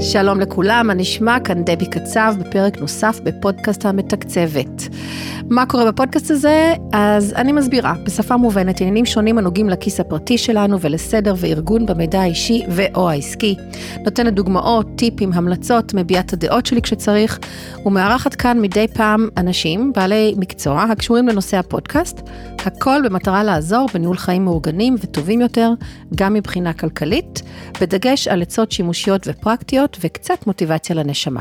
שלום לכולם, מה נשמע? כאן דבי קצב בפרק נוסף בפודקאסט המתקצבת. מה קורה בפודקאסט הזה? אז אני מסבירה, בשפה מובנת, עניינים שונים הנוגעים לכיס הפרטי שלנו ולסדר וארגון במידע האישי ו/או העסקי. נותנת דוגמאות, טיפים, המלצות, מביעה את הדעות שלי כשצריך, ומארחת כאן מדי פעם אנשים, בעלי מקצוע, הקשורים לנושא הפודקאסט, הכל במטרה לעזור בניהול חיים מאורגנים וטובים יותר, גם מבחינה כלכלית, בדגש על עצות שימושיות ופרקטיות וקצת מוטיבציה לנשמה.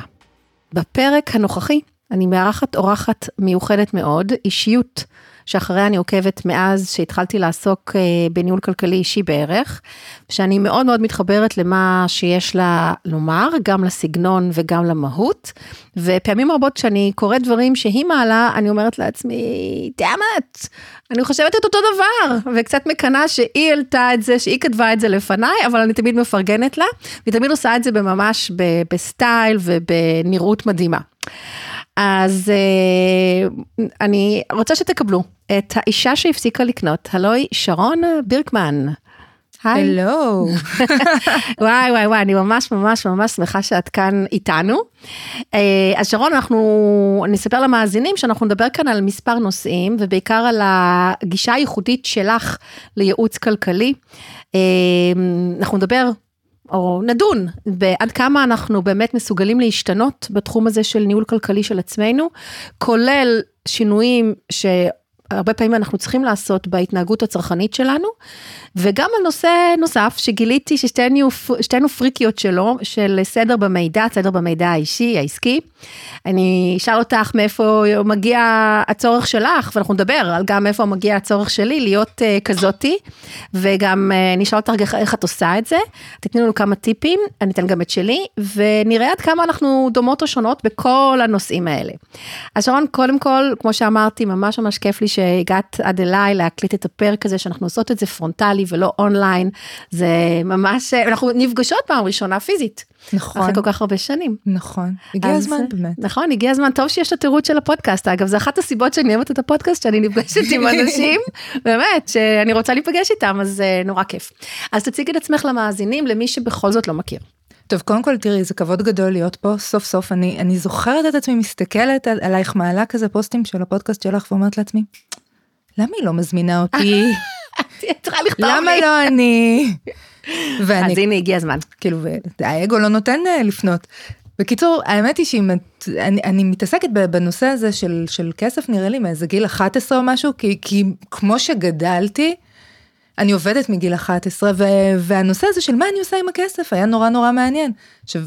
בפרק הנוכחי אני מארחת אורחת מיוחדת מאוד, אישיות שאחריה אני עוקבת מאז שהתחלתי לעסוק אה, בניהול כלכלי אישי בערך, שאני מאוד מאוד מתחברת למה שיש לה לומר, גם לסגנון וגם למהות, ופעמים רבות כשאני קוראת דברים שהיא מעלה, אני אומרת לעצמי, דאמת, אני חושבת את אותו דבר, וקצת מקנאה שהיא העלתה את זה, שהיא כתבה את זה לפניי, אבל אני תמיד מפרגנת לה, והיא תמיד עושה את זה ממש בסטייל ובנראות מדהימה. אז uh, אני רוצה שתקבלו את האישה שהפסיקה לקנות, הלוי שרון בירקמן. היי. הלו. וואי וואי וואי, אני ממש ממש ממש שמחה שאת כאן איתנו. Uh, אז שרון, אנחנו, אני אספר למאזינים שאנחנו נדבר כאן על מספר נושאים, ובעיקר על הגישה הייחודית שלך לייעוץ כלכלי. Uh, אנחנו נדבר או נדון בעד כמה אנחנו באמת מסוגלים להשתנות בתחום הזה של ניהול כלכלי של עצמנו, כולל שינויים שהרבה פעמים אנחנו צריכים לעשות בהתנהגות הצרכנית שלנו, וגם על נושא נוסף שגיליתי ששתינו פריקיות שלו, של סדר במידע, סדר במידע האישי, העסקי. אני אשאל אותך מאיפה מגיע הצורך שלך, ואנחנו נדבר על גם מאיפה מגיע הצורך שלי להיות אה, כזאתי, וגם אה, נשאל אותך איך, איך את עושה את זה. תתני לנו כמה טיפים, אני אתן גם את שלי, ונראה עד כמה אנחנו דומות או שונות בכל הנושאים האלה. אז שרון, קודם כל, כמו שאמרתי, ממש ממש כיף לי שהגעת עד אליי להקליט את הפרק הזה, שאנחנו עושות את זה פרונטלי. ולא אונליין, זה ממש, אנחנו נפגשות פעם ראשונה פיזית. נכון. אחרי כל כך הרבה שנים. נכון, הגיע אז, הזמן באמת. נכון, הגיע הזמן, טוב שיש את התירוץ של הפודקאסט, אגב, זה אחת הסיבות שאני אוהבת את הפודקאסט, שאני נפגשת עם אנשים, באמת, שאני רוצה להיפגש איתם, אז אה, נורא כיף. אז תציגי את עצמך למאזינים, למי שבכל זאת לא מכיר. טוב, קודם כל תראי, זה כבוד גדול להיות פה, סוף סוף אני, אני זוכרת את עצמי מסתכלת על, עלייך מעלה כזה פוסטים של הפודקאסט שלך ואומרת לעצמי, למה היא לא מזמינה אותי? למה לא אני? ואני, אז הנה הגיע הזמן. כאילו, האגו לא נותן אה, לפנות. בקיצור, האמת היא שאם את, אני, אני מתעסקת בנושא הזה של, של כסף נראה לי מאיזה גיל 11 או משהו, כי, כי כמו שגדלתי, אני עובדת מגיל 11, ו, והנושא הזה של מה אני עושה עם הכסף היה נורא נורא מעניין. עכשיו,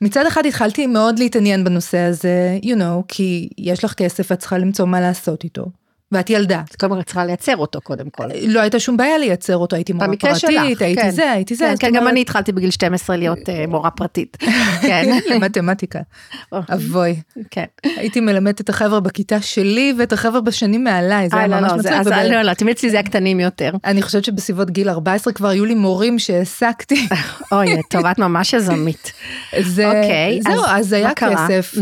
מצד אחד התחלתי מאוד להתעניין בנושא הזה, you know, כי יש לך כסף, את צריכה למצוא מה לעשות איתו. ואת ילדה. אז קודם כל צריכה לייצר אותו קודם כל. לא הייתה שום בעיה לייצר אותו, הייתי מורה פרטית, שלך, הייתי כן. זה, הייתי זה. כן, כן, גם אני התחלתי בגיל 12 להיות uh, מורה פרטית. כן. למתמטיקה. אבוי. כן. הייתי מלמדת את החבר'ה בכיתה שלי ואת החבר'ה בשנים מעליי, זה היה לא, ממש לא, מצחיק. לא, לא, לא, תמיד אצלי זה היה קטנים יותר. אני חושבת שבסביבות גיל 14 כבר היו לי מורים שהעסקתי. אוי, טוב, את ממש יזמית. אוקיי, זהו, אז היה כסף,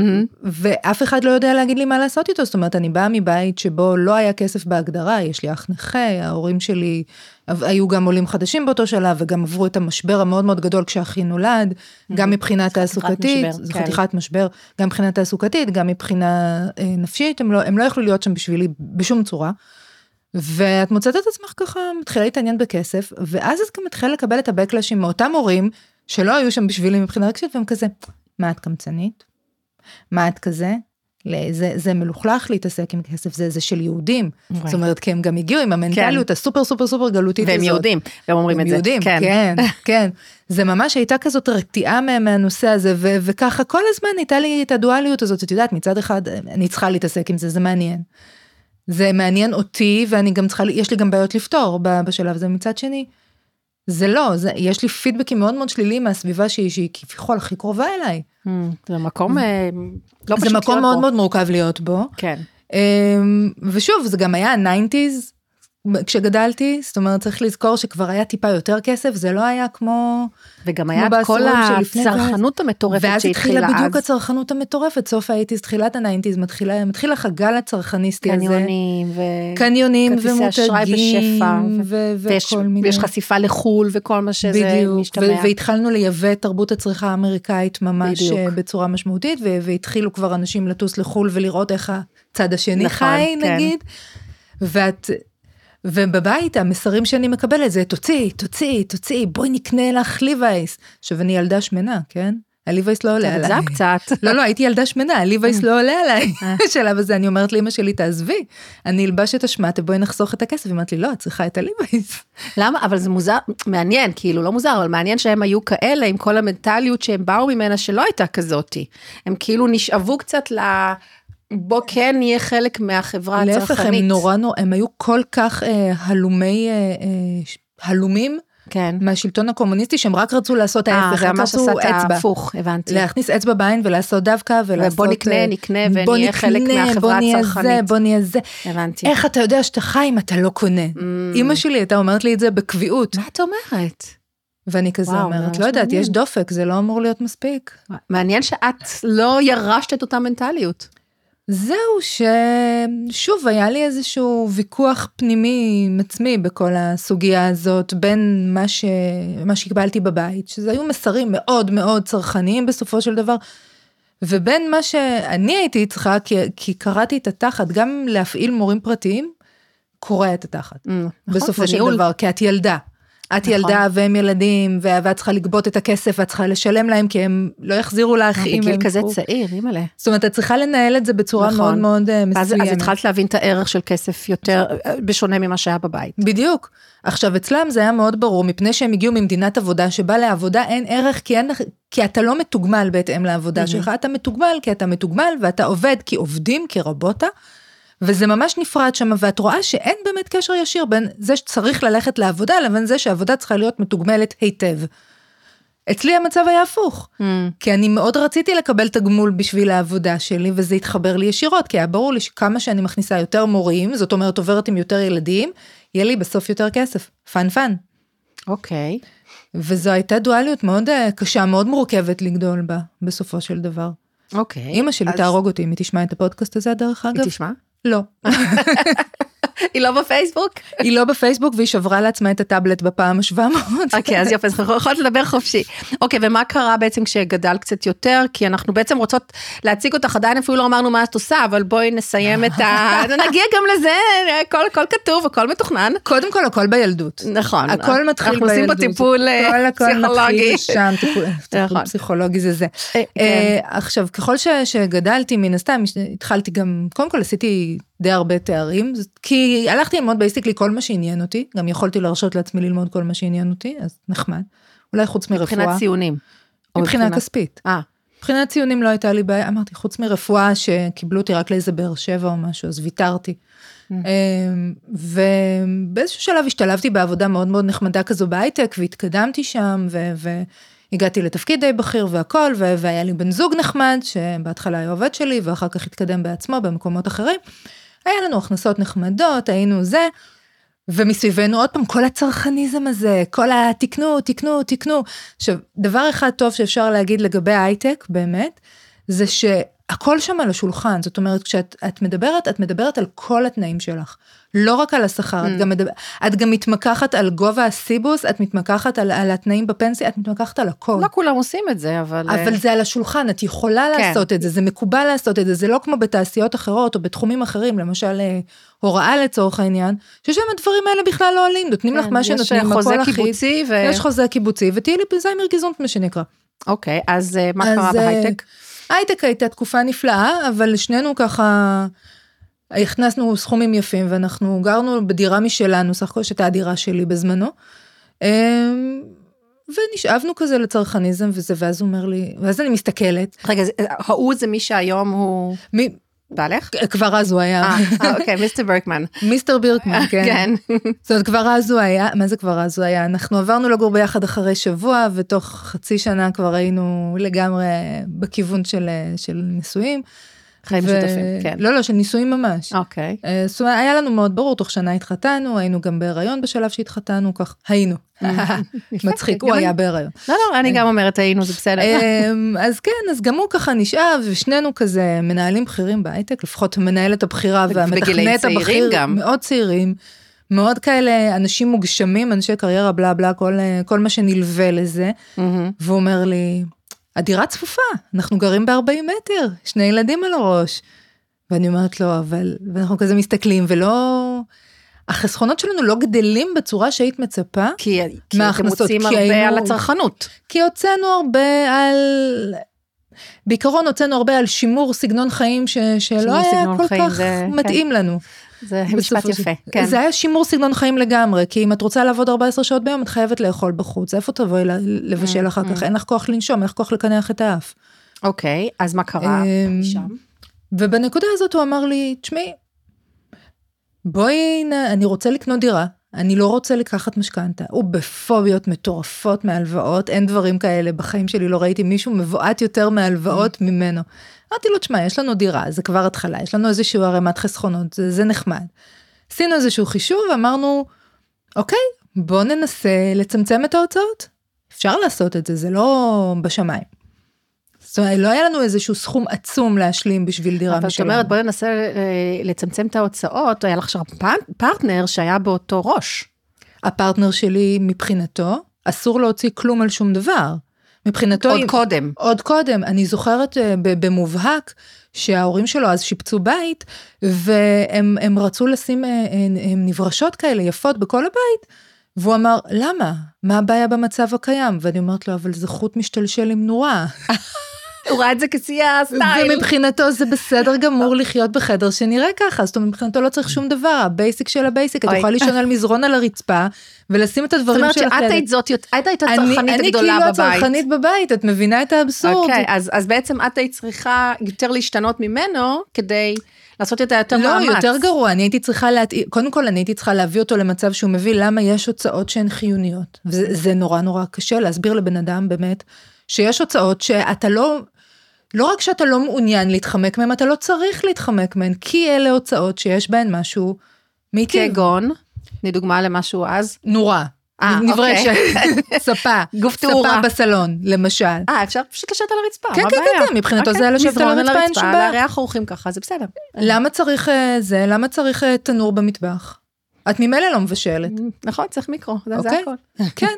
ואף אחד לא יודע להגיד לי מה לעשות איתו, זאת אומרת, אני באה מבית שבו לא היה כסף בהגדרה, יש לי אח נכה, ההורים שלי היו גם עולים חדשים באותו שלב וגם עברו את המשבר המאוד מאוד גדול כשאחי נולד, גם מבחינה תעסוקתית, זה כן. חתיכת משבר, גם מבחינה תעסוקתית, גם מבחינה אה, נפשית, הם לא, הם לא יכלו להיות שם בשבילי בשום צורה. ואת מוצאת את עצמך ככה, מתחילה להתעניין בכסף, ואז את גם מתחילה לקבל את הבקלאשים מאותם הורים שלא היו שם בשבילי מבחינה רגשית, והם כזה, מה את קמצנית? מה את כזה? זה, זה מלוכלך להתעסק עם כסף, זה, זה של יהודים. Okay. זאת אומרת, כי הם גם הגיעו עם המנטליות כן. הסופר סופר סופר גלותית והם הזאת. והם יהודים, הם אומרים את זה. יהודים, כן, כן, כן. זה ממש הייתה כזאת רתיעה מהנושא הזה, ו- וככה כל הזמן הייתה לי את הדואליות הזאת, את יודעת, מצד אחד אני צריכה להתעסק עם זה, זה מעניין. זה מעניין אותי, ואני גם צריכה, יש לי גם בעיות לפתור בשלב הזה, מצד שני. זה לא, זה, יש לי פידבקים מאוד מאוד שליליים מהסביבה שהיא, שהיא כביכול הכי קרובה אליי. Mm, זה מקום אה, לא פשוט להיות בו. זה מקום מאוד מאוד מורכב להיות בו. כן. אמ, ושוב, זה גם היה ה-90's, כשגדלתי, זאת אומרת, צריך לזכור שכבר היה טיפה יותר כסף, זה לא היה כמו... וגם היה את כל הצרכנות המטורפת שהתחילה אז. ואז התחילה בדיוק הצרכנות המטורפת, סוף האייטיז, תחילת הניינטיז, מתחילה, מתחיל לך הגל הצרכניסטי הזה. קניונים ו... קניונים ומותגים, ו- ויש, וכל מיני. ויש חשיפה לחו"ל וכל מה שזה בדיוק, משתמע. בדיוק, והתחלנו לייבא את תרבות הצריכה האמריקאית ממש בדיוק. אה, בצורה משמעותית, והתחילו כבר אנשים לטוס לחו"ל ולראות איך הצד השני נכון, חי, כן. נגיד. ואת ובבית המסרים שאני מקבלת זה תוציאי, תוציאי, תוציאי, בואי נקנה לך ליווייס. עכשיו אני ילדה שמנה, כן? הליווייס לא עולה עליי. זה קצת. לא, לא, הייתי ילדה שמנה, הליווייס לא עולה עליי. אה. בשלב הזה אני אומרת לאמא שלי, תעזבי, אני אלבש את השמט ובואי נחסוך את הכסף. היא אומרת לי, לא, את צריכה את הליווייס. למה? אבל זה מוזר, מעניין, כאילו, לא מוזר, אבל מעניין שהם היו כאלה עם כל המנטליות שהם באו ממנה שלא הייתה כזאתי. הם כאילו נשאבו קצת ל... בוא כן נהיה חלק מהחברה הצרכנית. להפך, הם נורא נורא, הם היו כל כך אה, הלומי, אה, אה, הלומים. כן. מהשלטון הקומוניסטי שהם רק רצו לעשות ההפך, הם רצו אצבע. הפוך, הבנתי. להכניס אצבע בעין ולעשות דווקא ולעשות... ובוא נקנה, אה, נקנה ונהיה חלק מהחברה הצרכנית. בוא נהיה זה, בוא נהיה זה. הבנתי. איך אתה יודע שאתה חי אם אתה לא קונה? Mm. אימא שלי הייתה אומרת לי את זה בקביעות. מה את אומרת? ואני כזה וואו, אומרת, לא יודעת, יש דופק, זה לא אמור להיות מספיק. מעניין שאת לא ירשת את אותה מנטליות. זהו, ששוב, היה לי איזשהו ויכוח פנימי עם עצמי בכל הסוגיה הזאת, בין מה, ש... מה שקיבלתי בבית, שזה היו מסרים מאוד מאוד צרכניים בסופו של דבר, ובין מה שאני הייתי צריכה, כי, כי קראתי את התחת, גם להפעיל מורים פרטיים, קורע את התחת, mm, נכון, בסופו של ניהול. דבר, כי את ילדה. את נכון. ילדה והם ילדים, ואת צריכה לגבות את הכסף, ואת צריכה לשלם להם, כי הם לא יחזירו לך אם הם... בגיל כזה צעיר, אימא'לה. זאת אומרת, את צריכה לנהל את זה בצורה נכון. מאוד מאוד אה, מסוימת. אז, אז התחלת להבין את הערך של כסף יותר, אה, בשונה ממה שהיה בבית. בדיוק. עכשיו, אצלם זה היה מאוד ברור, מפני שהם הגיעו ממדינת עבודה, שבה לעבודה אין ערך, כי, אין, כי אתה לא מתוגמל בהתאם לעבודה שלך, אתה מתוגמל כי אתה מתוגמל, ואתה עובד כי עובדים כרבותה. וזה ממש נפרד שם, ואת רואה שאין באמת קשר ישיר בין זה שצריך ללכת לעבודה, לבין זה שהעבודה צריכה להיות מתוגמלת היטב. אצלי המצב היה הפוך, אממ. כי אני מאוד רציתי לקבל תגמול בשביל העבודה שלי, וזה התחבר לי ישירות, כי היה ברור לי שכמה שאני מכניסה יותר מורים, זאת אומרת עובדת עם יותר ילדים, יהיה לי בסוף יותר כסף, פאן פאן. אוקיי. אוקיי. וזו הייתה דואליות מאוד אה, קשה, מאוד מורכבת לגדול בה, בסופו של דבר. אוקיי. Okay. אימא שלי אז... תהרוג אותי אם היא תשמע את הפודקאסט הזה, דרך אגב. היא תשמע? לא. היא לא בפייסבוק? היא לא בפייסבוק והיא שברה לעצמה את הטאבלט בפעם ה-700. אוקיי, אז יופי, אז אנחנו יכולות לדבר חופשי. אוקיי, ומה קרה בעצם כשגדל קצת יותר? כי אנחנו בעצם רוצות להציג אותך, עדיין אפילו לא אמרנו מה את עושה, אבל בואי נסיים את ה... נגיע גם לזה, הכל, הכל כתוב, הכל מתוכנן. קודם כל, הכל בילדות. נכון. הכל מתחיל בילדות. אנחנו עושים פה טיפול אה, פסיכולוגי. שם, טיפול נכון. פסיכולוגי זה זה. אה, כן. אה, עכשיו, ככל שגדלתי, מן הסתם, התחלתי גם, קודם כל עשיתי די הרבה תארים, כי הלכתי ללמוד basically כל מה שעניין אותי, גם יכולתי להרשות לעצמי ללמוד כל מה שעניין אותי, אז נחמד. אולי חוץ מרפואה. מבחינת ציונים. מבחינה מבחינת... כספית. אה. מבחינת ציונים לא הייתה לי בעיה, אמרתי, חוץ מרפואה שקיבלו אותי רק לאיזה באר שבע או משהו, אז ויתרתי. אממ. אמ, ובאיזשהו שלב השתלבתי בעבודה מאוד מאוד נחמדה כזו בהייטק, והתקדמתי שם, והגעתי לתפקיד די בכיר והכל, והיה לי בן זוג נחמד, שבהתחלה היה עובד שלי, ואחר כך התקדם בעצמו במקומות אחרים. היה לנו הכנסות נחמדות, היינו זה, ומסביבנו עוד פעם כל הצרכניזם הזה, כל התקנו, תקנו, תקנו. עכשיו, דבר אחד טוב שאפשר להגיד לגבי ההייטק, באמת, זה ש... הכל שם על השולחן, זאת אומרת, כשאת מדברת, את מדברת על כל התנאים שלך. לא רק על השכר, mm. את, גם מדבר, את גם מתמקחת על גובה הסיבוס, את מתמקחת על, על התנאים בפנסיה, את מתמקחת על הכל. לא כולם עושים את זה, אבל... אבל זה על השולחן, את יכולה כן. לעשות את זה, זה מקובל לעשות את זה, זה לא כמו בתעשיות אחרות או בתחומים אחרים, למשל אה, הוראה לצורך העניין, ששם הדברים האלה בכלל לא עולים, נותנים כן, לך מה שנותנים, הכל אחיד. יש חוזה קיבוצי ו... יש חוזה קיבוצי, ותהיי לי בזיימר גזעונות, מה שנקרא. אוקיי, אז אה, מה אז, קרה בהייטק? הייטק הייתה תקופה נפלאה, אבל שנינו ככה הכנסנו סכומים יפים ואנחנו גרנו בדירה משלנו, סך הכל שהייתה הדירה שלי בזמנו. אמ, ונשאבנו כזה לצרכניזם וזה, ואז הוא אומר לי, ואז אני מסתכלת. רגע, ההוא זה מי שהיום הוא... מי? בעלך? כבר אז הוא היה. אה, אה אוקיי, מיסטר ברקמן. מיסטר ברקמן, כן. כן. זאת אומרת, כבר אז הוא היה, מה זה כבר אז הוא היה? אנחנו עברנו לגור ביחד אחרי שבוע, ותוך חצי שנה כבר היינו לגמרי בכיוון של, של נישואים. חיים משותפים, כן. לא, לא, של נישואים ממש. אוקיי. אה, זאת אומרת, היה לנו מאוד ברור, תוך שנה התחתנו, היינו גם בהיריון בשלב שהתחתנו, כך, היינו. מצחיק, הוא היה בהיריון. לא, לא, אני גם אומרת היינו, זה בסדר. אמ, אז כן, אז גם הוא ככה נשאב, ושנינו כזה מנהלים בכירים בהייטק, לפחות המנהלת הבכירה והמתכנת הבכיר, מאוד צעירים. מאוד כאלה אנשים מוגשמים, אנשי קריירה, בלה בלה, כל, כל מה שנלווה לזה. Mm-hmm. והוא אומר לי, הדירה צפופה, אנחנו גרים ב-40 מטר, שני ילדים על הראש. ואני אומרת לו, אבל, ואנחנו כזה מסתכלים, ולא... החסכונות שלנו לא גדלים בצורה שהיית מצפה כי, כי אתם מוצאים הרבה היינו, על הצרכנות. כי הוצאנו הרבה על... בעיקרון הוצאנו הרבה על שימור סגנון חיים ש, שלא היה כל כך זה, מתאים כן. לנו. זה משפט יפה, כן. זה היה שימור סגנון חיים לגמרי, כי אם את רוצה לעבוד 14 שעות ביום, את חייבת לאכול בחוץ. איפה תבואי לבשל אחר כך? אין לך כוח לנשום, אין לך כוח לקנח את האף. אוקיי, אז מה קרה אמ, שם? ובנקודה הזאת הוא אמר לי, תשמעי, בואי, אני רוצה לקנות דירה, אני לא רוצה לקחת משכנתה. הוא בפוביות מטורפות מהלוואות, אין דברים כאלה, בחיים שלי לא ראיתי מישהו מבועת יותר מהלוואות ממנו. אמרתי לו, תשמע, יש לנו דירה, זה כבר התחלה, יש לנו איזשהו ערימת חסכונות, זה, זה נחמד. עשינו איזשהו חישוב, אמרנו, אוקיי, בוא ננסה לצמצם את ההוצאות. אפשר לעשות את זה, זה לא בשמיים. זאת אומרת, לא היה לנו איזשהו סכום עצום להשלים בשביל דירה משלנו. אבל זאת אומרת, בואי ננסה אה, לצמצם את ההוצאות, היה לך עכשיו פרטנר שהיה באותו ראש. הפרטנר שלי, מבחינתו, אסור להוציא כלום על שום דבר. מבחינתו... עוד היא, קודם. עוד קודם. אני זוכרת uh, במובהק שההורים שלו אז שיפצו בית, והם רצו לשים uh, uh, נברשות כאלה יפות בכל הבית, והוא אמר, למה? מה הבעיה במצב הקיים? ואני אומרת לו, אבל זה חוט משתלשל עם נורה. הוא ראה את זה כשיא הסטייל. ומבחינתו זה בסדר גמור לחיות בחדר שנראה ככה, זאת אומרת מבחינתו לא צריך שום דבר, ה basic של ה basic, את יכולה לישון על מזרון על הרצפה ולשים את הדברים שלך. זאת אומרת שאת היית זאת, את היית הצרכנית הגדולה בבית. אני כאילו הצרכנית בבית, את מבינה את האבסורד. אוקיי, אז בעצם את היית צריכה יותר להשתנות ממנו כדי... לעשות את היותר לא, מאמץ. לא, יותר גרוע, אני הייתי צריכה להתאים, קודם כל אני הייתי צריכה להביא אותו למצב שהוא מבין למה יש הוצאות שהן חיוניות. וזה נורא נורא קשה להסביר לבן אדם באמת, שיש הוצאות שאתה לא, לא רק שאתה לא מעוניין להתחמק מהן, אתה לא צריך להתחמק מהן, כי אלה הוצאות שיש בהן משהו מיטיב. כגון, לדוגמה למשהו אז? נורא. אה, נברשת, אוקיי. ספה, גוף תאורה. ספה בסלון, למשל. אה, אפשר פשוט לשבת על הרצפה, כן, מה כן, כן, כן, מבחינתו זה לשבת על הרצפה, אין שום בעיה. לארח אורחים ככה, זה בסדר. למה צריך אה, זה, למה צריך אה, תנור במטבח? את ממילא לא מבשלת. נכון, צריך מיקרו, זה אוקיי. הכל. כן,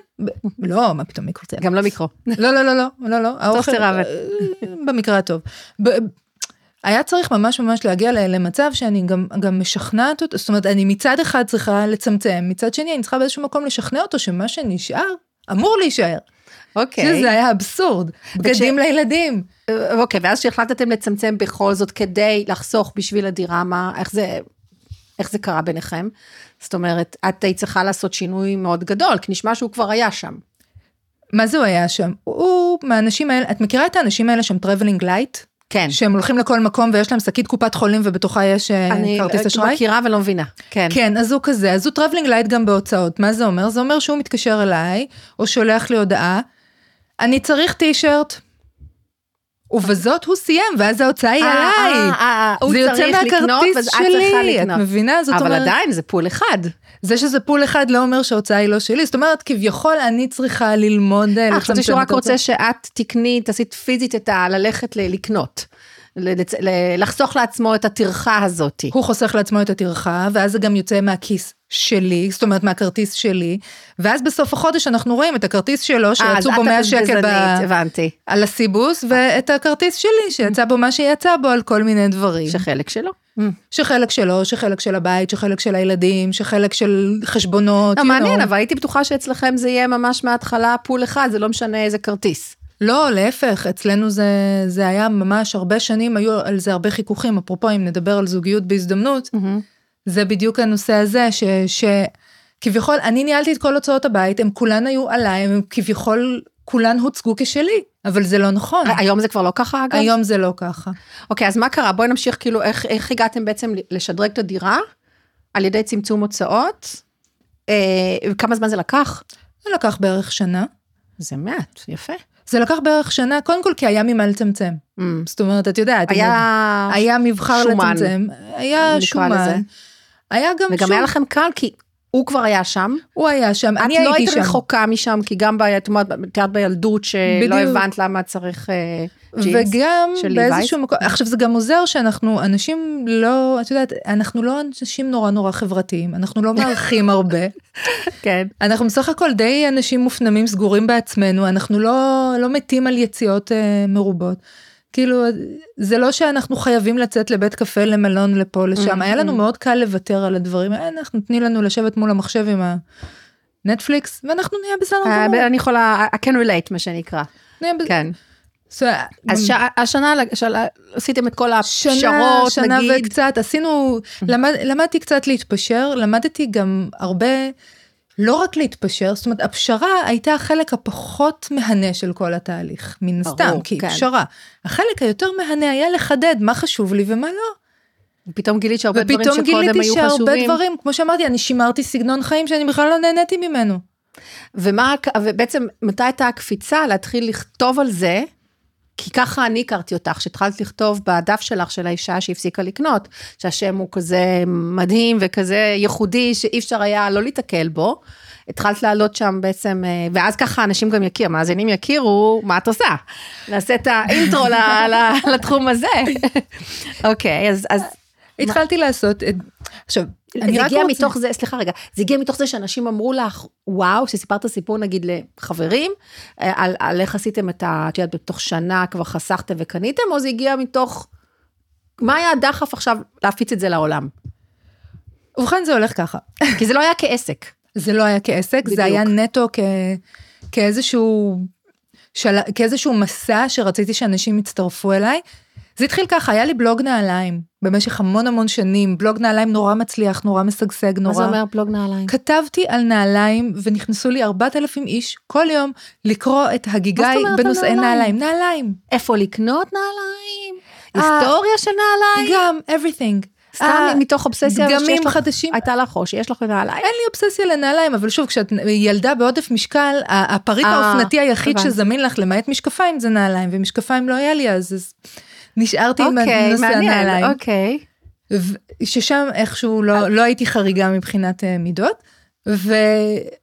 לא, מה פתאום מיקרו? גם לא מיקרו. לא, לא, לא, לא, לא, לא. האוכל, במקרה הטוב. היה צריך ממש ממש להגיע למצב שאני גם, גם משכנעת אותו, זאת אומרת, אני מצד אחד צריכה לצמצם, מצד שני אני צריכה באיזשהו מקום לשכנע אותו שמה שנשאר אמור להישאר. אוקיי. שזה היה אבסורד, בגדים וכש... לילדים. אוקיי, ואז שהחלטתם לצמצם בכל זאת כדי לחסוך בשביל הדירה, מה, איך זה, איך זה קרה ביניכם? זאת אומרת, את היית צריכה לעשות שינוי מאוד גדול, כי נשמע שהוא כבר היה שם. מה זה הוא היה שם? הוא מהאנשים האלה, את מכירה את האנשים האלה שהם traveling light? כן. שהם הולכים לכל מקום ויש להם שקית קופת חולים ובתוכה יש אה, כרטיס אשראי? אני מכירה ולא מבינה, כן. כן, אז הוא כזה, אז הוא traveling light גם בהוצאות. מה זה אומר? זה אומר שהוא מתקשר אליי, או שולח לי הודעה, אני צריך טישרט. ובזאת הוא סיים, ואז ההוצאה היא אה, עליי. אה, זה יוצא מהכרטיס שלי, את מבינה? זאת אומרת... אבל עדיין זה פול אחד. זה שזה פול אחד לא אומר שההוצאה היא לא שלי, זאת אומרת כביכול אני צריכה ללמוד לצמצם. אה, חשבתי שהוא רק רוצה שאת תקני, תעשי פיזית את ה... ללכת לקנות. לחסוך לעצמו את הטרחה הזאת. הוא חוסך לעצמו את הטרחה, ואז זה גם יוצא מהכיס שלי, זאת אומרת מהכרטיס שלי, ואז בסוף החודש אנחנו רואים את הכרטיס שלו אה, שיצאו בו 100 שקל ב... הבנתי. על הסיבוס, ואת הכרטיס שלי שיצא בו מה שיצא בו על כל מיני דברים. שחלק שלו. שחלק שלו, שחלק של הבית, שחלק של הילדים, שחלק של חשבונות. לא, מעניין, אבל הייתי בטוחה שאצלכם זה יהיה ממש מההתחלה פול אחד, זה לא משנה איזה כרטיס. לא, להפך, אצלנו זה, זה היה ממש הרבה שנים, היו על זה הרבה חיכוכים, אפרופו אם נדבר על זוגיות בהזדמנות, mm-hmm. זה בדיוק הנושא הזה, ש, שכביכול, אני ניהלתי את כל הוצאות הבית, הם כולן היו עליי, הם כביכול, כולן הוצגו כשלי, אבל זה לא נכון. היום זה כבר לא ככה אגב? היום זה לא ככה. אוקיי, אז מה קרה? בואי נמשיך, כאילו, איך, איך הגעתם בעצם לשדרג את הדירה על ידי צמצום הוצאות? אה, כמה זמן זה לקח? זה לקח בערך שנה. זה מעט, יפה. זה לקח בערך שנה, קודם כל כי היה ממה לצמצם. Mm. זאת אומרת, את יודעת, היה, היה מבחר שומן. לצמצם, היה שומן. לזה. היה גם וגם שום... היה לכם קל, כי הוא כבר היה שם. הוא היה שם, אני הייתי שם. את לא היית רחוקה משם, כי גם תיארת בילדות שלא. הבנת למה צריך uh, ג'ינס וגם באיזשהו מקום, עכשיו זה גם עוזר שאנחנו אנשים לא, את יודעת, אנחנו לא אנשים נורא נורא חברתיים, אנחנו לא מארחים הרבה. כן. אנחנו בסך הכל די אנשים מופנמים סגורים בעצמנו, אנחנו לא, לא מתים על יציאות uh, מרובות. כאילו זה לא שאנחנו חייבים לצאת לבית קפה למלון לפה לשם היה לנו מאוד קל לוותר על הדברים האלה אנחנו תני לנו לשבת מול המחשב עם הנטפליקס ואנחנו נהיה בסדר אה, גמור. אני יכולה I can relate מה שנקרא. כן. אז השנה עשיתם את כל הפשרות שנה וקצת עשינו למדתי קצת להתפשר למדתי גם הרבה. לא רק להתפשר, זאת אומרת, הפשרה הייתה החלק הפחות מהנה של כל התהליך, מן הסתם, כי כן. פשרה. החלק היותר מהנה היה לחדד מה חשוב לי ומה לא. ופתאום גילית שהרבה דברים שקודם היו חשובים. ופתאום גיליתי שהרבה דברים, כמו שאמרתי, אני שימרתי סגנון חיים שאני בכלל לא נהניתי ממנו. ומה, ובעצם, מתי הייתה הקפיצה להתחיל לכתוב על זה? כי ככה אני הכרתי אותך, שהתחלת לכתוב בדף שלך של האישה שהפסיקה לקנות, שהשם הוא כזה מדהים וכזה ייחודי שאי אפשר היה לא להתקל בו. התחלת לעלות שם בעצם, אה, ואז ככה אנשים גם יכירו, המאזינים יכירו מה את עושה. נעשה את האינטרו לתחום הזה. אוקיי, אז... אז התחלתי לעשות, עכשיו, אני זה הגיע רוצה... מתוך זה, סליחה רגע, זה הגיע מתוך זה שאנשים אמרו לך, וואו, שסיפרת סיפור נגיד לחברים, אה, על, על איך עשיתם את ה... את יודעת, בתוך שנה כבר חסכתם וקניתם, או זה הגיע מתוך... מה היה הדחף עכשיו להפיץ את זה לעולם? ובכן זה הולך ככה. כי זה לא היה כעסק. זה לא היה כעסק, בדיוק. זה היה נטו כ... כאיזשהו... של... כאיזשהו מסע שרציתי שאנשים יצטרפו אליי. זה התחיל ככה, היה לי בלוג נעליים במשך המון המון שנים, בלוג נעליים נורא מצליח, נורא משגשג, נורא... מה זה אומר בלוג נעליים? כתבתי על נעליים ונכנסו לי 4,000 איש כל יום לקרוא את הגיגאי בנושאי נעליים. נעליים. איפה לקנות נעליים? היסטוריה של נעליים? גם, everything. סתם מתוך אובססיה דגמים חדשים. הייתה לך או שיש לך נעליים? אין לי אובססיה לנעליים, אבל שוב, כשאת ילדה בעודף משקל, הפריט האופנתי היחיד שזמין לך למעט משקפיים זה נעליים, ומשקפיים לא היה לי אז. נשארתי עם אוקיי, נושא הנעליים. אוקיי, ששם איכשהו לא, לא הייתי חריגה מבחינת uh, מידות. ו...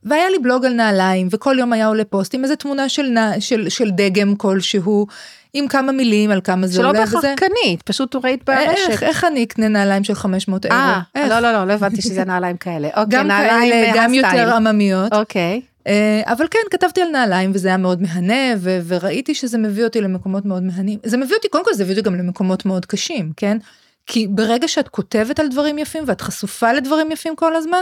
והיה לי בלוג על נעליים וכל יום היה עולה פוסט עם איזה תמונה של, נע... של, של דגם כלשהו עם כמה מילים על כמה זה עולה. שלא בהכרח קנית, פשוט ראית ברשת. איך, איך אני אקנה נעליים של 500 אירו? אה, לא, לא, לא, לא הבנתי שזה נעליים כאלה. אוקיי, גם נעליים כאלה, גם יותר עממיות. אוקיי. אה, אבל כן, כתבתי על נעליים וזה היה מאוד מהנה, ו- וראיתי שזה מביא אותי למקומות מאוד מהנים. זה מביא אותי, קודם כל זה מביא אותי גם למקומות מאוד קשים, כן? כי ברגע שאת כותבת על דברים יפים ואת חשופה לדברים יפים כל הזמן,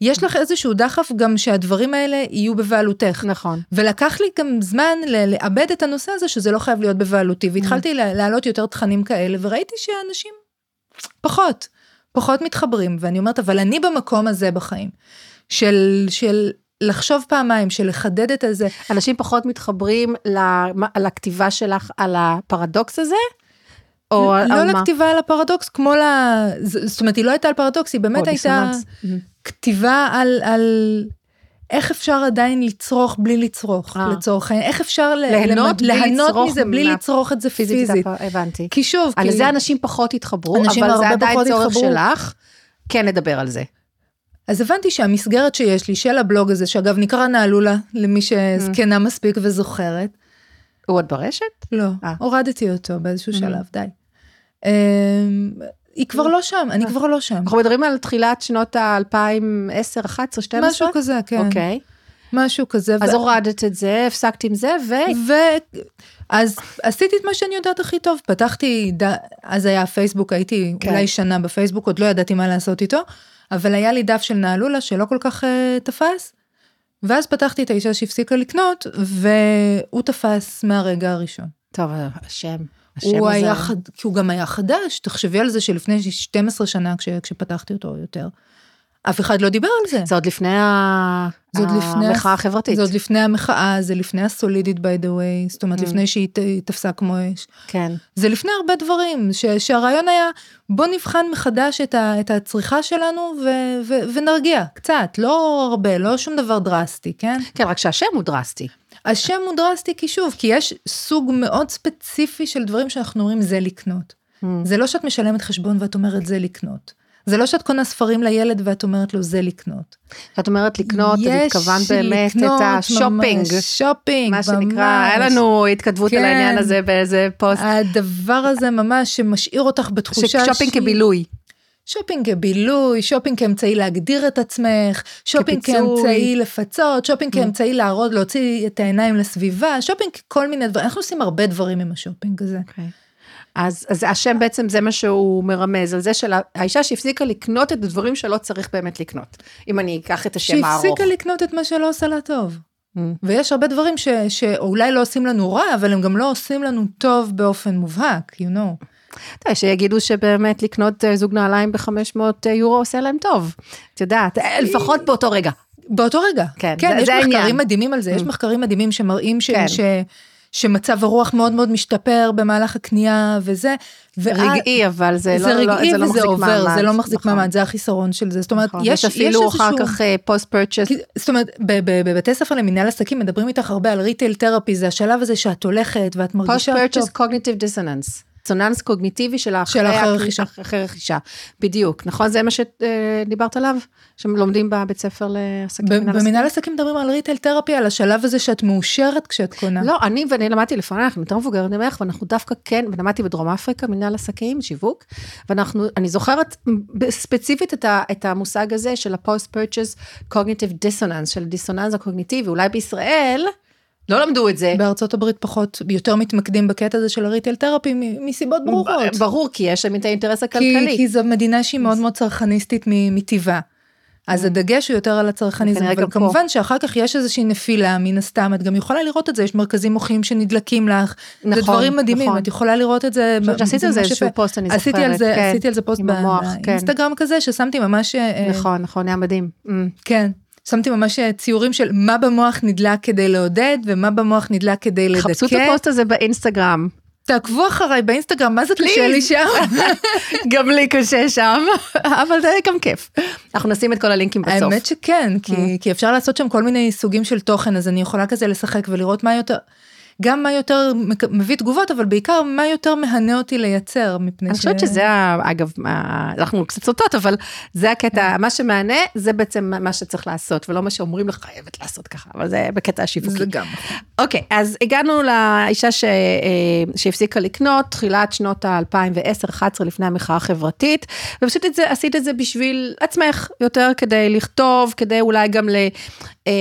יש לך איזשהו דחף גם שהדברים האלה יהיו בבעלותך. נכון. ולקח לי גם זמן לאבד את הנושא הזה שזה לא חייב להיות בבעלותי, והתחלתי להעלות יותר תכנים כאלה, וראיתי שאנשים פחות, פחות מתחברים, ואני אומרת, אבל אני במקום הזה בחיים, של, של לחשוב פעמיים, של לחדד את הזה. אנשים פחות מתחברים לכתיבה שלך על הפרדוקס הזה? או לא על לכתיבה על הפרדוקס, כמו ל... זאת אומרת, היא לא הייתה על פרדוקס, היא באמת הייתה כתיבה על, על איך אפשר עדיין לצרוך בלי לצרוך, אה. לצורך העניין, איך אפשר ליהנות מזה בלי לצרוך את זה פיזית. הבנתי. כי שוב, על זה אנשים פחות התחברו, אבל זה עדיין צורך שלך, כן לדבר על זה. אז הבנתי שהמסגרת שיש לי של הבלוג הזה, שאגב נקרא נעלולה, למי שזקנה mm. מספיק וזוכרת. הוא עוד ברשת? לא, 아. אה. הורדתי אותו באיזשהו mm. שלב, די. אמ, היא כבר לא שם, אני אה. כבר לא שם. אנחנו מדברים על תחילת שנות ה-2010, 11, 12? משהו כזה, כן. אוקיי. משהו כזה. אז הורדת את זה, הפסקת עם זה, ו... ו... אז עשיתי את מה שאני יודעת הכי טוב, פתחתי, אז היה פייסבוק, הייתי כן. אולי שנה בפייסבוק, עוד לא ידעתי מה לעשות איתו. אבל היה לי דף של נעלולה שלא כל כך uh, תפס, ואז פתחתי את האישה שהפסיקה לקנות, והוא תפס מהרגע הראשון. טוב, השם. הוא היה חד... כי הוא גם היה חדש, תחשבי על זה שלפני 12 שנה כש... כשפתחתי אותו יותר. אף אחד לא דיבר על זה. זה עוד לפני המחאה החברתית. זה עוד לפני המחאה, זה לפני הסולידית by the way, זאת אומרת mm. לפני שהיא תפסה כמו אש. כן. זה לפני הרבה דברים, ש, שהרעיון היה בוא נבחן מחדש את, ה, את הצריכה שלנו ו, ו, ונרגיע קצת, לא הרבה, לא שום דבר דרסטי, כן? כן, רק שהשם הוא דרסטי. השם הוא דרסטי כי שוב, כי יש סוג מאוד ספציפי של דברים שאנחנו אומרים זה לקנות. אממ. זה לא שאת משלמת חשבון ואת אומרת זה לקנות. זה לא שאת קונה ספרים לילד ואת אומרת לו זה לקנות. את אומרת לקנות, את התכוונת באמת את ה shopping. shopping, מה שנקרא, היה לנו התכתבות כן, על העניין הזה באיזה פוסט. הדבר הזה ממש שמשאיר אותך בתחושה שופינג כבילוי. שופינג כבילוי, שופינג כאמצעי להגדיר את עצמך, שופינג כאמצעי לפצות, שופינג mm. כאמצעי להראות, להוציא את העיניים לסביבה, שופינג כל מיני דברים, אנחנו עושים הרבה דברים עם השופינג הזה. Okay. אז, אז השם בעצם זה מה שהוא מרמז, על זה של האישה שהפסיקה לקנות את הדברים שלא צריך באמת לקנות, אם אני אקח את השם הארוך. שהפסיקה לקנות את מה שלא עושה לה טוב. Mm. ויש הרבה דברים ש, שאולי לא עושים לנו רע, אבל הם גם לא עושים לנו טוב באופן מובהק, you know. אתה יודע, שיגידו שבאמת לקנות אה, זוג נעליים ב-500 אה, יורו עושה להם טוב. את יודעת, אה, לפחות באותו רגע. באותו רגע. כן, כן זה, יש זה מחקרים העניין. מדהימים על זה, יש mm. מחקרים מדהימים שמראים ש... כן. ש... שמצב הרוח מאוד מאוד משתפר במהלך הקנייה וזה. רגעי, אבל זה, זה לא, לא רגעי לא, זה לא מחזיק עובר, מעמד. זה לא מחזיק נכון. מעמד, זה החיסרון של זה. זאת אומרת, נכון. יש, יש אפילו אחר כך post uh, purchase. זאת אומרת, בבתי ספר למנהל עסקים מדברים איתך הרבה על retail therapy, זה השלב הזה שאת הולכת ואת מרגישה. post purchase קוגניטיב דיסוננס. דיסוננס קוגניטיבי של אחרי רכישה. אחרי רכישה. בדיוק, נכון? זה מה שדיברת עליו? שלומדים בבית ספר לעסקים? במנהל עסקים מדברים על ריטל תרפי, על השלב הזה שאת מאושרת כשאת קונה. לא, אני ואני למדתי לפנייך, אני יותר מבוגרת ממך, ואנחנו דווקא כן, ולמדתי בדרום אפריקה, מנהל עסקים, שיווק, ואנחנו, אני זוכרת ספציפית את, ה, את המושג הזה של ה-post-purchase cognitive dissonance, של דיסוננס הקוגניטיבי, אולי בישראל, לא למדו את זה. בארצות הברית פחות, יותר מתמקדים בקטע הזה של הריטל תרפי מסיבות ברורות. ברור, כי יש שם את האינטרס הכלכלי. כי, כי זו מדינה שהיא מאוד מאוד צרכניסטית מטבעה. אז הדגש הוא יותר על הצרכניזם, אבל כמובן שאחר כך יש איזושהי נפילה מן הסתם, את גם יכולה לראות את זה, יש מרכזים מוחיים שנדלקים לך, נכון, זה דברים מדהימים, נכון. את יכולה לראות את זה. עשית על זה איזשהו פוסט, אני זוכרת. על זה, כן, עשיתי על זה פוסט באינסטגרם כן. כזה, ששמתי ממש... אה, נכון, נכון, היה מדהים. Mm. כן. שמתי ממש אה, ציורים של מה במוח נדלק כדי לעודד ומה במוח נדלק כדי לדכא. חפשו את הפוסט הזה באינסטגרם. תעקבו אחריי באינסטגרם, מה זה קשה לי שם? גם לי קשה שם, אבל זה גם כיף. אנחנו נשים את כל הלינקים בסוף. האמת שכן, כי, mm. כי אפשר לעשות שם כל מיני סוגים של תוכן, אז אני יכולה כזה לשחק ולראות מה יותר... גם מה יותר מביא תגובות, אבל בעיקר מה יותר מהנה אותי לייצר, מפני ש... אני חושבת שזה, אגב, אנחנו קצת סוטות, אבל זה הקטע, כן. מה שמהנה, זה בעצם מה שצריך לעשות, ולא מה שאומרים לך, חייבת לעשות ככה, אבל זה בקטע השיווקי. זה גם. נכון. אוקיי, אז הגענו לאישה ש... אה, שהפסיקה לקנות, תחילת שנות ה-2010-2011, לפני המחאה החברתית, ופשוט את זה, עשית את זה בשביל עצמך, יותר כדי לכתוב, כדי אולי גם ל... אה,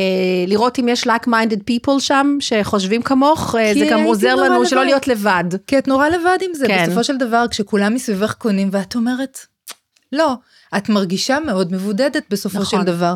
לראות אם יש like-minded people שם, שחושבים כמוך, אה, זה גם עוזר לנו. שלא להיות לבד. כי את נורא לבד עם זה, כן. בסופו של דבר, כשכולם מסביבך קונים, ואת אומרת, לא, את מרגישה מאוד מבודדת בסופו נכון. של דבר.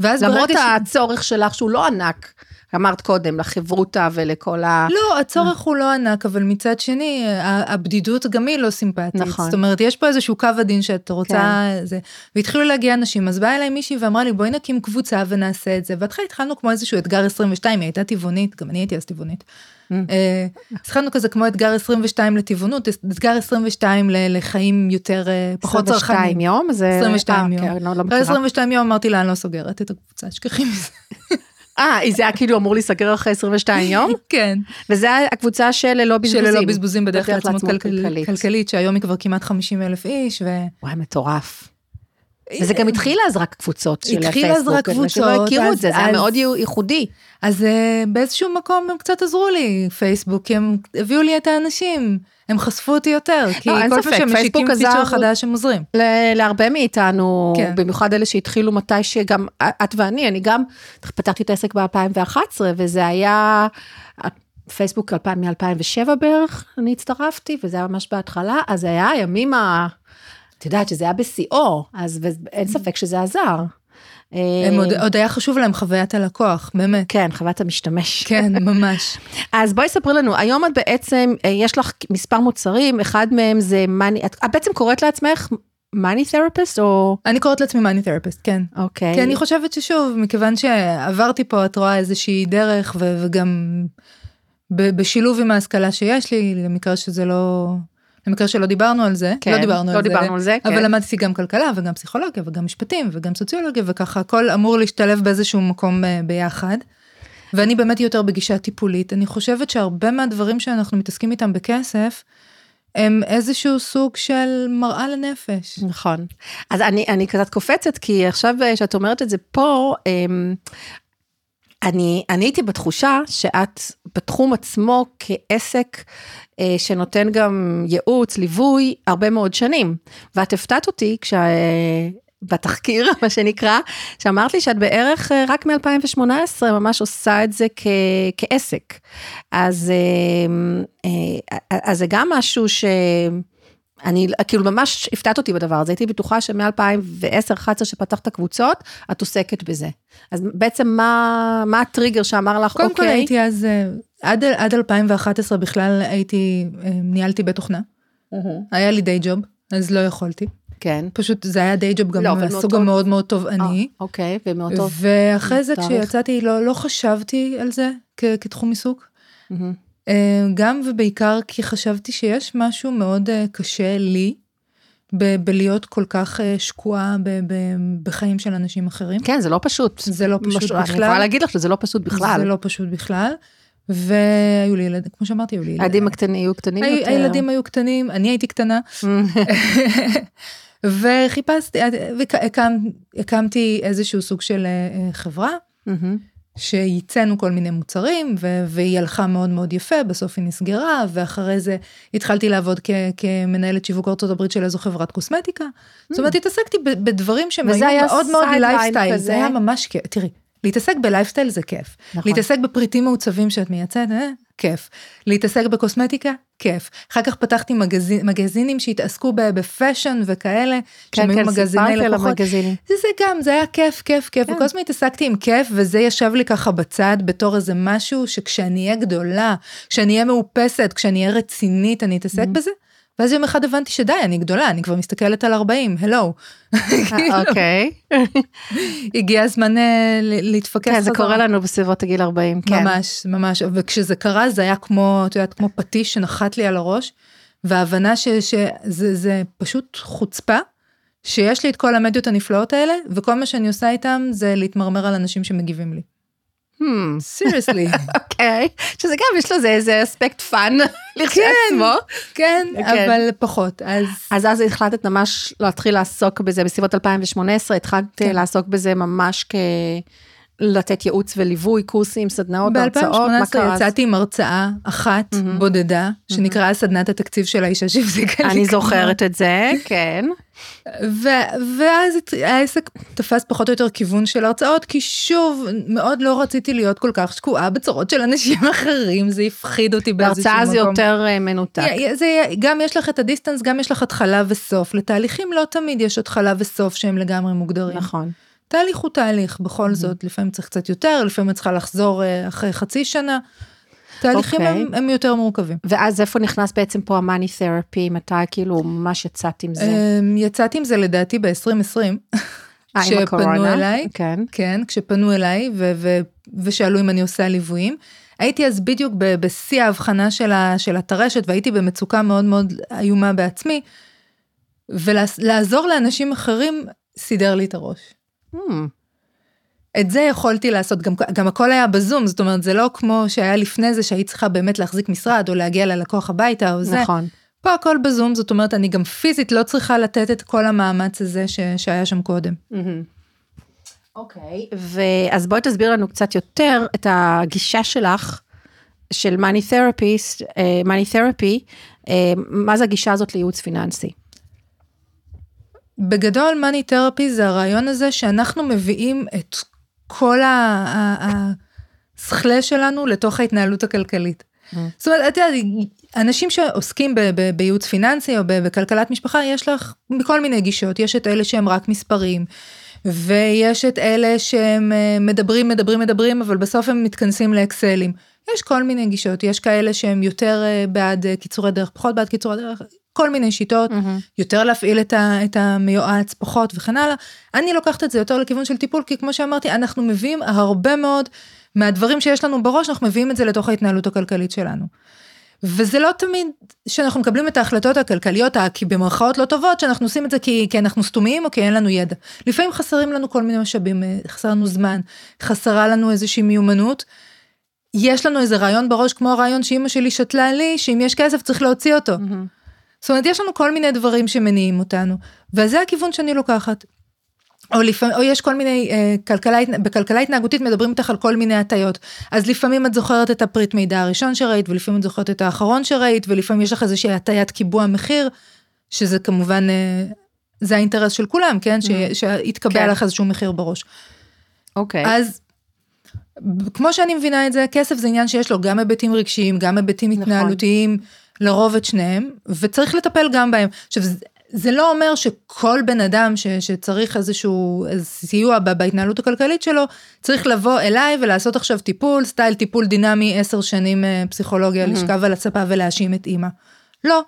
ואז למרות הצורך ש... שלך, שהוא לא ענק, אמרת קודם, לחברותה ולכל ה... לא, הצורך הוא לא ענק, אבל מצד שני, הבדידות גם היא לא סימפטית. נכון. זאת אומרת, יש פה איזשהו קו עדין שאת רוצה... כן. זה, והתחילו להגיע אנשים, אז באה אליי מישהי ואמרה לי, בואי נקים קבוצה ונעשה את זה. בהתחלה התחלנו כמו איזשהו אתגר 22, היא הייתה טבעונית, גם אני הייתי אז טבעונית. Mm. אה, התחלנו כזה כמו אתגר 22 לטבעונות, אתגר 22 לחיים יותר, אה, פחות צרכנים. 22 יום? זה... 22 יום. כן, לא, לא מכירה. 22 יום אמרתי לה, אני לא סוגרת את הקבוצה, שכחי מזה. אה, זה היה כאילו אמור להיסגר אחרי 22 יום? כן. וזה הקבוצה של ללא בזבוזים. של ללא בזבוזים בדרך לעצמאות כלכלית. כלכלית, שהיום היא כבר כמעט 50 אלף איש. ו... וואי, מטורף. וזה גם התחיל אז רק קבוצות של פייסבוק. התחיל אז רק קבוצות. שלא הכירו את זה, זה היה מאוד ייחודי. אז אה, באיזשהו מקום הם קצת עזרו לי, פייסבוק, כי הם הביאו לי את האנשים. הם חשפו אותי יותר, כי לא, כל פעם שהם משיקים פיצ'ר חדש הם עוזרים. להרבה מאיתנו, כן. במיוחד אלה שהתחילו מתי שגם את ואני, אני גם פתחתי את העסק ב-2011, וזה היה... פייסבוק מ-2007 בערך, אני הצטרפתי, וזה היה ממש בהתחלה, אז זה היה הימים ה... את יודעת שזה היה בשיאו, אז אין ספק שזה עזר. הם עוד, עוד היה חשוב להם חוויית הלקוח, באמת. כן, חוויית המשתמש. כן, ממש. אז בואי ספרי לנו, היום את בעצם, אה, יש לך מספר מוצרים, אחד מהם זה מאני, את, את בעצם קוראת לעצמך מאני תרפיסט או? אני קוראת לעצמי מאני תרפיסט, כן. אוקיי. כי אני חושבת ששוב, מכיוון שעברתי פה, את רואה איזושהי דרך ו- וגם בשילוב עם ההשכלה שיש לי, למקרה שזה לא... למקרה שלא דיברנו על זה, כן, לא דיברנו לא על דיברנו זה, על זה, אבל כן. למדתי גם כלכלה וגם פסיכולוגיה וגם משפטים וגם סוציולוגיה וככה הכל אמור להשתלב באיזשהו מקום אה, ביחד. ואני באמת יותר בגישה טיפולית, אני חושבת שהרבה מהדברים שאנחנו מתעסקים איתם בכסף, הם איזשהו סוג של מראה לנפש. נכון. אז אני, אני קצת קופצת, כי עכשיו אה, שאת אומרת את זה פה, אמ, אני, אני הייתי בתחושה שאת בתחום עצמו כעסק אה, שנותן גם ייעוץ, ליווי, הרבה מאוד שנים. ואת הפתעת אותי כשה... בתחקיר, מה שנקרא, שאמרת לי שאת בערך אה, רק מ-2018 ממש עושה את זה כ- כעסק. אז, אה, אה, אז זה גם משהו ש... אני כאילו ממש הפתעת אותי בדבר הזה, הייתי בטוחה שמ-2010-2011 שפתחת קבוצות, את עוסקת בזה. אז בעצם מה, מה הטריגר שאמר לך, קודם אוקיי? כל הייתי אז, עד, עד 2011 בכלל הייתי, ניהלתי בית תוכנה. היה לי דיי ג'וב, אז לא יכולתי. כן. פשוט זה היה דיי ג'וב גם לא, מהסוג המאוד מאוד תובעני. אוקיי, ומאוד טוב. ואחרי זה כשיצאתי לא, לא חשבתי על זה כ- כתחום עיסוק. אה, גם ובעיקר כי חשבתי שיש משהו מאוד אה, קשה לי ב- בלהיות כל כך אה, שקועה ב- ב- בחיים של אנשים אחרים. כן, זה לא פשוט. זה לא פשוט מש... אני בכלל. יכולה להגיד לך שזה לא פשוט בכלל. זה לא פשוט בכלל. והיו לי ילדים, כמו שאמרתי, היו לי ילדים. הילדים הקטנים היו קטנים היו- יותר. הילדים היו קטנים, אני הייתי קטנה. וחיפשתי, והקמתי איזשהו סוג של אה, חברה. שייצאנו כל מיני מוצרים ו- והיא הלכה מאוד מאוד יפה בסוף היא נסגרה ואחרי זה התחלתי לעבוד כ- כמנהלת שיווק ארצות הברית של איזו חברת קוסמטיקה. זאת אומרת התעסקתי בדברים שהם היו מאוד מאוד לייפסטייל. זה היה ממש תראי להתעסק בלייפסטייל זה כיף נכון. להתעסק בפריטים מעוצבים שאת מייצאת אה, כיף להתעסק בקוסמטיקה כיף אחר כך פתחתי מגזין, מגזינים שהתעסקו ב- ב fashion וכאלה כן, שהם היו כן, מגזיני סיפרתי על לקוחות. המגזינים. זה, זה גם, זה היה כיף, כיף, כיף, כן. וכל הזמן התעסקתי עם כיף, וזה ישב לי ככה בצד בתור איזה משהו שכשאני אהיה גדולה, כשאני אהיה מאופסת, כשאני אהיה רצינית, אני אתעסק בזה. ואז יום אחד הבנתי שדי, אני גדולה, אני כבר מסתכלת על 40, הלו. אה, אוקיי. הגיע הזמן אה, להתפקס כן, זה. קורה לנו בסביבות הגיל 40, כן. ממש, ממש, וכשזה קרה זה היה כמו, את יודעת, כמו פטיש שנחת לי על הראש, וההבנה שזה זה פשוט חוצפה, שיש לי את כל המדיות הנפלאות האלה, וכל מה שאני עושה איתם זה להתמרמר על אנשים שמגיבים לי. Hmm, seriously. אוקיי. שזה גם, יש לזה איזה אספקט fun לכשעצמו. כן, כן. אבל פחות, אז... אז אז החלטת ממש להתחיל לעסוק בזה בסביבות 2018, התחלת כן. לעסוק בזה ממש כ... לתת ייעוץ וליווי, קורסים, סדנאות, הרצאות, מה ב-2018 קרה? אז? יצאתי עם הרצאה אחת בודדה, שנקראה סדנת התקציב של האישה שהפסיקה אני לקנות. זוכרת את זה, כן. ו- ואז העסק תפס פחות או יותר כיוון של הרצאות, כי שוב, מאוד לא רציתי להיות כל כך שקועה בצרות של אנשים אחרים, זה הפחיד אותי באיזשהו מקום. בהרצאה זה יותר מנותק. זה, גם יש לך את הדיסטנס, גם יש לך התחלה וסוף. לתהליכים לא תמיד יש התחלה וסוף שהם לגמרי מוגדרים. נכון. תהליך הוא תהליך, בכל זאת, לפעמים צריך קצת יותר, לפעמים את צריכה לחזור אה, אחרי חצי שנה. תהליכים אוקיי. הם, הם יותר מורכבים. ואז איפה נכנס בעצם פה המאני תרפי, מתי כאילו ממש יצאת עם זה? אמ, יצאתי עם זה לדעתי ב-2020, אה, עם כשפנו הקורונה? אליי, כן. כן, כשפנו אליי ו- ו- ושאלו אם אני עושה ליוויים. הייתי אז בדיוק ב- בשיא ההבחנה של, ה- של הטרשת והייתי במצוקה מאוד מאוד איומה בעצמי, ולעזור לאנשים אחרים סידר לי את הראש. Hmm, את זה יכולתי לעשות, גם, גם הכל היה בזום, זאת אומרת, זה לא כמו שהיה לפני זה שהיית צריכה באמת להחזיק משרד או להגיע ללקוח הביתה או זה. נכון. פה הכל בזום, זאת אומרת, אני גם פיזית לא צריכה לתת את כל המאמץ הזה ש, שהיה שם קודם. אוקיי. ואז בואי תסביר לנו קצת יותר את הגישה שלך, של מאני תרפיסט, מאני תרפי, מה זה הגישה הזאת לייעוץ פיננסי? בגדול, מאני תרפי זה הרעיון הזה שאנחנו מביאים את כל השכלה שלנו לתוך ההתנהלות הכלכלית. זאת אומרת, את יודעת, אנשים שעוסקים בייעוץ פיננסי או בכלכלת משפחה, יש לך מכל מיני גישות, יש את אלה שהם רק מספרים, ויש את אלה שהם אה, מדברים, מדברים, מדברים, אבל בסוף הם מתכנסים לאקסלים. יש כל מיני גישות, יש כאלה שהם יותר אה, בעד אה, קיצורי דרך, פחות בעד קיצורי דרך, כל מיני שיטות, mm-hmm. יותר להפעיל את, ה, את המיועץ, פחות וכן הלאה. אני לוקחת את זה יותר לכיוון של טיפול, כי כמו שאמרתי, אנחנו מביאים הרבה מאוד מהדברים שיש לנו בראש, אנחנו מביאים את זה לתוך ההתנהלות הכלכלית שלנו. וזה לא תמיד שאנחנו מקבלים את ההחלטות הכלכליות, כי במרכאות לא טובות, שאנחנו עושים את זה כי, כי אנחנו סתומים או כי אין לנו ידע. לפעמים חסרים לנו כל מיני משאבים, אה, חסר לנו זמן, חסרה לנו איזושהי מיומנות. יש לנו איזה רעיון בראש כמו הרעיון שאימא שלי שתלה לי, שאם יש כסף צריך להוציא אותו. Mm-hmm. זאת אומרת, יש לנו כל מיני דברים שמניעים אותנו, וזה הכיוון שאני לוקחת. או, לפעמים, או יש כל מיני, אה, כלכלה, בכלכלה התנהגותית מדברים איתך על כל מיני הטיות. אז לפעמים את זוכרת את הפריט מידע הראשון שראית, ולפעמים את זוכרת את האחרון שראית, ולפעמים יש לך איזושהי הטיית קיבוע מחיר, שזה כמובן, אה, זה האינטרס של כולם, כן? ש, mm. שיתקבע כן. לך איזשהו מחיר בראש. אוקיי. Okay. אז כמו שאני מבינה את זה, כסף זה עניין שיש לו גם היבטים רגשיים, גם היבטים נכון. התנהלותיים, לרוב את שניהם, וצריך לטפל גם בהם. עכשיו, זה לא אומר שכל בן אדם ש, שצריך איזשהו סיוע בהתנהלות הכלכלית שלו, צריך לבוא אליי ולעשות עכשיו טיפול, סטייל טיפול דינמי עשר שנים אה, פסיכולוגיה, mm-hmm. לשכב על הצפה ולהאשים את אימא. לא,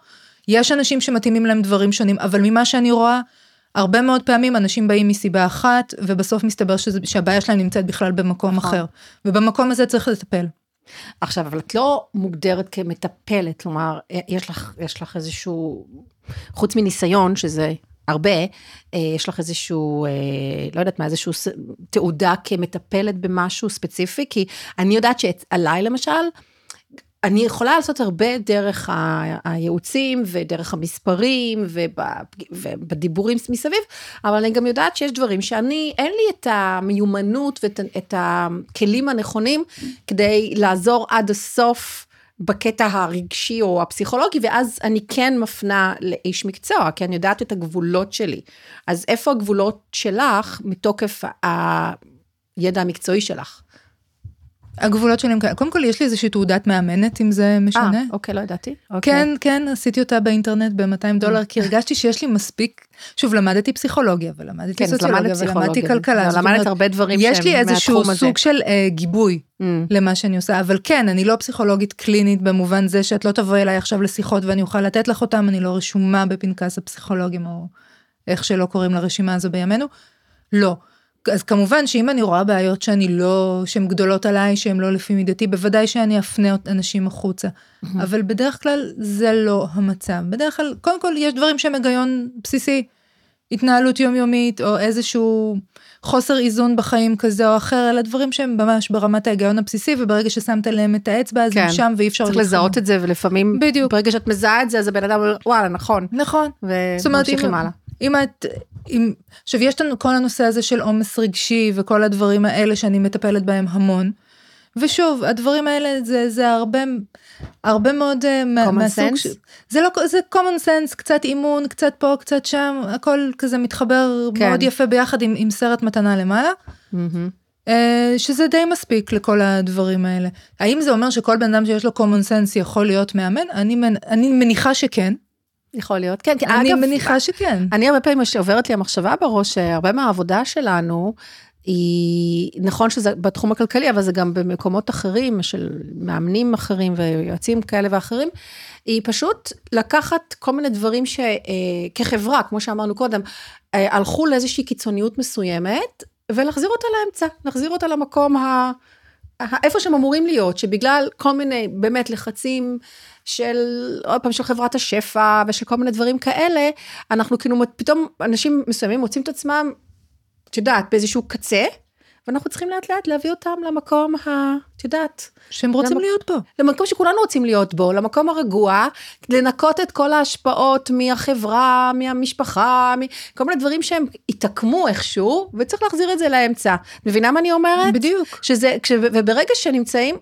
יש אנשים שמתאימים להם דברים שונים, אבל ממה שאני רואה, הרבה מאוד פעמים אנשים באים מסיבה אחת, ובסוף מסתבר שזה, שהבעיה שלהם נמצאת בכלל במקום נכון. אחר. ובמקום הזה צריך לטפל. עכשיו, אבל את לא מוגדרת כמטפלת, כלומר, אה, יש לך, יש לך איזשהו, חוץ מניסיון, שזה הרבה, אה, יש לך איזשהו, אה, לא יודעת מה, איזשהו תעודה כמטפלת במשהו ספציפי, כי אני יודעת שעליי למשל, אני יכולה לעשות הרבה דרך הייעוצים ודרך המספרים ובדיבורים מסביב, אבל אני גם יודעת שיש דברים שאני, אין לי את המיומנות ואת הכלים הנכונים כדי לעזור עד הסוף. בקטע הרגשי או הפסיכולוגי, ואז אני כן מפנה לאיש מקצוע, כי אני יודעת את הגבולות שלי. אז איפה הגבולות שלך מתוקף הידע המקצועי שלך? הגבולות שלי הם כאלה, קודם כל יש לי איזושהי תעודת מאמנת אם זה משנה. אה, אוקיי, לא ידעתי. אוקיי. כן, כן, עשיתי אותה באינטרנט ב-200 דולר, כי הרגשתי שיש לי מספיק, שוב, למדתי פסיכולוגיה, ולמדתי כן, סוציולוגיה, ולמדתי כלכלה. לא, למדת הרבה דברים שהם מהתחום הזה. יש לי איזשהו סוג של uh, גיבוי mm. למה שאני עושה, אבל כן, אני לא פסיכולוגית קלינית במובן זה שאת לא תבואי אליי עכשיו לשיחות ואני אוכל לתת לך אותם, אני לא רשומה בפנקס הפסיכולוגים, או איך שלא קוראים לרשימה הזו בימינו. לא. אז כמובן שאם אני רואה בעיות שאני לא, שהן גדולות עליי, שהן לא לפי מידתי, בוודאי שאני אפנה אנשים החוצה. Mm-hmm. אבל בדרך כלל זה לא המצב. בדרך כלל, קודם כל יש דברים שהם היגיון בסיסי. התנהלות יומיומית, או איזשהו חוסר איזון בחיים כזה או אחר, אלה דברים שהם ממש ברמת ההיגיון הבסיסי, וברגע ששמת להם את האצבע, אז כן. הם שם ואי אפשר... צריך לזהות את זה, ולפעמים, בדיוק. ברגע שאת מזהה את זה, אז הבן אדם אומר, וואלה, נכון. נכון. וממשיכים הלאה. אם את, אם, עכשיו יש לנו כל הנושא הזה של עומס רגשי וכל הדברים האלה שאני מטפלת בהם המון. ושוב, הדברים האלה זה, זה הרבה, הרבה מאוד uh, מהסוג ש... זה לא, זה common sense, קצת אימון, קצת פה, קצת שם, הכל כזה מתחבר כן. מאוד יפה ביחד עם, עם סרט מתנה למעלה. Mm-hmm. שזה די מספיק לכל הדברים האלה. האם זה אומר שכל בן אדם שיש לו common sense יכול להיות מאמן? אני, אני מניחה שכן. יכול להיות, כן, כן. אני אגב, מניחה שכן. אני הרבה פעמים עוברת לי המחשבה בראש, הרבה מהעבודה שלנו, היא, נכון שזה בתחום הכלכלי, אבל זה גם במקומות אחרים, של מאמנים אחרים ויועצים כאלה ואחרים, היא פשוט לקחת כל מיני דברים שכחברה, כמו שאמרנו קודם, אה, הלכו לאיזושהי קיצוניות מסוימת, ולהחזיר אותה לאמצע, להחזיר אותה למקום ה... איפה שהם אמורים להיות, שבגלל כל מיני באמת לחצים של, עוד פעם, של חברת השפע ושל כל מיני דברים כאלה, אנחנו כאילו פתאום אנשים מסוימים מוצאים את עצמם, את יודעת, באיזשהו קצה, ואנחנו צריכים לאט לאט להביא אותם למקום ה... את יודעת. שהם רוצים למק... להיות בו. למקום שכולנו רוצים להיות בו, למקום הרגוע, לנקות את כל ההשפעות מהחברה, מהמשפחה, מכל מיני דברים שהם התעקמו איכשהו, וצריך להחזיר את זה לאמצע. מבינה מה אני אומרת? בדיוק. שזה, כש, וברגע שנמצאים,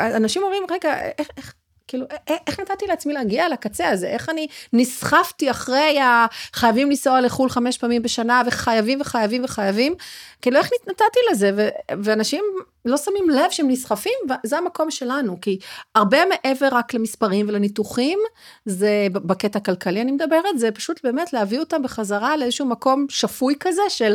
אנשים אומרים, רגע, איך, איך, כאילו, איך נתתי לעצמי להגיע לקצה הזה? איך אני נסחפתי אחרי החייבים לנסוע לחו"ל חמש פעמים בשנה, וחייבים וחייבים וחייבים? כאילו, איך נתתי לזה? ו- ואנשים לא שמים לב שהם נסחפים, וזה המקום שלנו, כי הרבה מעבר רק למספרים ולניתוחים, זה בקטע הכלכלי אני מדברת, זה פשוט באמת להביא אותם בחזרה לאיזשהו מקום שפוי כזה של,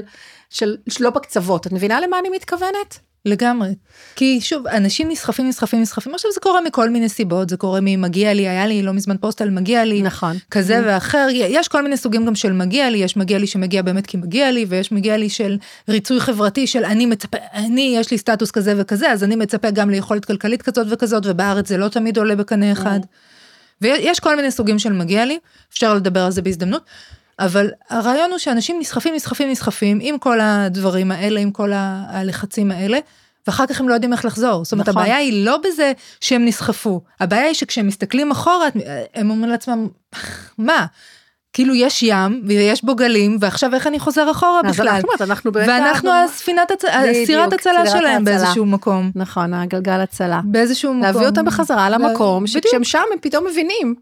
של, של לא בקצוות. את מבינה למה אני מתכוונת? לגמרי. כי שוב, אנשים נסחפים, נסחפים, נסחפים, עכשיו זה קורה מכל מיני סיבות, זה קורה ממגיע לי, היה לי לא מזמן פוסט על מגיע לי, נכון. כזה mm. ואחר, יש כל מיני סוגים גם של מגיע לי, יש מגיע לי שמגיע באמת כי מגיע לי, ויש מגיע לי של ריצוי חברתי, של אני מצפה, אני, יש לי סטטוס כזה וכזה, אז אני מצפה גם ליכולת כלכלית כזאת וכזאת, ובארץ זה לא תמיד עולה בקנה אחד. Mm. ויש כל מיני סוגים של מגיע לי, אפשר לדבר על זה בהזדמנות. אבל הרעיון הוא שאנשים נסחפים, נסחפים, נסחפים עם כל הדברים האלה, עם כל הלחצים האלה, ואחר כך הם לא יודעים איך לחזור. זאת אומרת, נכון. הבעיה היא לא בזה שהם נסחפו, הבעיה היא שכשהם מסתכלים אחורה, הם אומרים לעצמם, מה? כאילו יש ים ויש בו גלים ועכשיו איך אני חוזר אחורה בכלל. אז אנחנו, באמת... ואנחנו הספינת הצלה, סירת הצלה שלהם באיזשהו מקום. נכון, הגלגל הצלה. באיזשהו מקום. להביא אותם בחזרה למקום, שכשהם שם הם פתאום מבינים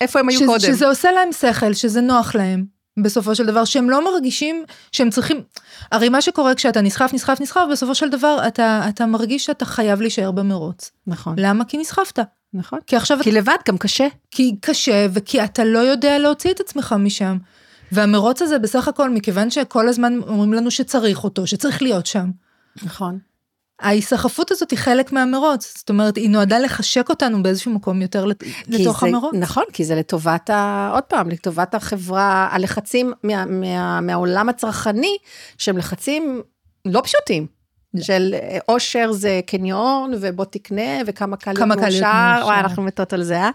איפה הם היו קודם. שזה עושה להם שכל, שזה נוח להם. בסופו של דבר שהם לא מרגישים שהם צריכים הרי מה שקורה כשאתה נסחף נסחף נסחף בסופו של דבר אתה אתה מרגיש שאתה חייב להישאר במרוץ. נכון. למה? כי נסחפת. נכון. כי עכשיו... כי לבד גם קשה. כי קשה וכי אתה לא יודע להוציא את עצמך משם. והמרוץ הזה בסך הכל מכיוון שכל הזמן אומרים לנו שצריך אותו שצריך להיות שם. נכון. ההיסחפות הזאת היא חלק מהמרוץ, זאת אומרת, היא נועדה לחשק אותנו באיזשהו מקום יותר לתוך זה, המרוץ. נכון, כי זה לטובת, ה, עוד פעם, לטובת החברה, הלחצים מה, מה, מהעולם הצרכני, שהם לחצים לא פשוטים. לא. של אושר זה קניון ובוא תקנה וכמה קל להיות מאושר, וואי אנחנו מתות על זה, אה?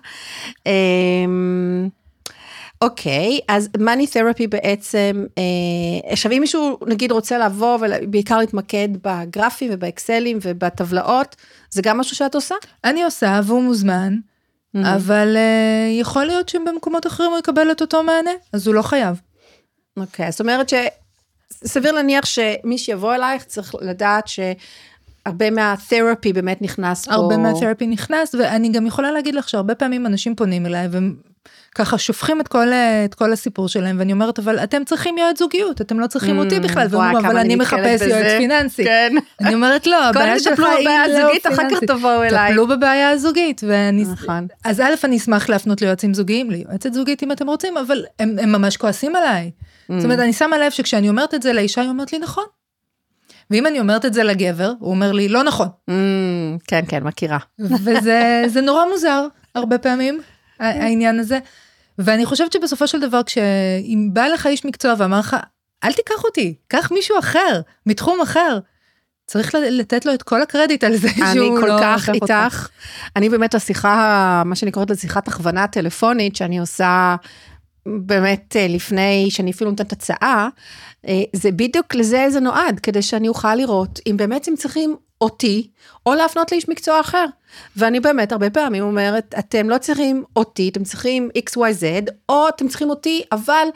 אוקיי, אז מאני תרפי בעצם, אה, עכשיו אם מישהו נגיד רוצה לבוא ובעיקר להתמקד בגרפים ובאקסלים ובטבלאות, זה גם משהו שאת עושה? אני עושה והוא מוזמן, mm-hmm. אבל אה, יכול להיות שבמקומות אחרים הוא יקבל את אותו מענה, אז הוא לא חייב. אוקיי, זאת אומרת שסביר להניח שמי שיבוא אלייך צריך לדעת ש... הרבה מהתרפי באמת נכנס פה. הרבה מהתרפי נכנס, ואני גם יכולה להגיד לך שהרבה פעמים אנשים פונים אליי והם ככה שופכים את כל, את כל הסיפור שלהם ואני אומרת אבל אתם צריכים יועץ זוגיות אתם לא צריכים אותי mm, בכלל ואומרים אבל אני מחפש יועץ פיננסי. כן. אני אומרת לא הבעיה שלך היא לא פיננסית. אחר כך תבואו אליי. טפלו בבעיה הזוגית ואני נכון. אז א' אני אשמח להפנות ליועצים זוגיים ליועצת זוגית אם אתם רוצים אבל הם, הם ממש כועסים עליי. זאת אומרת mm. אני שמה לב שכשאני אומרת את זה לאישה היא אומרת לי נכון. ואם אני אומרת את זה לגבר הוא אומר לי לא נכון. Mm, כן כן מכירה. וזה נורא מוזר הרבה פעמים העניין הזה. ואני חושבת שבסופו של דבר כשאם בא לך איש מקצוע ואמר לך אל תיקח אותי קח מישהו אחר מתחום אחר. צריך לתת לו את כל הקרדיט על זה שהוא לא... אני כל כך איתך. אני באמת השיחה, מה שאני קוראת לשיחת הכוונה טלפונית שאני עושה באמת אה, לפני שאני אפילו נותנת הצעה, אה, זה בדיוק לזה זה נועד, כדי שאני אוכל לראות אם באמת הם צריכים אותי, או להפנות לאיש מקצוע אחר. ואני באמת הרבה פעמים אומרת, אתם לא צריכים אותי, אתם צריכים XYZ, או אתם צריכים אותי, אבל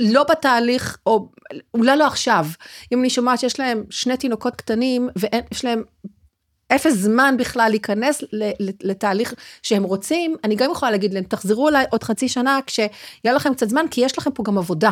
לא בתהליך, או אולי לא עכשיו. אם אני שומעת שיש להם שני תינוקות קטנים, ויש להם אפס זמן בכלל להיכנס לתהליך שהם רוצים, אני גם יכולה להגיד להם, תחזרו אליי עוד חצי שנה כשיהיה לכם קצת זמן, כי יש לכם פה גם עבודה.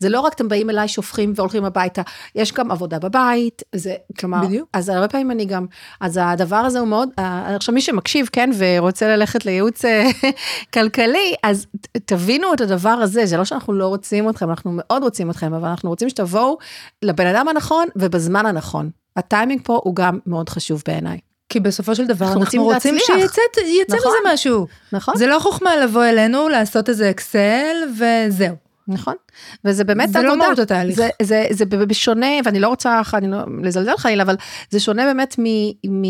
זה לא רק אתם באים אליי, שופכים והולכים הביתה, יש גם עבודה בבית, זה, כלומר, בדיוק. אז הרבה פעמים אני גם, אז הדבר הזה הוא מאוד, אה, עכשיו מי שמקשיב, כן, ורוצה ללכת לייעוץ אה, כלכלי, אז תבינו את הדבר הזה, זה לא שאנחנו לא רוצים אתכם, אנחנו מאוד רוצים אתכם, אבל אנחנו רוצים שתבואו לבן אדם הנכון ובזמן הנכון. הטיימינג פה הוא גם מאוד חשוב בעיניי. כי בסופו של דבר אנחנו, אנחנו רוצים, רוצים שיצא נכון, מזה משהו. נכון. זה לא חוכמה לבוא אלינו, לעשות איזה אקסל וזהו. נכון, וזה באמת זה לא עבודה. זה לא מהות התהליך. זה, זה, זה בשונה, ואני לא רוצה אני לא, לזלזל חלילה, אבל זה שונה באמת מ... מ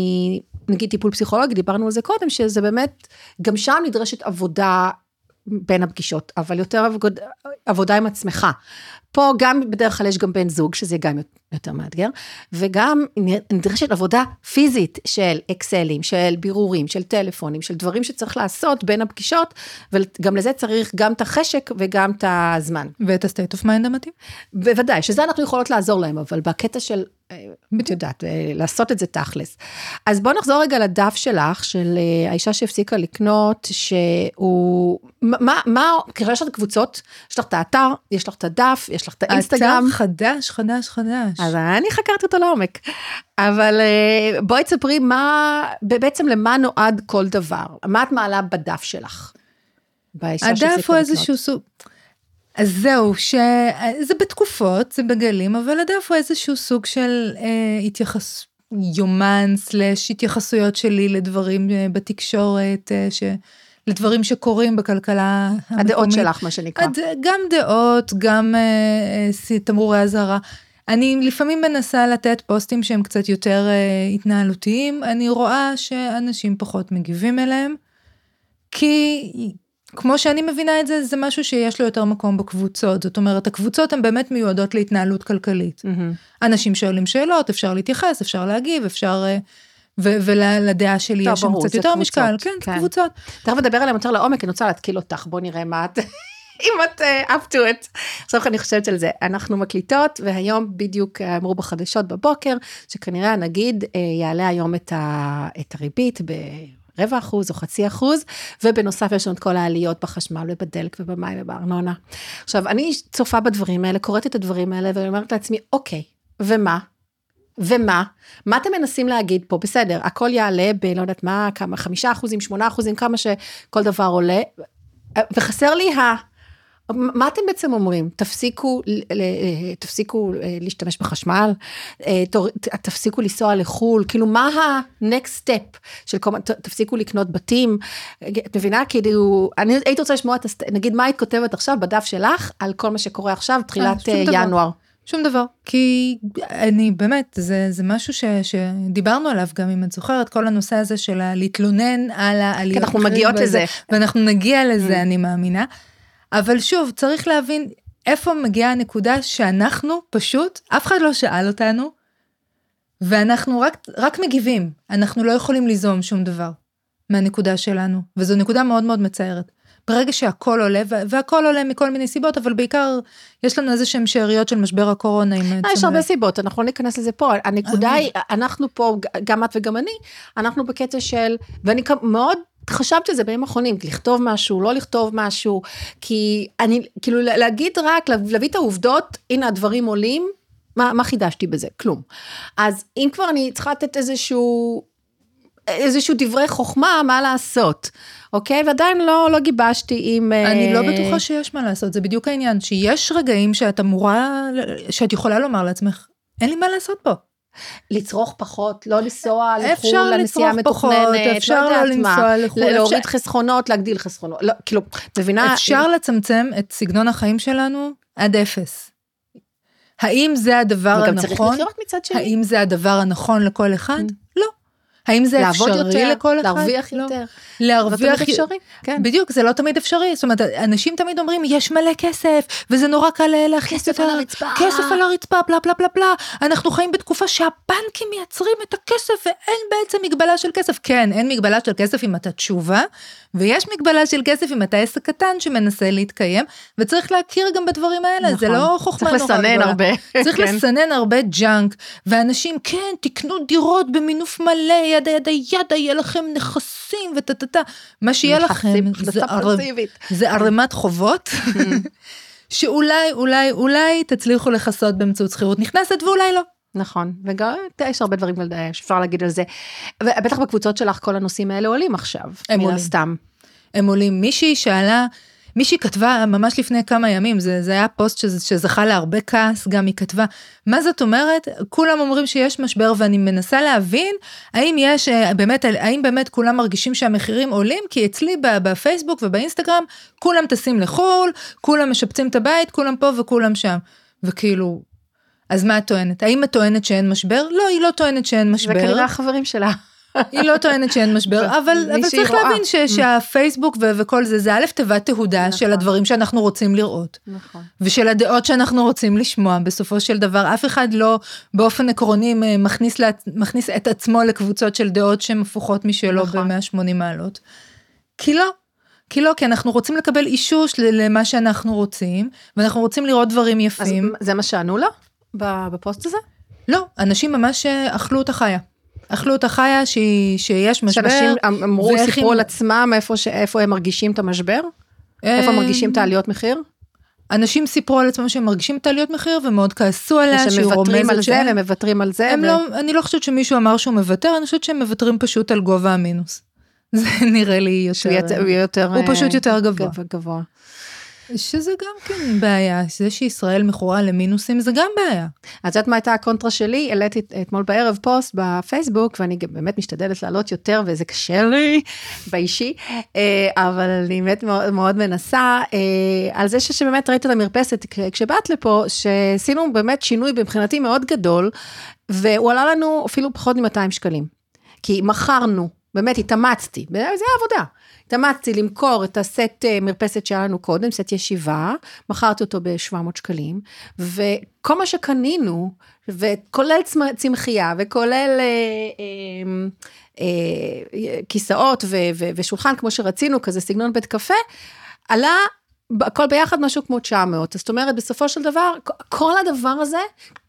נגיד טיפול פסיכולוגי, דיברנו על זה קודם, שזה באמת, גם שם נדרשת עבודה בין הפגישות, אבל יותר עבוד, עבודה עם עצמך. פה גם בדרך כלל יש גם בן זוג, שזה גם יותר מאתגר, וגם נדרשת עבודה פיזית של אקסלים, של בירורים, של טלפונים, של דברים שצריך לעשות בין הפגישות, וגם לזה צריך גם את החשק וגם את הזמן. ואת ה-state of mind המתאים. בוודאי, שזה אנחנו יכולות לעזור להם, אבל בקטע של, אה, את יודעת, אה, לעשות את זה תכלס. אז בואו נחזור רגע לדף שלך, של אה, האישה שהפסיקה לקנות, שהוא, מה, מה, יש לך קבוצות, יש לך את האתר, יש לך את הדף, יש לך את האינסטגרם. אתר חדש, חדש, חדש. אז אני חקרתי אותו לעומק. אבל אה, בואי תספרי מה, בעצם למה נועד כל דבר. מה את מעלה בדף שלך? הדף הוא איזשהו סוג... אז זהו, שזה בתקופות, זה בגלים, אבל הדף הוא איזשהו סוג של אה, התייחס... יומן סלאש התייחסויות שלי לדברים אה, בתקשורת, אה, ש... לדברים שקורים בכלכלה המקומית. הדעות שלך, מה שנקרא. גם דעות, גם uh, תמרורי אזהרה. אני לפעמים מנסה לתת פוסטים שהם קצת יותר uh, התנהלותיים, אני רואה שאנשים פחות מגיבים אליהם, כי כמו שאני מבינה את זה, זה משהו שיש לו יותר מקום בקבוצות. זאת אומרת, הקבוצות הן באמת מיועדות להתנהלות כלכלית. Mm-hmm. אנשים שואלים שאלות, אפשר להתייחס, אפשר להגיב, אפשר... Uh, ולדעה שלי יש שם קצת יותר משקל, כן, כן, קבוצות. תכף נדבר עליהם יותר לעומק, אני רוצה להתקיל אותך, בוא נראה מה את, אם את uh, up to it. עכשיו אני חושבת על זה, אנחנו מקליטות, והיום בדיוק אה, אמרו בחדשות בבוקר, שכנראה הנגיד uh, יעלה היום את, ה, את הריבית ב... רבע אחוז או חצי אחוז, ובנוסף יש לנו את כל העליות בחשמל ובדלק ובמים ובארנונה. עכשיו, אני צופה בדברים האלה, קוראת את הדברים האלה, ואני אומרת לעצמי, אוקיי, ומה? ומה? מה אתם מנסים להגיד פה? בסדר, הכל יעלה ב... לא יודעת מה, כמה, חמישה אחוזים, שמונה אחוזים, כמה שכל דבר עולה, וחסר לי ה... מה אתם בעצם אומרים? תפסיקו, תפסיקו אה, להשתמש בחשמל? אה, תפסיקו לנסוע לחו"ל? כאילו, מה ה-next step של כל מיני, תפסיקו לקנות בתים? את מבינה? כאילו, אני הייתי רוצה לשמוע, נגיד, מה היית כותבת עכשיו בדף שלך על כל מה שקורה עכשיו, תחילת אה, ינואר? דבר. שום דבר, כי אני באמת, זה, זה משהו ש, שדיברנו עליו גם אם את זוכרת, כל הנושא הזה של להתלונן על העליות. כי אנחנו מגיעות וזה, לזה. ואנחנו נגיע לזה, mm. אני מאמינה. אבל שוב, צריך להבין איפה מגיעה הנקודה שאנחנו פשוט, אף אחד לא שאל אותנו, ואנחנו רק, רק מגיבים, אנחנו לא יכולים ליזום שום דבר מהנקודה שלנו, וזו נקודה מאוד מאוד מצערת. ברגע שהכל עולה, והכל עולה מכל מיני סיבות, אבל בעיקר יש לנו איזה שהם שאריות של משבר הקורונה. אה, יש הרבה סיבות, אנחנו לא ניכנס לזה פה. הנקודה היא, אנחנו פה, גם את וגם אני, אנחנו בקטע של, ואני מאוד חשבתי על זה בימים האחרונים, לכתוב משהו, לא לכתוב משהו, כי אני, כאילו להגיד רק, להביא את העובדות, הנה הדברים עולים, מה, מה חידשתי בזה? כלום. אז אם כבר אני צריכה לתת איזשהו, איזשהו דברי חוכמה, מה לעשות, אוקיי? ועדיין לא, לא גיבשתי עם... אני לא אה, בטוחה שיש מה לעשות, זה בדיוק העניין, שיש רגעים שאת אמורה, שאת יכולה לומר לעצמך, אין לי מה לעשות פה. לצרוך פחות, לא לנסוע לחו"ל לנסיעה מתוכננת, אפשר לא לנסוע לחו"ל, להוריד חסכונות, להגדיל חסכונות, לא, כאילו, מבינה? אפשר לצמצם את סגנון החיים שלנו עד אפס. האם זה הדבר הנכון? וגם צריך לחיות מצד שני. האם זה הדבר הנכון לכל אחד? Mm. לא. האם זה אפשרי יותר, לכל אחד? להרוויח לא. יותר. להרוויח... לא תמיד אפשרי, כן. בדיוק, זה לא תמיד אפשרי. זאת אומרת, אנשים תמיד אומרים, יש מלא כסף, וזה נורא קל להכניס יותר... כסף על הרצפה. כסף על הרצפה, בלה בלה בלה בלה. אנחנו חיים בתקופה שהבנקים מייצרים את הכסף ואין בעצם מגבלה של כסף. כן, אין מגבלה של כסף אם אתה תשובה, ויש מגבלה של כסף אם אתה עסק קטן שמנסה להתקיים, וצריך להכיר גם בדברים האלה, נכון. זה לא חוכמה נורא גדולה. צריך לסנן הרבה. צריך כן. לסנן הרבה ג'אנק, ואנשים, כן, תקנו דירות במינוף מלא, ידה ידה ידה, יהיה לכם נכסים וטה טה טה. מה שיהיה לכם זה. זה ערימת חובות. שאולי, אולי, אולי תצליחו לכסות באמצעות שכירות נכנסת ואולי לא. נכון, וגם יש הרבה דברים שאפשר להגיד על זה. ובטח בקבוצות שלך כל הנושאים האלה עולים עכשיו, הם עולים. סתם. הם עולים. מישהי שאלה, מישהי כתבה ממש לפני כמה ימים, זה, זה היה פוסט שזה, שזכה להרבה כעס, גם היא כתבה, מה זאת אומרת? כולם אומרים שיש משבר ואני מנסה להבין האם יש, אה, באמת, האם באמת כולם מרגישים שהמחירים עולים? כי אצלי בפייסבוק ובאינסטגרם, כולם טסים לחו"ל, כולם משפצים את הבית, כולם פה וכולם שם. וכאילו, אז מה את טוענת? האם את טוענת שאין משבר? לא, היא לא טוענת שאין משבר. זה כנראה החברים שלה. היא לא טוענת שאין משבר, אבל, אבל צריך רואה. להבין ש, mm. שהפייסבוק ו, וכל זה, זה א' תיבת תהודה נכון. של הדברים שאנחנו רוצים לראות. נכון. ושל הדעות שאנחנו רוצים לשמוע, בסופו של דבר, אף אחד לא באופן עקרוני מכניס, לה, מכניס את עצמו לקבוצות של דעות שהן הפוכות משלו נכון. ב-180 מעלות. כי לא, כי לא, כי אנחנו רוצים לקבל אישוש למה שאנחנו רוצים, ואנחנו רוצים לראות דברים יפים. אז זה מה שענו לה בפוסט הזה? לא, אנשים ממש אה, אכלו אותה חיה. אכלו אותה חיה שהיא, שיש משבר. שאנשים אמ- אמרו, סיפרו על עצמם איפה, ש... איפה הם מרגישים את המשבר? איפה הם מרגישים את העליות מחיר? אנשים סיפרו על עצמם שהם מרגישים את העליות מחיר ומאוד כעסו עליה שהיא רומזת על זה. והם מוותרים על זה. הם ו... לא, אני לא חושבת שמישהו אמר שהוא מוותר, אני חושבת שהם מוותרים פשוט על גובה המינוס. זה נראה לי יותר... יותר... הוא פשוט יותר גבוה. גבוה. שזה גם כן בעיה, זה שישראל מכורה למינוסים זה גם בעיה. את יודעת מה הייתה הקונטרה שלי? העליתי אתמול בערב פוסט בפייסבוק, ואני באמת משתדלת לעלות יותר, וזה קשה לי באישי, אה, אבל אני באמת מאוד, מאוד מנסה, אה, על זה שבאמת ראית את המרפסת כשבאת לפה, שעשינו באמת שינוי מבחינתי מאוד גדול, והוא עלה לנו אפילו פחות מ-200 שקלים. כי מכרנו, באמת התאמצתי, זה עבודה. התאמצתי למכור את הסט אה, מרפסת שהיה לנו קודם, סט ישיבה, מכרתי אותו ב-700 שקלים, וכל מה שקנינו, וכולל צמחייה, וכולל אה, אה, אה, כיסאות ו- ו- ושולחן כמו שרצינו, כזה סגנון בית קפה, עלה הכל ביחד משהו כמו 900, זאת אומרת, בסופו של דבר, כל הדבר הזה,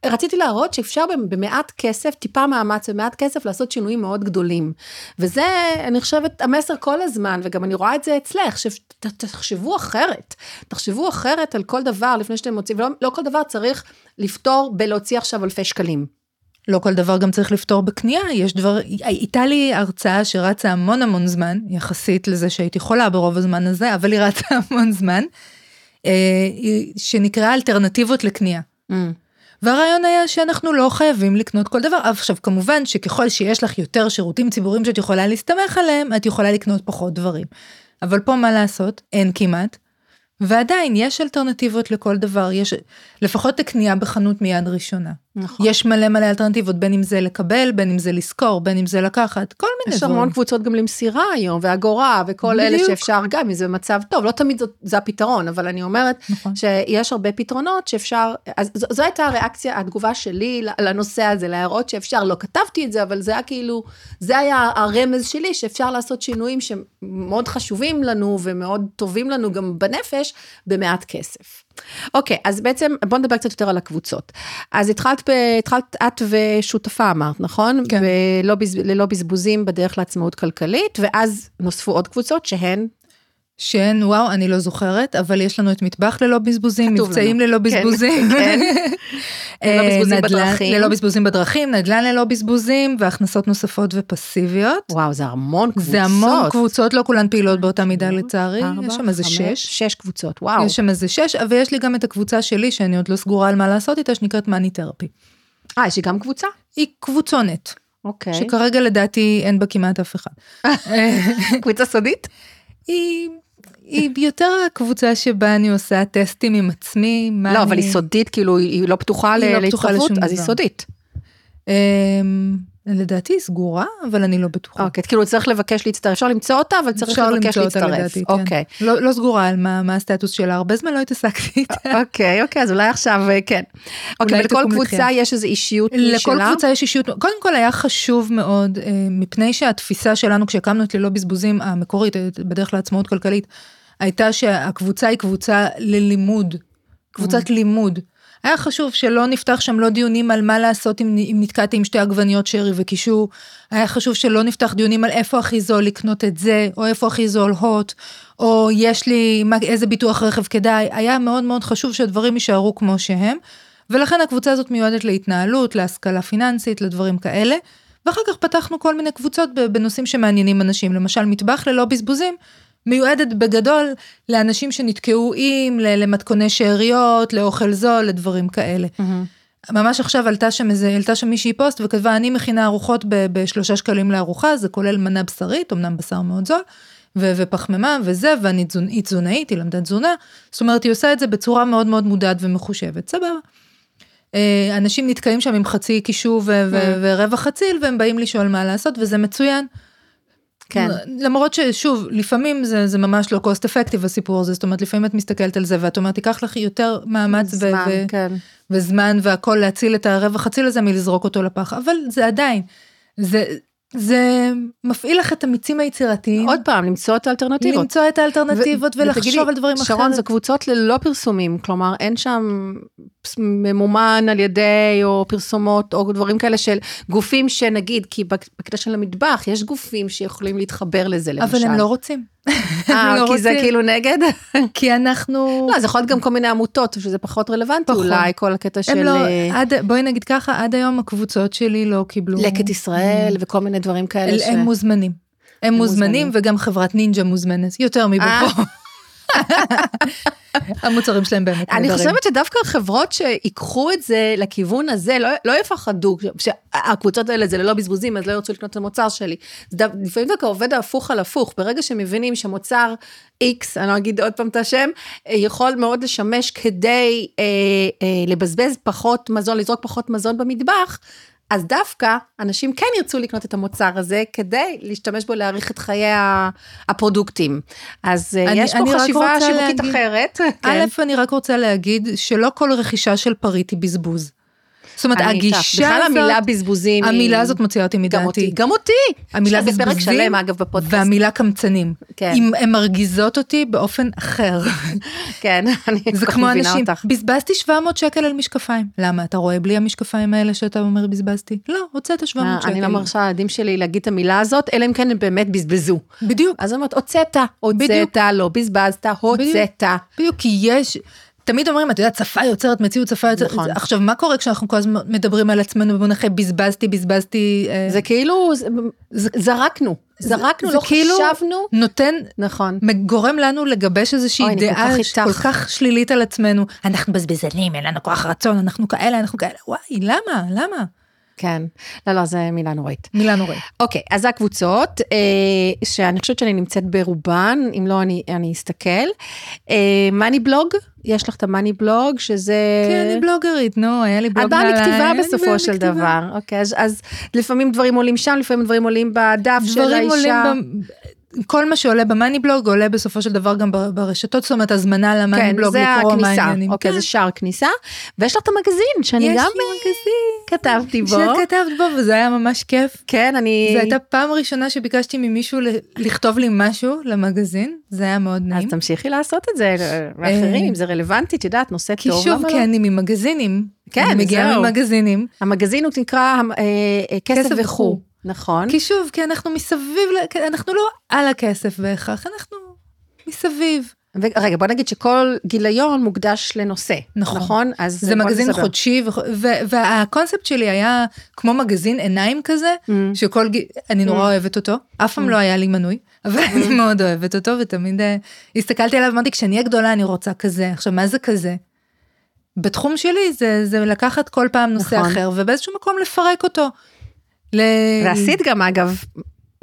רציתי להראות שאפשר במעט כסף, טיפה מאמץ ומעט כסף, לעשות שינויים מאוד גדולים. וזה, אני חושבת, המסר כל הזמן, וגם אני רואה את זה אצלך, שתחשבו אחרת, תחשבו אחרת על כל דבר לפני שאתם מוצאים, ולא לא כל דבר צריך לפתור בלהוציא עכשיו אלפי שקלים. לא כל דבר גם צריך לפתור בקנייה, יש דבר, הייתה לי הרצאה שרצה המון המון זמן, יחסית לזה שהייתי חולה ברוב הזמן הזה, אבל היא רצה המון זמן, אה, שנקראה אלטרנטיבות לקנייה. Mm. והרעיון היה שאנחנו לא חייבים לקנות כל דבר. עכשיו כמובן שככל שיש לך יותר שירותים ציבוריים שאת יכולה להסתמך עליהם, את יכולה לקנות פחות דברים. אבל פה מה לעשות? אין כמעט. ועדיין יש אלטרנטיבות לכל דבר, יש לפחות לקנייה בחנות מיד ראשונה. נכון. יש מלא מלא אלטרנטיבות, בין אם זה לקבל, בין אם זה לשכור, בין אם זה לקחת, כל מיני דברים. יש המון קבוצות גם למסירה היום, ואגורה, וכל בדיוק. אלה שאפשר גם, אם זה במצב טוב, לא תמיד זאת, זה הפתרון, אבל אני אומרת נכון. שיש הרבה פתרונות שאפשר, אז זו, זו הייתה הריאקציה, התגובה שלי לנושא הזה, להראות שאפשר, לא כתבתי את זה, אבל זה היה כאילו, זה היה הרמז שלי, שאפשר לעשות שינויים שמאוד חשובים לנו ומאוד טובים לנו גם בנפש, במעט כסף. אוקיי, אז בעצם בוא נדבר קצת יותר על הקבוצות. אז התחלת, ב, התחלת את ושותפה אמרת, נכון? כן. ולא, ללא בזבוזים בדרך לעצמאות כלכלית, ואז נוספו עוד קבוצות שהן שהן, וואו, אני לא זוכרת, אבל יש לנו את מטבח ללא בזבוזים, מבצעים ללא כן, בזבוזים. כן. ללא בזבוזים נדלן, בדרכים. ללא בזבוזים בדרכים, נדל"ן ללא בזבוזים, והכנסות נוספות ופסיביות. וואו, זה המון קבוצות. זה המון קבוצות, לא כולן פעילות באותה מידה לצערי. יש שם איזה שש. שש קבוצות, וואו. יש שם איזה שש, ויש לי גם את הקבוצה שלי, שאני עוד לא סגורה על מה לעשות איתה, שנקראת מאני תרפי. אה, יש לי גם קבוצה? היא קבוצונת. אוקיי. שכרגע לדעתי אין בה כמעט אף אחד. קבוצה סודית? היא היא יותר הקבוצה שבה אני עושה טסטים עם עצמי. לא, אני... אבל היא סודית, כאילו, היא לא פתוחה להתחברות, אז היא סודית. אמ, לדעתי היא סגורה, אבל אני לא בטוחה. אוקיי, כאילו צריך לבקש להצטרף, אפשר למצוא אותה, אבל צריך לבקש להצטרף. לדעתי, כן. אוקיי. לא, לא סגורה על מה, מה הסטטוס שלה, הרבה זמן לא התעסקתי איתה. אוקיי, אוקיי, אז אולי עכשיו אה, כן. אוקיי, ולכל קבוצה יש איזו אישיות משלה? לכל קבוצה יש אישיות, קודם כל היה חשוב מאוד, אה, מפני שהתפיסה שלנו כשהקמנו את ללא בזבוזים המקורית, אה, בדרך לעצמאות כלכלית, הייתה שהקבוצה היא קבוצה ללימוד, קבוצת mm. לימוד. היה חשוב שלא נפתח שם לא דיונים על מה לעשות אם, אם נתקעתי עם שתי עגבניות שרי וקישור, היה חשוב שלא נפתח דיונים על איפה הכי זול לקנות את זה, או איפה הכי זול הוט, או יש לי מה, איזה ביטוח רכב כדאי, היה מאוד מאוד חשוב שהדברים יישארו כמו שהם, ולכן הקבוצה הזאת מיועדת להתנהלות, להשכלה פיננסית, לדברים כאלה. ואחר כך פתחנו כל מיני קבוצות בנושאים שמעניינים אנשים, למשל מטבח ללא בזבוזים, מיועדת בגדול לאנשים שנתקעו עם, למתכוני שאריות, לאוכל זול, לדברים כאלה. Mm-hmm. ממש עכשיו עלתה שם איזה, עלתה שם מישהי פוסט וכתבה, אני מכינה ארוחות בשלושה שקלים לארוחה, זה כולל מנה בשרית, אמנם בשר מאוד זול, ו- ופחמימה וזה, ואני תזונ... היא תזונאית, היא למדה תזונה, זאת אומרת, היא עושה את זה בצורה מאוד מאוד מודעת ומחושבת, סבבה. אה, אנשים נתקעים שם עם חצי קישור ו- ו- mm. ורבע חציל, והם באים לשאול מה לעשות, וזה מצוין. כן. למרות ששוב, לפעמים זה, זה ממש לא cost effective הסיפור הזה, זאת אומרת, לפעמים את מסתכלת על זה ואת אומרת, תיקח לך יותר מאמץ זמן, ו- כן. וזמן והכל להציל את הרווח הציל הזה מלזרוק אותו לפח, אבל זה עדיין, זה, זה מפעיל לך את המיצים היצירתיים. עוד פעם, למצוא את האלטרנטיבות. למצוא את האלטרנטיבות ו- ולחשוב ותגידי, על דברים אחרים. שרון, זה קבוצות ללא פרסומים, כלומר, אין שם ממומן על ידי, או פרסומות, או דברים כאלה של גופים שנגיד, כי בקטע של המטבח, יש גופים שיכולים להתחבר לזה, למשל. אבל הם לא רוצים. אה, לא כי זה כאילו נגד? כי אנחנו... לא, זה יכול להיות גם כל מיני עמותות, שזה פחות רלוונטי אולי, כל הקטע של... לא, עד, בואי נגיד ככה, עד היום הקבוצות שלי לא קיבלו... לקט ישראל וכל מיני דברים כאלה. הם מוזמנים. הם מוזמנים, וגם חברת נינג'ה מוזמנת, יותר מבחור. המוצרים שלהם באמת נהדרים. אני חושבת שדווקא חברות שיקחו את זה לכיוון הזה, לא, לא יפחדו, שהקבוצות האלה זה ללא בזבוזים, אז לא ירצו לקנות את המוצר שלי. לפעמים דווקא עובד ההפוך על הפוך, ברגע שמבינים שמוצר X, אני לא אגיד עוד פעם את השם, יכול מאוד לשמש כדי אה, אה, לבזבז פחות מזון, לזרוק פחות מזון במטבח, אז דווקא אנשים כן ירצו לקנות את המוצר הזה כדי להשתמש בו להאריך את חיי הפרודוקטים. אז אה, אני, יש פה חשיבה שיווקית אחרת. א', כן. אני רק רוצה להגיד שלא כל רכישה של פריט היא בזבוז. זאת אומרת, הגישה הזאת... בכלל המילה בזבוזים המילה הזאת מוציאה אותי מדעתי. גם אותי. גם אותי. המילה בזבוזים. פרק שלם, אגב, בפודקאסט. והמילה קמצנים. כן. הן מרגיזות אותי באופן אחר. כן, אני זה כמו אנשים, בזבזתי 700 שקל על משקפיים. למה, אתה רואה בלי המשקפיים האלה שאתה אומר בזבזתי? לא, הוצאת 700 אה, שקל. אני לא מרשה לילדים שלי להגיד את המילה הזאת, אלא אם כן הם באמת בזבזו. בדיוק. אז אומרת, הוצאת, הוצאת, לא בזבזת, הוצאת. בדיוק, כי יש... תמיד אומרים, את יודעת, שפה יוצרת מציאות, שפה יוצרת... נכון. עכשיו, מה קורה כשאנחנו כל הזמן מדברים על עצמנו במונחי בזבזתי, בזבזתי... אה, זה כאילו, זה, זרקנו. זרקנו, לא כאילו חשבנו. נותן, נכון. גורם לנו לגבש איזושהי אוי, דעה כל כל כך שלילית על עצמנו. אנחנו בזבזנים, אין לנו כוח רצון, אנחנו כאלה, אנחנו כאלה, וואי, למה? למה? כן, לא, לא, זה מילה נוראית. מילה נוראית. אוקיי, אז הקבוצות, אה, שאני חושבת שאני נמצאת ברובן, אם לא, אני, אני אסתכל. אה, מאני בלוג, יש לך את המאני בלוג, שזה... כן, אני בלוגרית, נו, היה לי בלוג מעליי. את באה מכתיבה בסופו של מכתיבה. דבר. אוקיי, אז, אז לפעמים דברים עולים שם, לפעמים דברים עולים בדף של האישה. דברים עולים כל מה שעולה במאני בלוג עולה בסופו של דבר גם ברשתות, זאת אומרת הזמנה למאני כן, בלוג לקרוא מה העניינים. אוקיי, כן. זה שער כניסה. ויש לך את המגזין, שאני גם מגזין. כתבתי בו. שכתבת בו, וזה היה ממש כיף. כן, אני... זו הייתה פעם ראשונה שביקשתי ממישהו לכתוב לי משהו למגזין, זה היה מאוד נעים. אז תמשיכי לעשות את זה לאחרים, אם זה רלוונטי, את יודעת, נושא טוב. כי שוב, כי אני ממגזינים. כן, זהו. אני מגיעה ממגזינים. המגזין הוא נקרא אה, אה, כסף וכו'. נכון. כי שוב, כי אנחנו מסביב, אנחנו לא על הכסף בהכרח, אנחנו מסביב. רגע, בוא נגיד שכל גיליון מוקדש לנושא, נכון? נכון? אז זה מגזין לסבר. חודשי, והקונספט שלי היה כמו מגזין עיניים כזה, mm. שכל, אני נורא mm. אוהבת אותו, אף פעם mm. לא היה לי מנוי, אבל mm. אני מאוד אוהבת אותו, ותמיד uh, הסתכלתי עליו, אמרתי, כשאני אהיה גדולה אני רוצה כזה, עכשיו מה זה כזה? בתחום שלי זה, זה לקחת כל פעם נושא נכון. אחר, ובאיזשהו מקום לפרק אותו. ל... ועשית גם אגב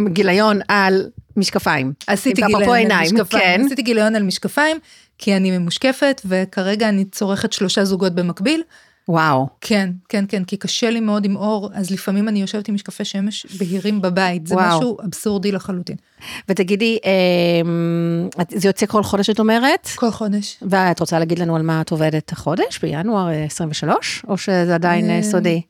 גיליון על משקפיים. עשיתי גיליון על משקפיים, כן. עשיתי גיליון על משקפיים, כי אני ממושקפת, וכרגע אני צורכת שלושה זוגות במקביל. וואו. כן, כן, כן, כי קשה לי מאוד עם אור, אז לפעמים אני יושבת עם משקפי שמש בהירים בבית, זה וואו. משהו אבסורדי לחלוטין. ותגידי, אמ, זה יוצא כל חודש את אומרת? כל חודש. ואת רוצה להגיד לנו על מה את עובדת החודש, בינואר 23, או שזה עדיין אה, סודי?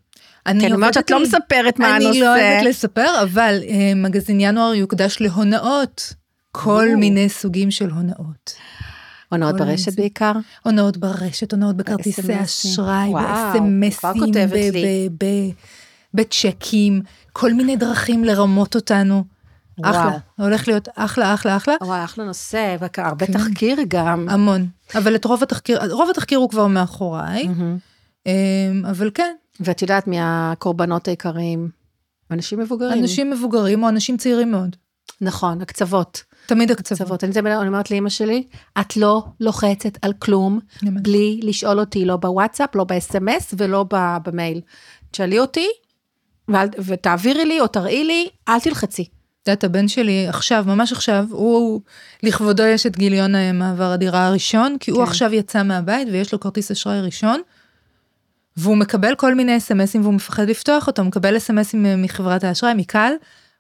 אני כן, אומרת שאת לא מספרת מה הנושא. אני לא אוהבת לספר, אבל אה, מגזין ינואר יוקדש להונאות. כל מיני סוגים של הונאות. הונאות ברשת בעיקר? הונאות ברשת, הונאות בכרטיסי אשראי, בסמסים, בצ'קים, כל מיני דרכים לרמות אותנו. אחלה, הולך להיות אחלה, אחלה, אחלה. וואי, אחלה נושא, והרבה כן. תחקיר גם. המון, אבל את רוב התחקיר, רוב התחקיר הוא כבר מאחוריי, אמ, אבל כן, ואת יודעת מי הקורבנות העיקריים? אנשים מבוגרים. אנשים מבוגרים או אנשים צעירים מאוד. נכון, הקצבות. תמיד הקצוות. אני, אני אומרת לאמא שלי, את לא לוחצת על כלום בלי לשאול אותי, לא בוואטסאפ, לא ב-SMS ולא במייל. תשאלי אותי ותעבירי לי או תראי לי, אל תלחצי. את יודעת, הבן שלי עכשיו, ממש עכשיו, הוא, לכבודו יש את גיליון מעבר הדירה הראשון, כי כן. הוא עכשיו יצא מהבית ויש לו כרטיס אשראי ראשון. והוא מקבל כל מיני אסמסים והוא מפחד לפתוח אותו, מקבל אסמסים מחברת האשראי, מקל,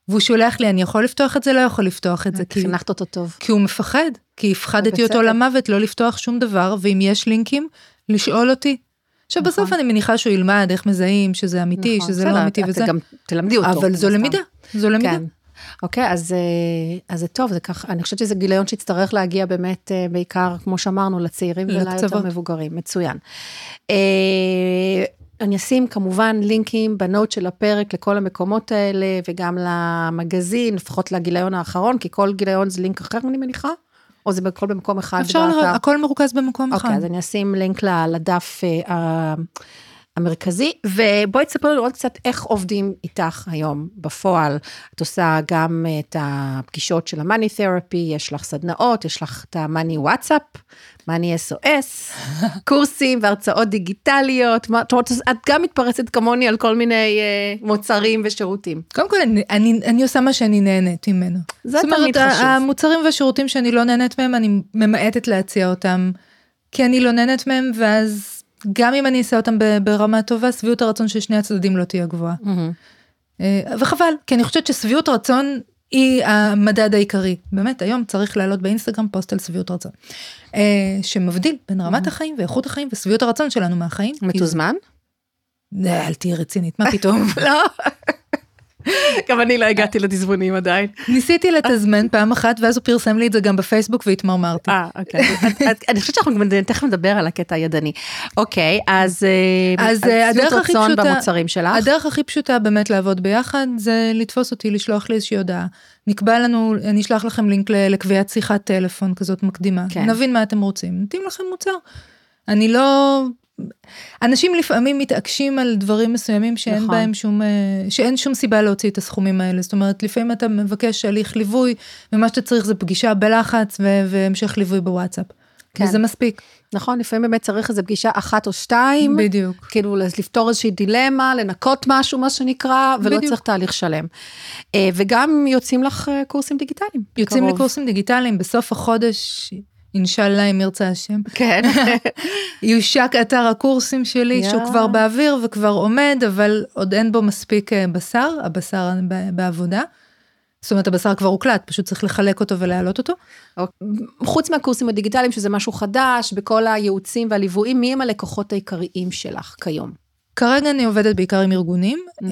והוא שולח לי, אני יכול לפתוח את זה, לא יכול לפתוח את זה. כי חינכת אותו טוב. כי הוא מפחד, כי הפחדתי אותו למוות לא לפתוח שום דבר, ואם יש לינקים, לשאול אותי. עכשיו נכון. בסוף אני מניחה שהוא ילמד איך מזהים שזה אמיתי, נכון, שזה לא אמיתי וזה. גם תלמדי אותו. אבל זו למידה, זו למידה. כן. אוקיי, אז, אה, אז זה טוב, זה ככה, אני חושבת שזה גיליון שיצטרך להגיע באמת אה, בעיקר, כמו שאמרנו, לצעירים וליותר מבוגרים, מצוין. אה, אני אשים כמובן לינקים בנוט של הפרק לכל המקומות האלה, וגם למגזין, לפחות לגיליון האחרון, כי כל גיליון זה לינק אחר, אני מניחה? או זה הכל במקום אחד? אפשר לראות, הכל מרוכז במקום אחד. אוקיי, אז אני אשים לינק לדף המרכזי, ובואי תספר לנו עוד קצת איך עובדים איתך היום בפועל. את עושה גם את הפגישות של המאני תרפי, יש לך סדנאות, יש לך את המאני וואטסאפ, מאני SOS, קורסים והרצאות דיגיטליות, זאת אומרת, את גם מתפרצת כמוני על כל מיני uh, מוצרים ושירותים. קודם כל, אני, אני, אני עושה מה שאני נהנית ממנו. זה תמיד חשוב. זאת אומרת, המוצרים והשירותים שאני לא נהנית מהם, אני ממעטת להציע אותם, כי אני לא נהנית מהם, ואז... גם אם אני אעשה אותם ברמה טובה, שביעות הרצון של שני הצדדים לא תהיה גבוהה. Mm-hmm. וחבל, כי אני חושבת ששביעות רצון היא המדד העיקרי. באמת, היום צריך לעלות באינסטגרם פוסט על שביעות רצון. אה, שמבדיל בין רמת mm-hmm. החיים ואיכות החיים ושביעות הרצון שלנו מהחיים. מתוזמן? אל תהיי רצינית, מה פתאום? לא. גם אני לא הגעתי לתזמונים עדיין. ניסיתי לתזמן פעם אחת ואז הוא פרסם לי את זה גם בפייסבוק והתמרמרתי. אה, אוקיי. אני חושבת שאנחנו תכף נדבר על הקטע הידני. אוקיי, אז אה, אז אה, הדרך הכי פשוטה, במוצרים שלך. הדרך הכי פשוטה באמת לעבוד ביחד זה לתפוס אותי, לשלוח לי איזושהי הודעה. נקבע לנו, אני אשלח לכם לינק לקביעת שיחת טלפון כזאת מקדימה. כן. נבין מה אתם רוצים, נתאים לכם מוצר. אני לא אנשים לפעמים מתעקשים על דברים מסוימים שאין נכון. בהם שום, אה, שאין שום סיבה להוציא את הסכומים האלה. זאת אומרת, לפעמים אתה מבקש הליך ליווי, ומה שאתה צריך זה פגישה בלחץ והמשך ליווי בוואטסאפ. כן. וזה מספיק. נכון, לפעמים באמת צריך איזה פגישה אחת או שתיים. בדיוק. כאילו לפתור איזושהי דילמה, לנקות משהו, מה שנקרא, ולא בדיוק. צריך תהליך שלם. אה, וגם יוצאים לך אה, קורסים דיגיטליים. יוצאים קרוב. לי קורסים דיגיטליים, בסוף החודש אינשאללה אם ירצה השם. כן. יושק אתר הקורסים שלי yeah. שהוא כבר באוויר וכבר עומד, אבל עוד אין בו מספיק אה, בשר, הבשר בעבודה. זאת אומרת הבשר כבר הוקלט, פשוט צריך לחלק אותו ולהעלות אותו. אוקיי. חוץ מהקורסים הדיגיטליים, שזה משהו חדש, בכל הייעוצים והליוויים, מי הם הלקוחות העיקריים שלך כיום? כרגע אני עובדת בעיקר עם ארגונים, mm-hmm.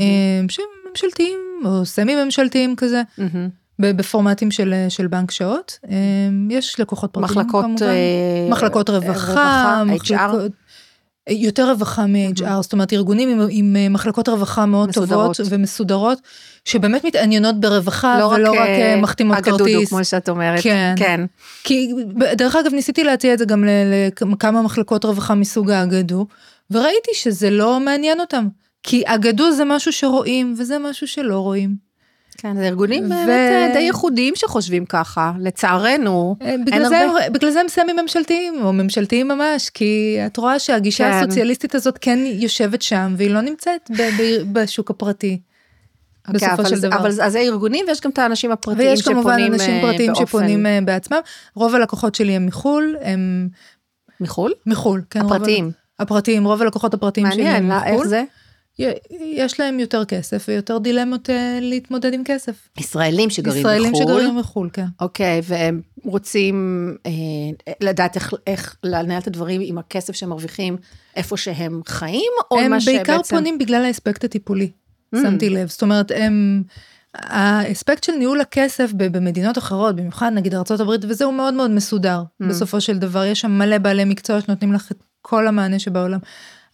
שהם ממשלתיים או סמי ממשלתיים כזה. Mm-hmm. בפורמטים של, של בנק שעות. אמ, יש לקוחות פרטיים מחלקות, כמובן. אה, מחלקות רווחה, רווחה מחלקות, HR. יותר רווחה מ-HR, mm-hmm. זאת אומרת ארגונים עם, עם אה, מחלקות רווחה מאוד מסודרות. טובות ומסודרות, שבאמת מתעניינות ברווחה לא ולא רק, רק אה, מחתימות כרטיס. אגדודו כמו שאת אומרת. כן. כן. כי דרך אגב ניסיתי להציע את זה גם לכמה מחלקות רווחה מסוג האגדו, וראיתי שזה לא מעניין אותם. כי אגדו זה משהו שרואים וזה משהו שלא רואים. כן, זה ארגונים ו... באמת אה, די ייחודיים שחושבים ככה, לצערנו. אה, בגלל זה, הרבה... בגלל זה הם סמי ממשלתיים, או ממשלתיים ממש, כי את רואה שהגישה כן. הסוציאליסטית הזאת כן יושבת שם, והיא לא נמצאת בשוק הפרטי. Okay, אוקיי, בסופו אבל, של דבר. אבל אז זה ארגונים ויש גם את האנשים הפרטיים שפונים באופן... ויש כמובן אנשים אה, פרטיים באופן... שפונים בעצמם. רוב הלקוחות שלי הם מחו"ל, הם... מחו"ל? מחו"ל, כן. הפרטיים. רוב... הפרטיים, רוב הלקוחות הפרטיים שלי הם מחו"ל. מעניין, איך זה? יש להם יותר כסף ויותר דילמות אה, להתמודד עם כסף. ישראלים שגרים ישראלים בחו"ל. ישראלים שגרים בחו"ל, כן. אוקיי, והם רוצים אה, לדעת איך, איך לנהל את הדברים עם הכסף שהם מרוויחים איפה שהם חיים, או מה שבעצם... הם בעיקר פונים בגלל האספקט הטיפולי, mm. שמתי לב. זאת אומרת, הם... האספקט של ניהול הכסף במדינות אחרות, במיוחד נגיד ארה"ב, וזה הוא מאוד מאוד מסודר. Mm. בסופו של דבר, יש שם מלא בעלי מקצוע שנותנים לך את כל המענה שבעולם.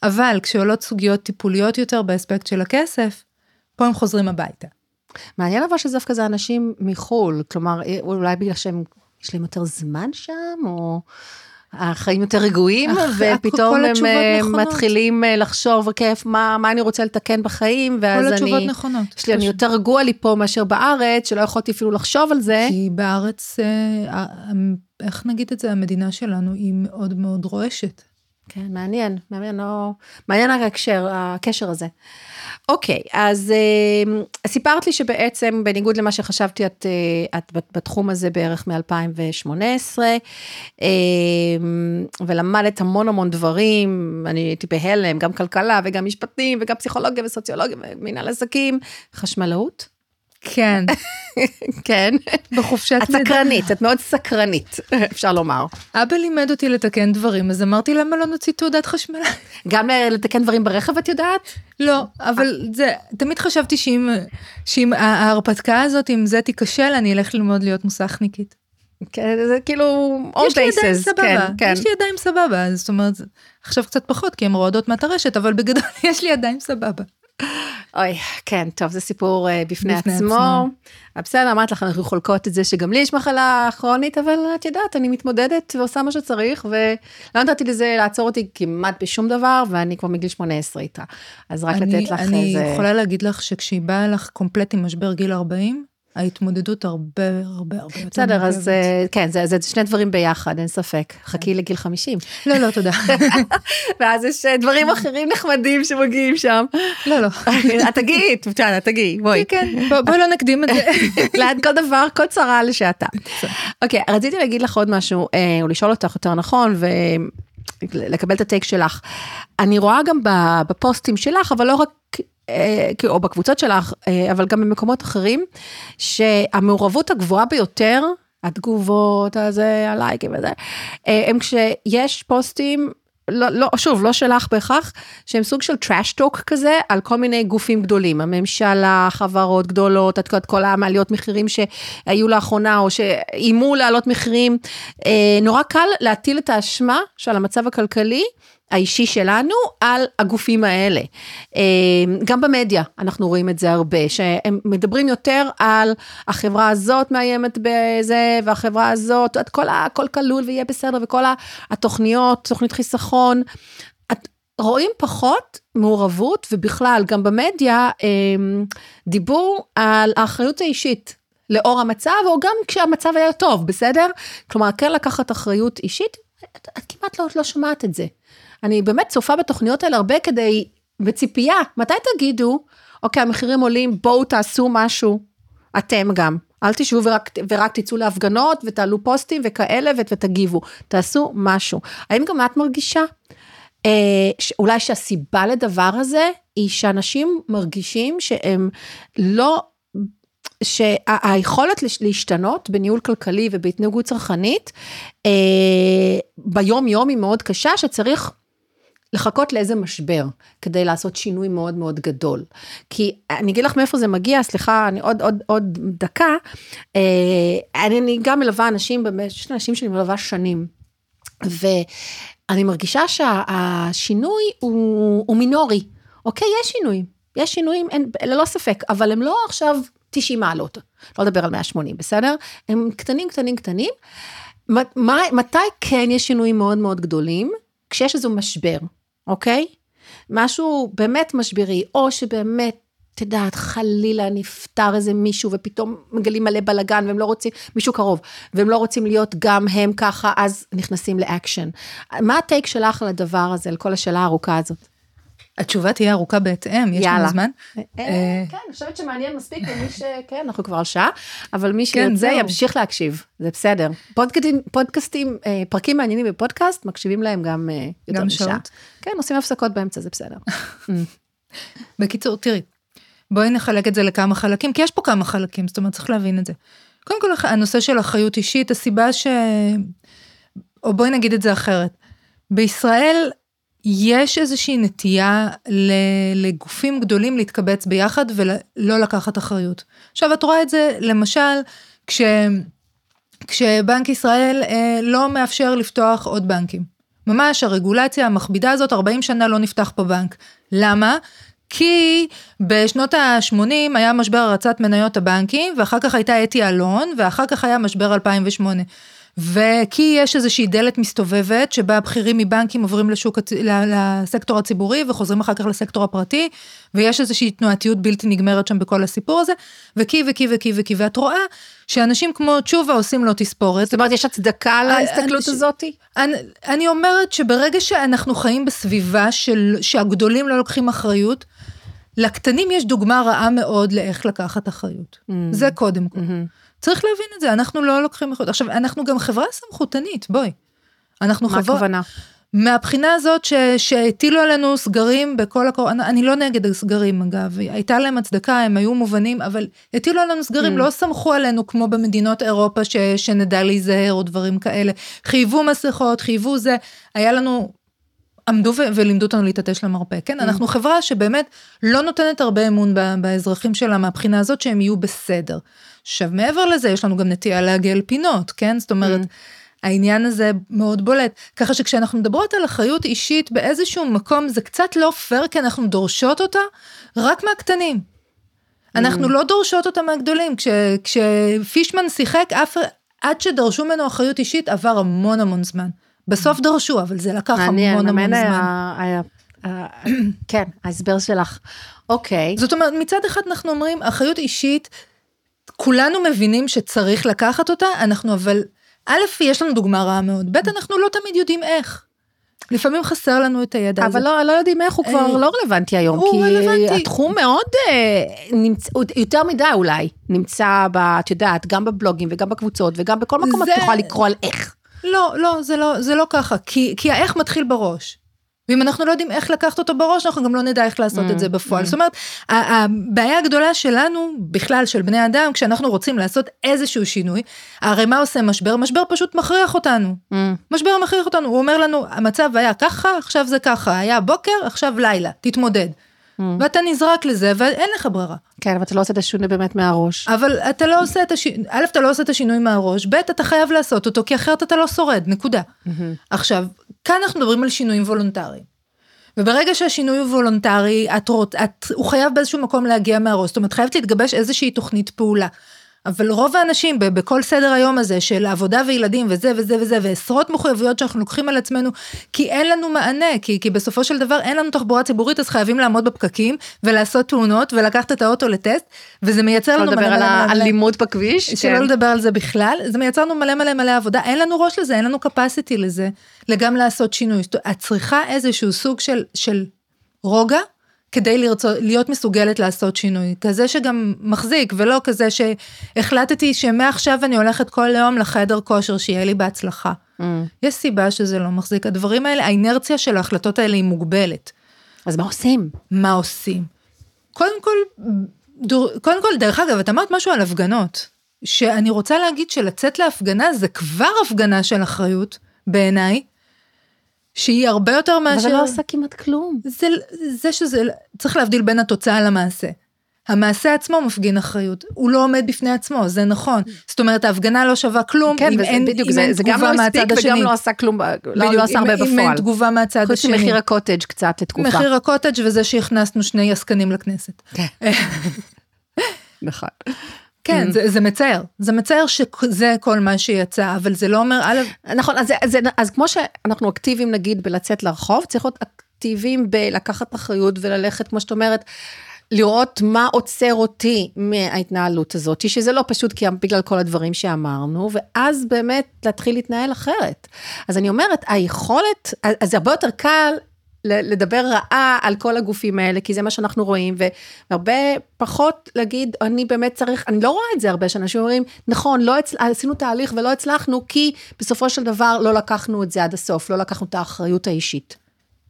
אבל כשעולות סוגיות טיפוליות יותר באספקט של הכסף, פה הם חוזרים הביתה. מעניין אבל שזה דווקא זה אנשים מחו"ל, כלומר, אה, אולי בגלל שהם, יש להם יותר זמן שם, או החיים יותר רגועים, ופתאום הם אה, נכונות. מתחילים אה, לחשוב, כיף, מה, מה אני רוצה לתקן בחיים, ואז כל התשובות אני, נכונות. יש לי, אני יותר רגוע לי פה מאשר בארץ, שלא יכולתי אפילו לחשוב על זה. כי בארץ, איך נגיד את זה, המדינה שלנו היא מאוד מאוד רועשת. כן, מעניין, מעניין, לא... מעניין ההקשר, הקשר הזה. אוקיי, אז אה, סיפרת לי שבעצם, בניגוד למה שחשבתי, את, אה, את בתחום הזה בערך מ-2018, אה, ולמדת המון המון דברים, אני הייתי בהלם, גם כלכלה וגם משפטים וגם פסיכולוגיה וסוציולוגיה ומנהל עסקים, חשמלאות. כן. כן. בחופשת לידה. את סקרנית, את מאוד סקרנית, אפשר לומר. אבא לימד אותי לתקן דברים, אז אמרתי למה לא נוציא תעודת חשמל. גם לתקן דברים ברכב את יודעת? לא, אבל זה, תמיד חשבתי שאם, שאם ההרפתקה הזאת, אם זה תיכשל, אני אלך ללמוד להיות מוסכניקית. כן, זה כאילו all יש לי ידיים סבבה, כן, כן. יש לי ידיים סבבה, זאת אומרת, עכשיו קצת פחות כי הן רועדות מהטרשת, אבל בגדול יש לי ידיים סבבה. אוי, כן, טוב, זה סיפור uh, בפני, בפני עצמו. עצמו. בסדר, אמרת לך, אנחנו חולקות את זה שגם לי יש מחלה כרונית, אבל את יודעת, אני מתמודדת ועושה מה שצריך, ולא נתתי לזה לעצור אותי כמעט בשום דבר, ואני כבר מגיל 18 איתה. אז רק אני, לתת לך אני איזה... אני יכולה להגיד לך שכשהיא באה לך קומפלט עם משבר גיל 40, ההתמודדות הרבה הרבה הרבה יותר בסדר, אז אה, כן, זה, זה שני דברים ביחד, אין ספק. חכי לגיל 50. לא, לא, תודה. ואז יש אה, דברים אחרים נחמדים שמגיעים שם. לא, לא. את תגיעי, בסדר, תגיעי, בואי. כן, כן, בואי לא נקדים את זה. ליד כל דבר, כל צרה לשעתה. אוקיי, רציתי להגיד לך עוד משהו, אה, או לשאול אותך יותר נכון, ו... לקבל את הטייק שלך. אני רואה גם בפוסטים שלך, אבל לא רק או בקבוצות שלך, אה, אבל גם במקומות אחרים, שהמעורבות הגבוהה ביותר, התגובות, הזה, הלייקים וזה, אה, הם כשיש פוסטים לא, לא, שוב, לא שלך בהכרח, שהם סוג של trash talk כזה על כל מיני גופים גדולים, הממשלה, חברות גדולות, את כל המעליות מחירים שהיו לאחרונה, או שאיימו להעלות מחירים. נורא קל להטיל את האשמה של המצב הכלכלי האישי שלנו על הגופים האלה. אה, גם במדיה אנחנו רואים את זה הרבה, שהם מדברים יותר על החברה הזאת מאיימת בזה, והחברה הזאת, את כל הכל כלול ויהיה בסדר, וכל התוכניות, תוכנית חיסכון. רואים פחות מעורבות, ובכלל, גם במדיה, אה, דיבור על האחריות האישית. לאור המצב, או גם כשהמצב היה טוב, בסדר? כלומר, כן לקחת אחריות אישית, את, את כמעט לא, לא שומעת את זה. אני באמת צופה בתוכניות האלה הרבה כדי, בציפייה, מתי תגידו, אוקיי, המחירים עולים, בואו תעשו משהו, אתם גם. אל תשבו ורק, ורק תצאו להפגנות ותעלו פוסטים וכאלה ותגיבו, תעשו משהו. האם גם את מרגישה אה, אולי שהסיבה לדבר הזה היא שאנשים מרגישים שהם לא, שהיכולת להשתנות בניהול כלכלי ובהתנהגות צרכנית אה, ביום יום היא מאוד קשה, שצריך לחכות לאיזה משבר כדי לעשות שינוי מאוד מאוד גדול. כי אני אגיד לך מאיפה זה מגיע, סליחה, אני עוד, עוד, עוד דקה, אה, אני, אני גם מלווה אנשים, יש אנשים שאני מלווה שנים, ואני מרגישה שהשינוי הוא, הוא מינורי. אוקיי, יש שינויים, יש שינויים, אין, ללא ספק, אבל הם לא עכשיו 90 מעלות, לא לדבר על 180, בסדר? הם קטנים, קטנים, קטנים. מה, מתי כן יש שינויים מאוד מאוד גדולים? כשיש איזה משבר. אוקיי? משהו באמת משברי, או שבאמת, את יודעת, חלילה נפטר איזה מישהו ופתאום מגלים מלא בלאגן והם לא רוצים, מישהו קרוב, והם לא רוצים להיות גם הם ככה, אז נכנסים לאקשן. מה הטייק שלך על הדבר הזה, על כל השאלה הארוכה הזאת? התשובה תהיה ארוכה בהתאם, יש לנו זמן? אה, אה, כן, אני חושבת שמעניין מספיק למי ש... כן, אנחנו כבר על שעה, אבל מי כן, שירצה ימשיך להקשיב, זה בסדר. פודקאסטים, אה, פרקים מעניינים בפודקאסט, מקשיבים להם גם יותר משעה. כן, עושים הפסקות באמצע, זה בסדר. בקיצור, תראי, בואי נחלק את זה לכמה חלקים, כי יש פה כמה חלקים, זאת אומרת, צריך להבין את זה. קודם כל, הנושא של אחריות אישית, הסיבה ש... או בואי נגיד את זה אחרת. בישראל יש איזושהי נטייה לגופים גדולים להתקבץ ביחד ולא לקחת אחריות. עכשיו את רואה את זה למשל כש, כשבנק ישראל אה, לא מאפשר לפתוח עוד בנקים. ממש הרגולציה המכבידה הזאת 40 שנה לא נפתח פה בנק. למה? כי בשנות ה-80 היה משבר הרצת מניות הבנקים ואחר כך הייתה אתי אלון ואחר כך היה משבר 2008. וכי יש איזושהי דלת מסתובבת שבה הבכירים מבנקים עוברים לשוק, לסקטור הציבורי וחוזרים אחר כך לסקטור הפרטי, ויש איזושהי תנועתיות בלתי נגמרת שם בכל הסיפור הזה, וכי וכי וכי וכי, ואת רואה שאנשים כמו תשובה עושים לו תספורת. זאת אומרת, יש הצדקה להסתכלות הזאתי? אני, אני אומרת שברגע שאנחנו חיים בסביבה של, שהגדולים לא לוקחים אחריות, לקטנים יש דוגמה רעה מאוד לאיך לקחת אחריות. Mm. זה קודם כל. Mm-hmm. צריך להבין את זה, אנחנו לא לוקחים אחריות. עכשיו, אנחנו גם חברה סמכותנית, בואי. אנחנו חברה... מה הכוונה? מהבחינה הזאת ש, שהטילו עלינו סגרים בכל הקור... אני, אני לא נגד הסגרים אגב, הייתה להם הצדקה, הם היו מובנים, אבל הטילו עלינו סגרים, mm. לא סמכו עלינו כמו במדינות אירופה ש, שנדע להיזהר או דברים כאלה. חייבו מסכות, חייבו זה, היה לנו עמדו ו- ולימדו אותנו להתעטש למרפא, כן? Mm. אנחנו חברה שבאמת לא נותנת הרבה אמון באזרחים שלה מהבחינה הזאת שהם יהיו בסדר. עכשיו מעבר לזה יש לנו גם נטייה לעגל פינות, כן? זאת אומרת, mm. העניין הזה מאוד בולט. ככה שכשאנחנו מדברות על אחריות אישית באיזשהו מקום, זה קצת לא פייר, כי אנחנו דורשות אותה רק מהקטנים. אנחנו mm. לא דורשות אותה מהגדולים. כש, כשפישמן שיחק, אף, עד שדרשו ממנו אחריות אישית, עבר המון המון זמן. בסוף. דרשו, אבל זה לקח המון המון זמן. היה, היה, כן, ההסבר שלך. אוקיי. זאת אומרת, מצד אחד אנחנו אומרים, אחריות אישית, כולנו מבינים שצריך לקחת אותה, אנחנו אבל, א', יש לנו דוגמה רעה מאוד, ב', אנחנו לא תמיד יודעים איך. לפעמים חסר לנו את הידע הזה. אבל לא, לא יודעים איך, הוא כבר אה, לא רלוונטי היום. הוא כי רלוונטי. התחום מאוד, אה, נמצא, יותר מדי אולי, נמצא, ב, את יודעת, גם בבלוגים וגם בקבוצות וגם בכל מקום זה... את תוכל לקרוא על איך. לא, לא, זה לא, זה לא ככה, כי, כי האיך מתחיל בראש. ואם אנחנו לא יודעים איך לקחת אותו בראש, אנחנו גם לא נדע איך לעשות mm, את זה בפועל. Mm. זאת אומרת, הבעיה הגדולה שלנו, בכלל של בני אדם, כשאנחנו רוצים לעשות איזשהו שינוי, הרי מה עושה משבר? משבר פשוט מכריח אותנו. Mm. משבר מכריח אותנו, הוא אומר לנו, המצב היה ככה, עכשיו זה ככה, היה בוקר, עכשיו לילה, תתמודד. Mm. ואתה נזרק לזה ואין לך ברירה. כן, אבל אתה לא עושה את השינוי באמת מהראש. אבל אתה לא עושה את השינוי, א', אתה לא עושה את השינוי מהראש, ב', אתה חייב לעשות אותו, כי אחרת אתה לא שורד, נקודה. Mm-hmm. עכשיו, כאן אנחנו מדברים על שינויים וולונטריים. וברגע שהשינוי הוא וולונטרי, את רוצ, את, הוא חייב באיזשהו מקום להגיע מהראש, זאת אומרת חייבת להתגבש איזושהי תוכנית פעולה. אבל רוב האנשים בכל סדר היום הזה של עבודה וילדים וזה וזה וזה ועשרות מחויבויות שאנחנו לוקחים על עצמנו כי אין לנו מענה כי, כי בסופו של דבר אין לנו תחבורה ציבורית אז חייבים לעמוד בפקקים ולעשות תאונות ולקחת את האוטו לטסט וזה מייצר לנו מלא מלא מלא על האלימות בכביש שלא כן. לדבר על זה בכלל זה מייצר לנו מלא מלא מלא עבודה אין לנו ראש לזה אין לנו capacity לזה לגם לעשות שינוי את צריכה איזשהו סוג של של רוגע. כדי לרצות, להיות מסוגלת לעשות שינוי, כזה שגם מחזיק, ולא כזה שהחלטתי שמעכשיו אני הולכת כל יום לחדר כושר, שיהיה לי בהצלחה. Mm. יש סיבה שזה לא מחזיק. הדברים האלה, האינרציה של ההחלטות האלה היא מוגבלת. אז מה עושים? מה עושים? קודם כל, דור, קודם כל, דרך אגב, את אמרת משהו על הפגנות, שאני רוצה להגיד שלצאת להפגנה זה כבר הפגנה של אחריות, בעיניי, שהיא הרבה יותר מאשר... אבל לא עושה כמעט כלום. זה, זה שזה, צריך להבדיל בין התוצאה למעשה. המעשה עצמו מפגין אחריות, הוא לא עומד בפני עצמו, זה נכון. זאת אומרת, ההפגנה לא שווה כלום, כן, אם אין, בדיוק, אם זה, אין זה תגובה מהצד השני. זה גם לא הספיק וגם לא עשה כלום, בדיוק, לא, לא עשה הרבה בפועל. אם אין תגובה מהצד השני. חוץ ממחיר הקוטג' קצת לתקופה. מחיר הקוטג' וזה שהכנסנו שני עסקנים לכנסת. כן. נכון. כן, mm. זה, זה מצער, זה מצער שזה כל מה שיצא, אבל זה לא אומר, א', נכון, אז, אז, אז כמו שאנחנו אקטיביים נגיד בלצאת לרחוב, צריך להיות אקטיביים בלקחת אחריות וללכת, כמו שאת אומרת, לראות מה עוצר אותי מההתנהלות הזאת, שזה לא פשוט כי בגלל כל הדברים שאמרנו, ואז באמת להתחיל להתנהל אחרת. אז אני אומרת, היכולת, אז זה הרבה יותר קל לדבר רעה על כל הגופים האלה, כי זה מה שאנחנו רואים, והרבה פחות להגיד, אני באמת צריך, אני לא רואה את זה הרבה, שאנשים אומרים, נכון, לא הצ... עשינו תהליך ולא הצלחנו, כי בסופו של דבר לא לקחנו את זה עד הסוף, לא לקחנו את האחריות האישית.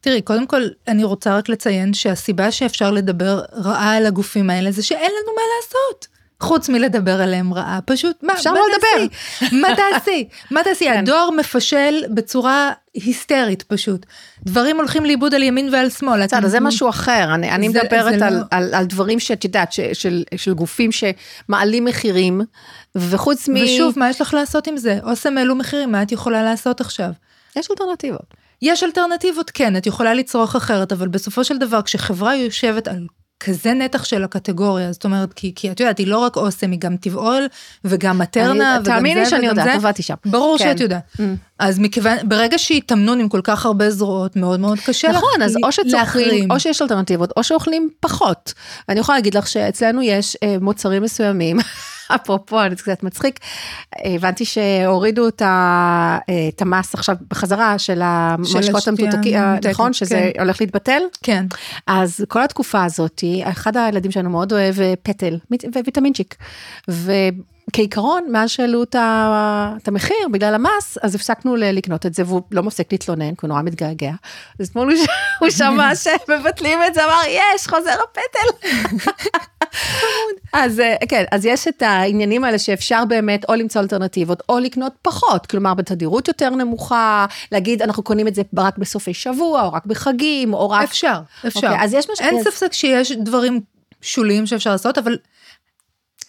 תראי, קודם כל, אני רוצה רק לציין שהסיבה שאפשר לדבר רעה על הגופים האלה, זה שאין לנו מה לעשות. חוץ מלדבר עליהם רעה, פשוט מה, אפשר לא לדבר. מה תעשי? מה תעשי? כן. הדואר מפשל בצורה היסטרית פשוט. דברים הולכים לאיבוד על ימין ועל שמאל. בסדר, זה משהו אחר, אני, אני מדברת זה על, לא... על, על דברים שאת יודעת, של, של גופים שמעלים מחירים, וחוץ מ... ושוב, מה יש לך לעשות עם זה? אוסם העלו מחירים, מה את יכולה לעשות עכשיו? יש אלטרנטיבות. יש אלטרנטיבות, כן, את יכולה לצרוך אחרת, אבל בסופו של דבר, כשחברה יושבת על כזה נתח של הקטגוריה, זאת אומרת, כי, כי את יודעת, היא לא רק אוסם, היא גם טבעול, וגם מטרנה, וגם זה, תאמיני שאני יודעת, עבדתי שם. ברור כן. שאת יודעת. Mm. אז מכיוון, ברגע שהיא תמנון עם כל כך הרבה זרועות, מאוד מאוד קשה נכון, לך נכון, אז או שצורכים, או שיש אלטרנטיבות, או שאוכלים פחות. אני יכולה להגיד לך שאצלנו יש אה, מוצרים מסוימים. אפרופו, זה קצת מצחיק, הבנתי שהורידו את, ה, את המס עכשיו בחזרה של המשקות המתותקים, נכון? שזה כן. הולך להתבטל? כן. אז כל התקופה הזאת, אחד הילדים שלנו מאוד אוהב אה, פטל וויטמינצ'יק. כעיקרון, מאז שהעלו את המחיר בגלל המס, אז הפסקנו לקנות את זה, והוא לא מפסיק להתלונן, כי הוא נורא מתגעגע. אז אתמול הוא שמע שמבטלים את זה, אמר, יש, חוזר הפטל. אז אה, כן, אז יש את העניינים האלה שאפשר באמת או למצוא אלטרנטיבות, או לקנות פחות, כלומר בתדירות יותר נמוכה, להגיד, אנחנו קונים את זה רק בסופי שבוע, או רק בחגים, או רק... אפשר, אפשר. אוקיי, אז יש משהו... אין ספק שיש דברים שוליים שאפשר לעשות, אבל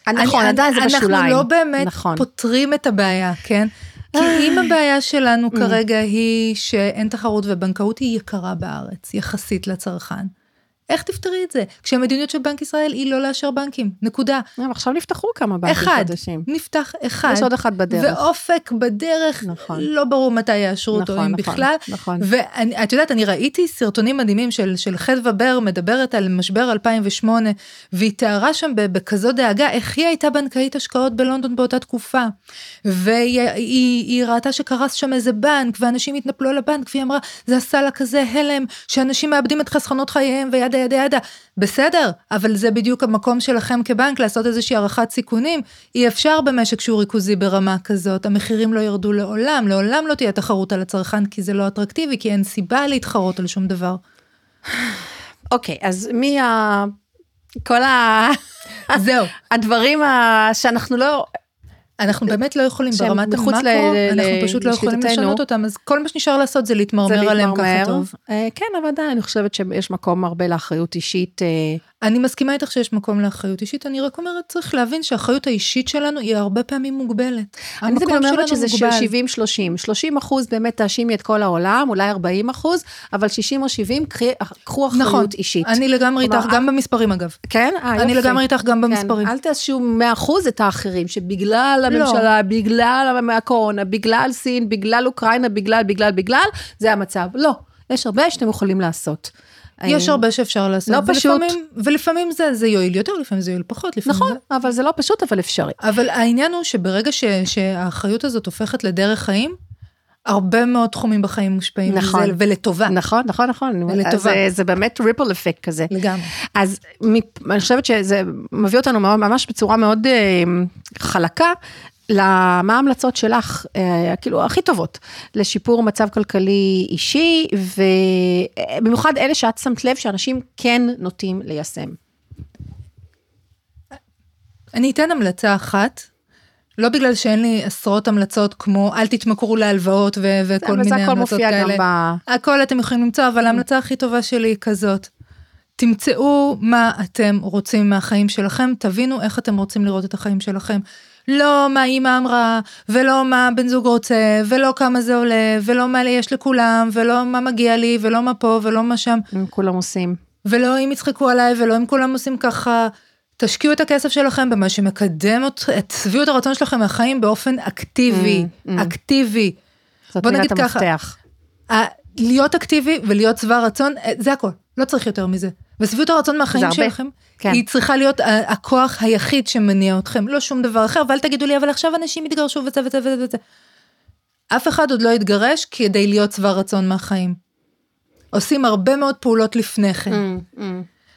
נכון, עדיין זה בשוליים. אנחנו לא באמת נכון. פותרים את הבעיה, כן? כי אם הבעיה שלנו mm. כרגע היא שאין תחרות ובנקאות היא יקרה בארץ, יחסית לצרכן. איך תפתרי את זה? כשהמדיניות של בנק ישראל היא לא לאשר בנקים, נקודה. עכשיו נפתחו כמה בנקים אחד, חדשים. נפתח אחד. יש עוד אחד בדרך. ואופק בדרך, נכון. לא ברור מתי יאשרו אותו, נכון, אם נכון, בכלל. נכון. ואת יודעת, אני ראיתי סרטונים מדהימים של, של חדווה בר מדברת על משבר 2008, והיא תיארה שם בכזו דאגה איך היא הייתה בנקאית השקעות בלונדון באותה תקופה. והיא היא, היא ראתה שקרס שם איזה בנק, ואנשים התנפלו על הבנק, והיא אמרה, זה עשה לה כזה הלם, שאנשים מאבדים את חסכונות חייהם, וידה ידה ידה. בסדר, אבל זה בדיוק המקום שלכם כבנק לעשות איזושהי הערכת סיכונים. אי אפשר במשק שהוא ריכוזי ברמה כזאת, המחירים לא ירדו לעולם, לעולם לא תהיה תחרות על הצרכן כי זה לא אטרקטיבי, כי אין סיבה להתחרות על שום דבר. אוקיי, okay, אז מי ה... כל ה... זהו. הדברים ה... שאנחנו לא... אנחנו באמת לא יכולים ברמת המקרו, אנחנו פשוט לא יכולים לשנות אותם, אז כל מה שנשאר לעשות זה להתמרמר עליהם ככה טוב. אה, כן, אבל עדיין אני חושבת שיש מקום הרבה לאחריות אישית. אני מסכימה איתך שיש מקום לאחריות אישית, אני רק אומרת, צריך להבין שהאחריות האישית שלנו היא הרבה פעמים מוגבלת. אני תמיד אומרת שזה 70-30, 30 אחוז באמת תאשימי את כל העולם, אולי 40 אחוז, אבל 60 או 70, קחו אחריות נכון, אישית. אני לגמרי איתך, גם במספרים אגב. כן? אה, אני לגמרי איתך גם כן. במספרים. אל תאשימו 100 אחוז את האחרים, שבגלל לא. הממשלה, לא. בגלל הקורונה, בגלל סין, בגלל אוקראינה, בגלל, בגלל, בגלל, זה המצב. לא, יש הרבה שאתם יכולים לעשות. יש הרבה שאפשר לעשות. לא פשוט. ולפעמים זה, זה יועיל יותר, לפעמים זה יועיל פחות. נכון, זה... אבל זה לא פשוט, אבל אפשרי. אבל העניין הוא שברגע ש, שהאחריות הזאת הופכת לדרך חיים, הרבה מאוד תחומים בחיים מושפעים נכון, מזה, ולטובה. נכון, נכון, נכון. ולטובה. זה, זה באמת ריפל אפקט כזה. לגמרי. אז אני חושבת שזה מביא אותנו ממש בצורה מאוד אה, חלקה למה ההמלצות שלך, אה, כאילו, הכי טובות, לשיפור מצב כלכלי אישי, ובמיוחד אלה שאת שמת לב שאנשים כן נוטים ליישם. אני אתן המלצה אחת, לא בגלל שאין לי עשרות המלצות כמו אל תתמכרו להלוואות ו- וכל מיני המלצות כאלה. ב... הכל אתם יכולים למצוא, אבל ההמלצה הכי טובה שלי היא כזאת. תמצאו מה אתם רוצים מהחיים שלכם, תבינו איך אתם רוצים לראות את החיים שלכם. לא מה אימא אמרה, ולא מה בן זוג רוצה, ולא כמה זה עולה, ולא מה יש לכולם, ולא מה מגיע לי, ולא מה פה, ולא מה שם. אם כולם עושים. ולא אם יצחקו עליי, ולא אם כולם עושים ככה. תשקיעו את הכסף שלכם במה שמקדם את שביעות הרצון שלכם מהחיים באופן אקטיבי, mm, mm. אקטיבי. זאת מילת המפתח. להיות אקטיבי ולהיות שבע רצון, אה, זה הכל, לא צריך יותר מזה. ושביעות הרצון מהחיים שלכם, כן. היא צריכה להיות הכוח היחיד שמניע אתכם, לא שום דבר אחר, ואל תגידו לי, אבל עכשיו אנשים התגרשו וזה וזה וזה וזה. אף אחד עוד לא התגרש כדי להיות שבע רצון מהחיים. עושים הרבה מאוד פעולות לפני כן. Mm, mm.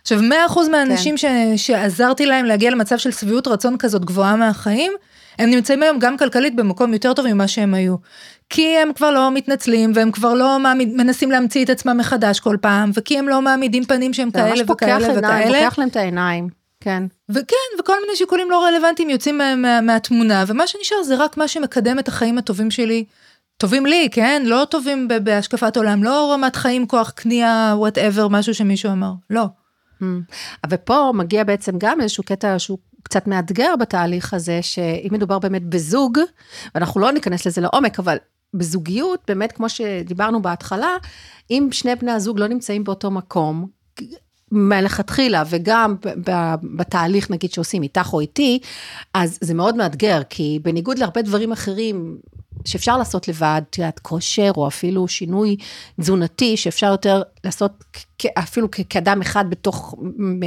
עכשיו, 100% מהאנשים כן. ש, שעזרתי להם להגיע למצב של שביעות רצון כזאת גבוהה מהחיים, הם נמצאים היום גם כלכלית במקום יותר טוב ממה שהם היו. כי הם כבר לא מתנצלים והם כבר לא מעמיד, מנסים להמציא את עצמם מחדש כל פעם וכי הם לא מעמידים פנים שהם כאלה וכאלה וכאלה. זה ממש פוקח להם את העיניים. כן. וכן, וכל מיני שיקולים לא רלוונטיים יוצאים מה, מה, מהתמונה, ומה שנשאר זה רק מה שמקדם את החיים הטובים שלי. טובים לי, כן? לא טובים בהשקפת עולם, לא רמת חיים, כוח קנייה, whatever, משהו שמישהו אמר, לא. Hmm. ופה מגיע בעצם גם איזשהו קטע שהוא קצת מאתגר בתהליך הזה, שאם מדובר באמת בזוג, ואנחנו לא ניכנס לזה לעומק, אבל בזוגיות, באמת, כמו שדיברנו בהתחלה, אם שני בני הזוג לא נמצאים באותו מקום, מלכתחילה, וגם בתהליך, נגיד, שעושים איתך או איתי, אז זה מאוד מאתגר, כי בניגוד להרבה דברים אחרים, שאפשר לעשות לבד, את יודעת, כושר, או אפילו שינוי תזונתי, שאפשר יותר לעשות אפילו כאדם אחד בתוך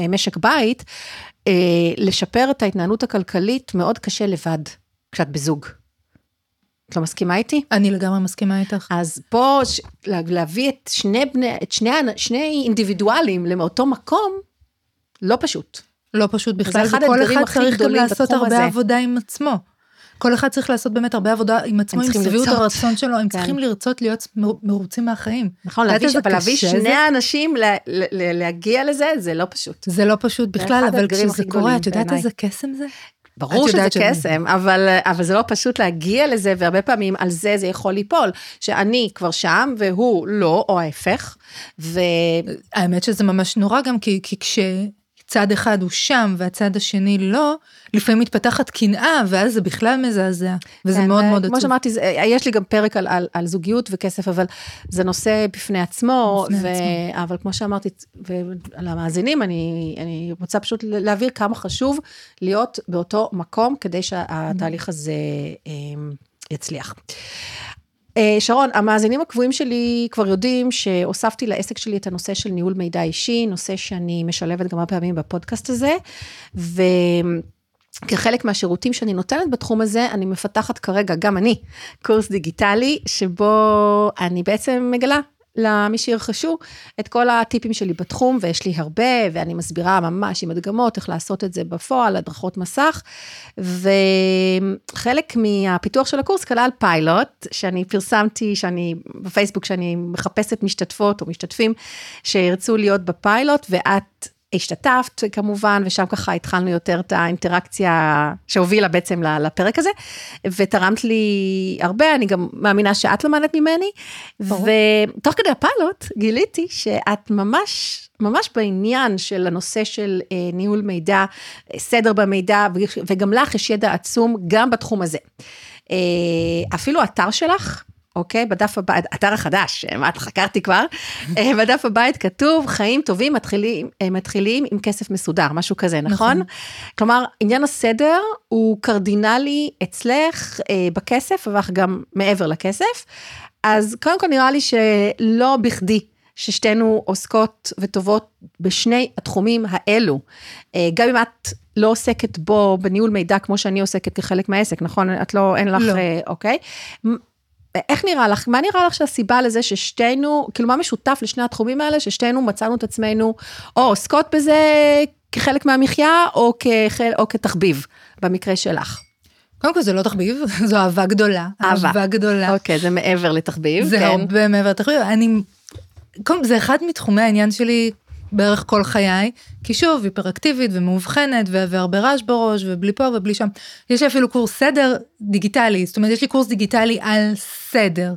משק בית, אה, לשפר את ההתנהלות הכלכלית מאוד קשה לבד, כשאת בזוג. את לא מסכימה איתי? אני לגמרי מסכימה איתך. אז פה ש... להביא את שני בני, את שני, שני אינדיבידואלים לאותו מקום, לא פשוט. לא פשוט בכלל, וכל אחד צריך גם לעשות הרבה הזה. עבודה עם עצמו. כל אחד צריך לעשות באמת הרבה עבודה עם עצמו, עם שביעות הרצון שלו, הם כן. צריכים לרצות להיות מרוצים מהחיים. נכון, להביא, אבל להביא שני זה... אנשים לה, לה, להגיע לזה, זה לא פשוט. זה לא פשוט בכלל, אבל כשזה קורה, את יודעת איזה קסם זה? ברור שזה קסם, אבל, אבל זה לא פשוט להגיע לזה, והרבה פעמים על זה זה יכול ליפול, שאני כבר שם והוא לא, או ההפך, ו... האמת שזה ממש נורא גם, כי, כי כש... צד אחד הוא שם והצד השני לא, לפעמים מתפתחת קנאה, ואז זה בכלל מזעזע, וזה כן, מאוד מאוד עצוב. כמו שאמרתי, יש לי גם פרק על, על, על זוגיות וכסף, אבל זה נושא בפני עצמו, בפני ו... עצמו. אבל כמו שאמרתי, ועל המאזינים, אני, אני רוצה פשוט להבהיר כמה חשוב להיות באותו מקום, כדי שהתהליך הזה אמ, יצליח. אה, שרון, המאזינים הקבועים שלי כבר יודעים שהוספתי לעסק שלי את הנושא של ניהול מידע אישי, נושא שאני משלבת כמה פעמים בפודקאסט הזה, וכחלק מהשירותים שאני נותנת בתחום הזה, אני מפתחת כרגע, גם אני, קורס דיגיטלי, שבו אני בעצם מגלה למי שירכשו את כל הטיפים שלי בתחום, ויש לי הרבה, ואני מסבירה ממש עם הדגמות איך לעשות את זה בפועל, הדרכות מסך, וחלק מהפיתוח של הקורס כלל פיילוט, שאני פרסמתי, שאני בפייסבוק, שאני מחפשת משתתפות או משתתפים שירצו להיות בפיילוט, ואת השתתפת כמובן, ושם ככה התחלנו יותר את האינטראקציה שהובילה בעצם לפרק הזה, ותרמת לי הרבה, אני גם מאמינה שאת למדת ממני, ותוך כדי הפיילוט גיליתי שאת ממש, ממש בעניין של הנושא של אה, ניהול מידע, סדר במידע, וגם לך יש ידע עצום גם בתחום הזה. אה, אפילו האתר שלך, אוקיי? בדף הבית, אתר החדש, מה את חקרתי כבר, אה, בדף הבית כתוב, חיים טובים מתחילים, אה, מתחילים עם כסף מסודר, משהו כזה, נכון? נכון? כלומר, עניין הסדר הוא קרדינלי אצלך אה, בכסף, אבל גם מעבר לכסף. אז קודם כל נראה לי שלא בכדי. ששתינו עוסקות וטובות בשני התחומים האלו. אה, גם אם את לא עוסקת בו בניהול מידע כמו שאני עוסקת כחלק מהעסק, נכון? את לא, אין לך, לא. אוקיי? איך נראה לך, מה נראה לך שהסיבה לזה ששתינו, כאילו מה משותף לשני התחומים האלה, ששתינו מצאנו את עצמנו או עוסקות בזה כחלק מהמחיה, או, כחל, או כתחביב, במקרה שלך? קודם כל זה לא תחביב, זו אהבה גדולה. אהבה. אהבה גדולה. אוקיי, זה מעבר לתחביב, זה כן. הרבה מעבר לתחביב. אני, קודם, זה אחד מתחומי העניין שלי בערך כל חיי, כי שוב, היפראקטיבית ומאובחנת והרבה רעש בראש ובלי פה ובלי שם. יש לי אפילו קורס סדר דיגיטלי, זאת אומרת יש לי קורס דיגיטלי על סדר.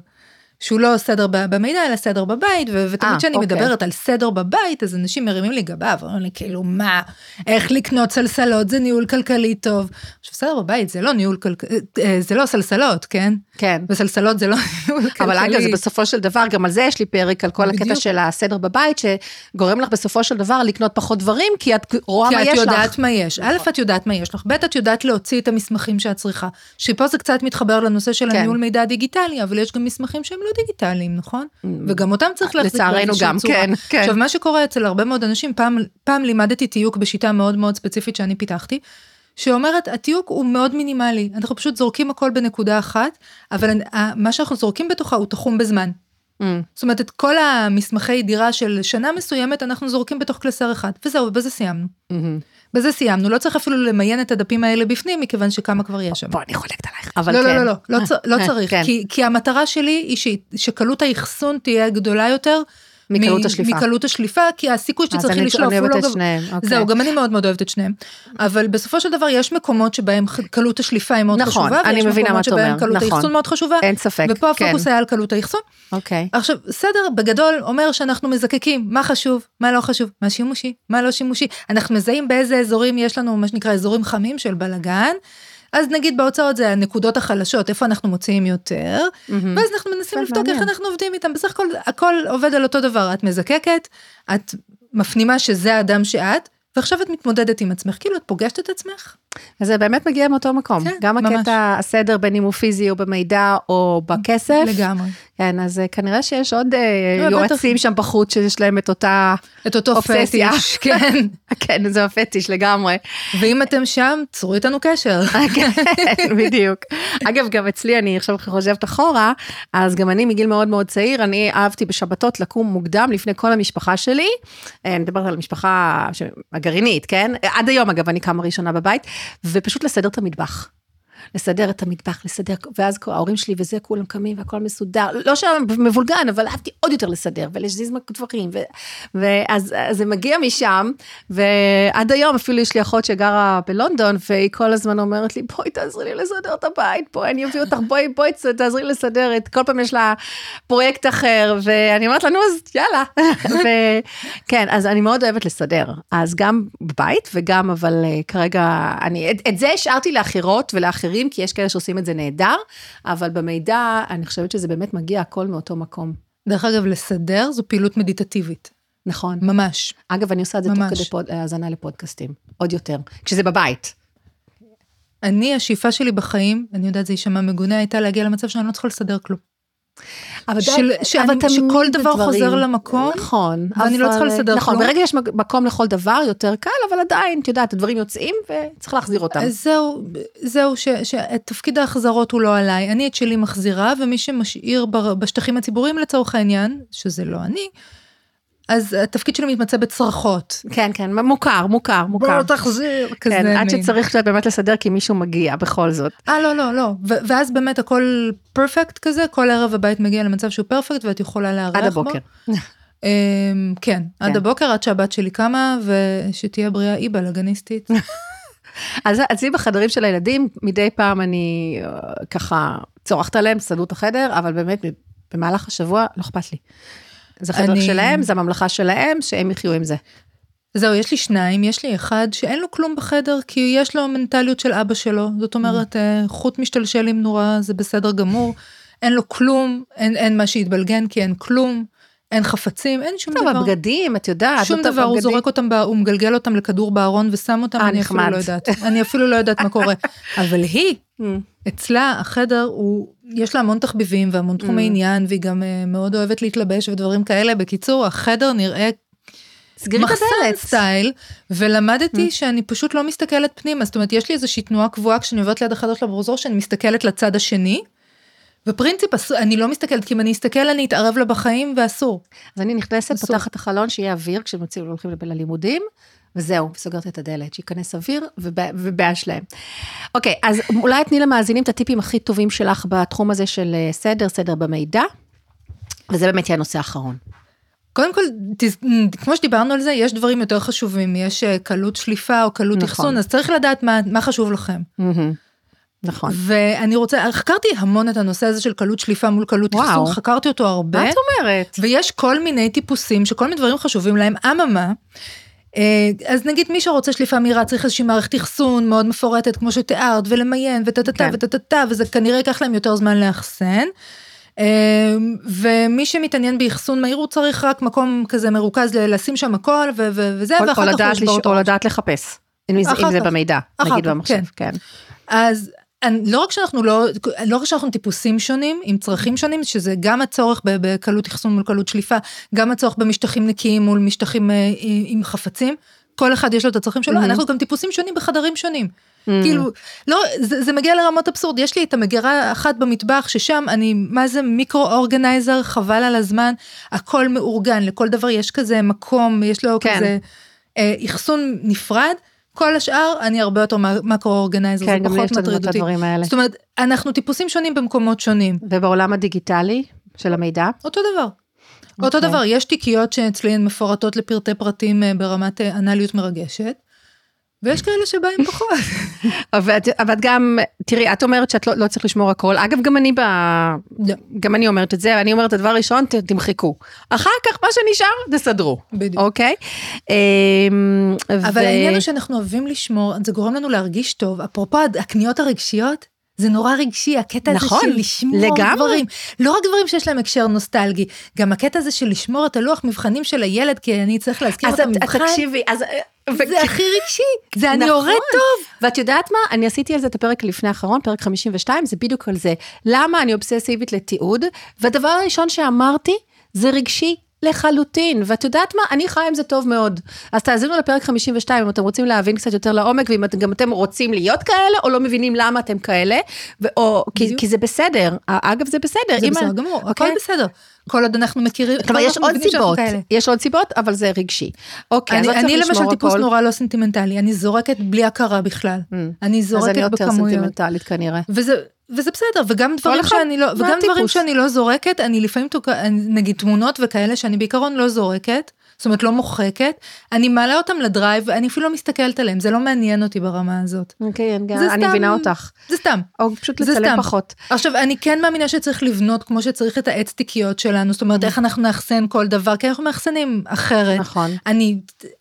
שהוא לא סדר במידע אלא סדר בבית ותמיד כשאני אוקיי. מדברת על סדר בבית אז אנשים מרימים לי גבה ואומרים לי כאילו מה איך לקנות סלסלות זה ניהול כלכלי טוב. עכשיו סדר בבית זה לא ניהול כלכלי אה, זה לא סלסלות כן כן וסלסלות זה לא ניהול כלכלי. אבל אגב זה בסופו של דבר גם על זה יש לי פרק על כל בדיוק. הקטע של הסדר בבית שגורם לך בסופו של דבר לקנות פחות דברים כי את רואה מה יש לך. כי את יודעת מה יש. א' את יודעת מה יש לך ב' את יודעת להוציא את המסמכים שאת צריכה. שפה זה קצת מתחבר לנושא של כן. הניהול מידע דיגיטלי אבל יש גם מסמכים שהם לא דיגיטליים, נכון? וגם אותם צריך להחזיק לצערנו גם, צורה. כן, כן. עכשיו, מה שקורה אצל הרבה מאוד אנשים, פעם, פעם לימדתי תיוק בשיטה מאוד מאוד ספציפית שאני פיתחתי, שאומרת, התיוק הוא מאוד מינימלי, אנחנו פשוט זורקים הכל בנקודה אחת, אבל מה שאנחנו זורקים בתוכה הוא תחום בזמן. Mm. זאת אומרת, את כל המסמכי דירה של שנה מסוימת, אנחנו זורקים בתוך קלסר אחד, וזהו, ובזה סיימנו. Mm-hmm. בזה סיימנו, לא צריך אפילו למיין את הדפים האלה בפנים, מכיוון שכמה כבר יש שם. בוא, אני חולקת עלייך, אבל לא, כן. לא, לא, לא, לא, לא צריך, כן. כי, כי המטרה שלי היא שקלות האחסון תהיה גדולה יותר. מקלות השליפה. מקלות השליפה, כי הסיכוי שצריכים לשלוף הוא לא גבוה. אוקיי. זהו, גם אני מאוד מאוד אוהבת את שניהם. אבל בסופו של דבר יש מקומות שבהם קלות השליפה היא מאוד נכון, חשובה, אני מבינה מה אתה אומר, ויש מקומות שבהם קלות האחסון מאוד חשובה. אין ספק, ופה כן. הפוקוס היה על קלות האחסון. אוקיי. עכשיו, סדר בגדול אומר שאנחנו מזקקים מה חשוב, מה לא חשוב, מה שימושי, מה לא שימושי. אנחנו מזהים באיזה אזורים יש לנו מה שנקרא אזורים חמים של בלאגן. אז נגיד בהוצאות זה הנקודות החלשות, איפה אנחנו מוציאים יותר, mm-hmm. ואז אנחנו מנסים לבדוק איך אנחנו עובדים איתם, בסך הכל הכל עובד על אותו דבר, את מזקקת, את מפנימה שזה האדם שאת, ועכשיו את מתמודדת עם עצמך, כאילו את פוגשת את עצמך. אז זה באמת מגיע מאותו מקום, כן, גם ממש. הקטע הסדר בין אם הוא פיזי או במידע או בכסף. לגמרי. כן, אז אה, כנראה שיש עוד אה, לא, יועצים שם בחוץ שיש להם את אותה את אותו אובססיה. פטיש, כן. כן, זה הפטיש לגמרי. ואם אתם שם, צרו איתנו קשר. כן, בדיוק. אגב, גם אצלי, אני עכשיו חושבת אחורה, אז גם אני מגיל מאוד מאוד צעיר, אני אהבתי בשבתות לקום מוקדם לפני כל המשפחה שלי. אה, אני מדברת על המשפחה הגרעינית, כן? עד היום, אגב, אני קמה ראשונה בבית, ופשוט לסדר את המטבח. לסדר את המטבח, לסדר, ואז ההורים שלי וזה, כולם קמים והכל מסודר, לא שם מבולגן, אבל אהבתי עוד יותר לסדר, ולהזיז דברים, ו, ואז זה מגיע משם, ועד היום אפילו יש לי אחות שגרה בלונדון, והיא כל הזמן אומרת לי, בואי תעזרי לי לסדר את הבית, בואי אני אביא אותך, בואי, בואי תעזרי לי לסדר את, כל פעם יש לה פרויקט אחר, ואני אומרת לה, נו, אז יאללה. וכן, אז אני מאוד אוהבת לסדר, אז גם בבית וגם, אבל אה, כרגע, אני, את, את זה השארתי לאחרות ולאחרים, כי יש כאלה שעושים את זה נהדר, אבל במידע, אני חושבת שזה באמת מגיע הכל מאותו מקום. דרך אגב, לסדר זו פעילות מדיטטיבית. נכון. ממש. אגב, אני עושה את זה ממש. תוך כדי פוד, האזנה לפודקאסטים, עוד יותר, כשזה בבית. אני, השאיפה שלי בחיים, אני יודעת, זה יישמע מגונה, הייתה להגיע למצב שאני לא צריכה לסדר כלום. אבל, של, שאני, אבל שכל דבר דברים. חוזר למקום, נכון, ואני לא צריכה לסדר נכון, כלום. ברגע שיש מקום לכל דבר יותר קל, אבל עדיין, את יודעת, הדברים יוצאים וצריך להחזיר אותם. זהו, זהו, שתפקיד ההחזרות הוא לא עליי, אני את שלי מחזירה, ומי שמשאיר בשטחים הציבוריים לצורך העניין, שזה לא אני, אז התפקיד שלי מתמצא בצרחות. כן, כן, מוכר, מוכר, מוכר. בוא תחזיר, כזה. כן, עד שצריך באמת לסדר כי מישהו מגיע בכל זאת. אה, לא, לא, לא. ואז באמת הכל פרפקט כזה, כל ערב הבית מגיע למצב שהוא פרפקט ואת יכולה לארח בו. עד הבוקר. אמ, כן, עד כן. הבוקר, עד שהבת שלי קמה, ושתהיה בריאה היא בלאגניסטית. אז אצלי בחדרים של הילדים, מדי פעם אני אה, ככה צורחת עליהם, סדרו את החדר, אבל באמת במהלך השבוע לא אכפת לי. זה חדר אני... שלהם, זה הממלכה שלהם, שהם יחיו עם זה. זהו, יש לי שניים, יש לי אחד שאין לו כלום בחדר, כי יש לו מנטליות של אבא שלו. זאת אומרת, mm. חוט משתלשל עם נורה, זה בסדר גמור. אין לו כלום, אין, אין מה שהתבלגן, כי אין כלום. אין חפצים, אין שום דבר. טוב, הבגדים, את יודעת. שום דבר, הוא זורק אותם, הוא מגלגל אותם לכדור בארון ושם אותם, אני אפילו לא יודעת. אני אפילו לא יודעת מה קורה. אבל היא, mm. אצלה החדר הוא, יש לה המון תחביבים והמון תחומי mm. עניין, והיא גם uh, מאוד אוהבת להתלבש ודברים כאלה. בקיצור, החדר נראה מחסן סטייל, ולמדתי mm. שאני פשוט לא מסתכלת פנימה, זאת אומרת, יש לי איזושהי תנועה קבועה כשאני עוברת ליד החדר של הברוזור, שאני מסתכלת לצד השני. בפרינציפ אני לא מסתכלת, כי אם אני אסתכל אני אתערב לה בחיים ואסור. אז אני נכנסת, אסור. פותחת החלון, שיהיה אוויר כשהם והולכים ללימודים, וזהו, סוגרת את הדלת, שייכנס אוויר ובעיה להם. אוקיי, אז אולי תני למאזינים את הטיפים הכי טובים שלך בתחום הזה של אה, סדר, סדר במידע, וזה באמת יהיה הנושא האחרון. קודם כל, כמו שדיברנו על זה, יש דברים יותר חשובים, יש אה, קלות שליפה או קלות נכון. אחסון, אז צריך לדעת מה, מה חשוב לכם. Mm-hmm. נכון. ואני רוצה, חקרתי המון את הנושא הזה של קלות שליפה מול קלות אחסון, חקרתי אותו הרבה. מה את אומרת? ויש כל מיני טיפוסים שכל מיני דברים חשובים להם, אממה. אה, אז נגיד מי שרוצה שליפה מהירה צריך איזושהי מערכת אחסון מאוד מפורטת כמו שתיארת ולמיין וטטטה כן. וטטטה וזה כנראה ייקח להם יותר זמן לאחסן. אה, ומי שמתעניין באחסון מהיר הוא צריך רק מקום כזה מרוכז לשים שם הכל וזה ואחר כך הוא ישבור. או לדעת לחפש. אם זה במידע, נגיד במחשב, כן. כן. אז לא רק שאנחנו לא, לא רק שאנחנו טיפוסים שונים, עם צרכים שונים, שזה גם הצורך בקלות אחסון מול קלות שליפה, גם הצורך במשטחים נקיים מול משטחים אה, עם חפצים, כל אחד יש לו את הצרכים שלו, mm-hmm. אנחנו גם טיפוסים שונים בחדרים שונים. Mm-hmm. כאילו, לא, זה, זה מגיע לרמות אבסורד, יש לי את המגירה אחת במטבח, ששם אני, מה זה מיקרו אורגנייזר, חבל על הזמן, הכל מאורגן, לכל דבר יש כזה מקום, יש לו כן. כזה אה, אחסון נפרד. כל השאר אני הרבה יותר מקרו-אורגנייזר, כן, זה פחות מטריד אותי. זאת אומרת, אנחנו טיפוסים שונים במקומות שונים. ובעולם הדיגיטלי של המידע? אותו דבר. Okay. אותו אוקיי. דבר, יש תיקיות שאצלי הן מפורטות לפרטי פרטים אה, ברמת אה, אנליות מרגשת. ויש כאלה שבאים פחות. אבל, אבל גם, תראי, את אומרת שאת לא, לא צריך לשמור הכל. אגב, גם אני ב... לא. גם אני אומרת את זה, אני אומרת, הדבר הראשון, תמחקו. אחר כך, מה שנשאר, תסדרו. בדיוק. אוקיי? אמ, אבל ו... העניין הוא שאנחנו אוהבים לשמור, זה גורם לנו להרגיש טוב. אפרופו הקניות הרגשיות, זה נורא רגשי, הקטע נכון, הזה של לשמור לגמרי. דברים. לא רק דברים שיש להם הקשר נוסטלגי, גם הקטע הזה של לשמור את הלוח מבחנים של הילד, כי אני צריך להזכיר את המבחן. אז תקשיבי, אז... זה הכי רגשי, זה אני הורה נכון. טוב. ואת יודעת מה? אני עשיתי על זה את הפרק לפני האחרון, פרק 52, זה בדיוק על זה. למה אני אובססיבית לתיעוד? והדבר הראשון שאמרתי, זה רגשי. לחלוטין, ואת יודעת מה? אני חיה עם זה טוב מאוד. אז תאזינו לפרק 52 אם אתם רוצים להבין קצת יותר לעומק, ואם את, גם אתם רוצים להיות כאלה, או לא מבינים למה אתם כאלה, ו- או, כי, כי זה בסדר. אגב, זה בסדר. זה בסדר גמור, הכל אוקיי? בסדר. כל עוד אנחנו מכירים, כלומר יש עוד סיבות, יש עוד סיבות, אבל זה רגשי. אוקיי, אני, אז לא צריך לשמור הכל. אני למשל טיפוס נורא לא סנטימנטלי, אני זורקת בלי הכרה בכלל. Mm. אני זורקת בכמויות. אז אני יותר סנטימנטלית כנראה. וזה, וזה בסדר, וגם דברים שאני לא, וגם דברים שאני לא זורקת, אני לפעמים, נגיד תמונות וכאלה שאני בעיקרון לא זורקת, זאת אומרת לא מוחקת, אני מעלה אותם לדרייב, אני אפילו לא מסתכלת עליהם, זה לא מעניין אותי ברמה הזאת. אוקיי, okay, אני מבינה אותך. זה סתם. או פשוט לצלם פחות. עכשיו, אני כן מאמינה שצריך לבנות כמו שצריך את העץ תיקיות שלנו, זאת אומרת, איך אנחנו נאחסן כל דבר, כי אנחנו מאחסנים אחרת. נכון. אני,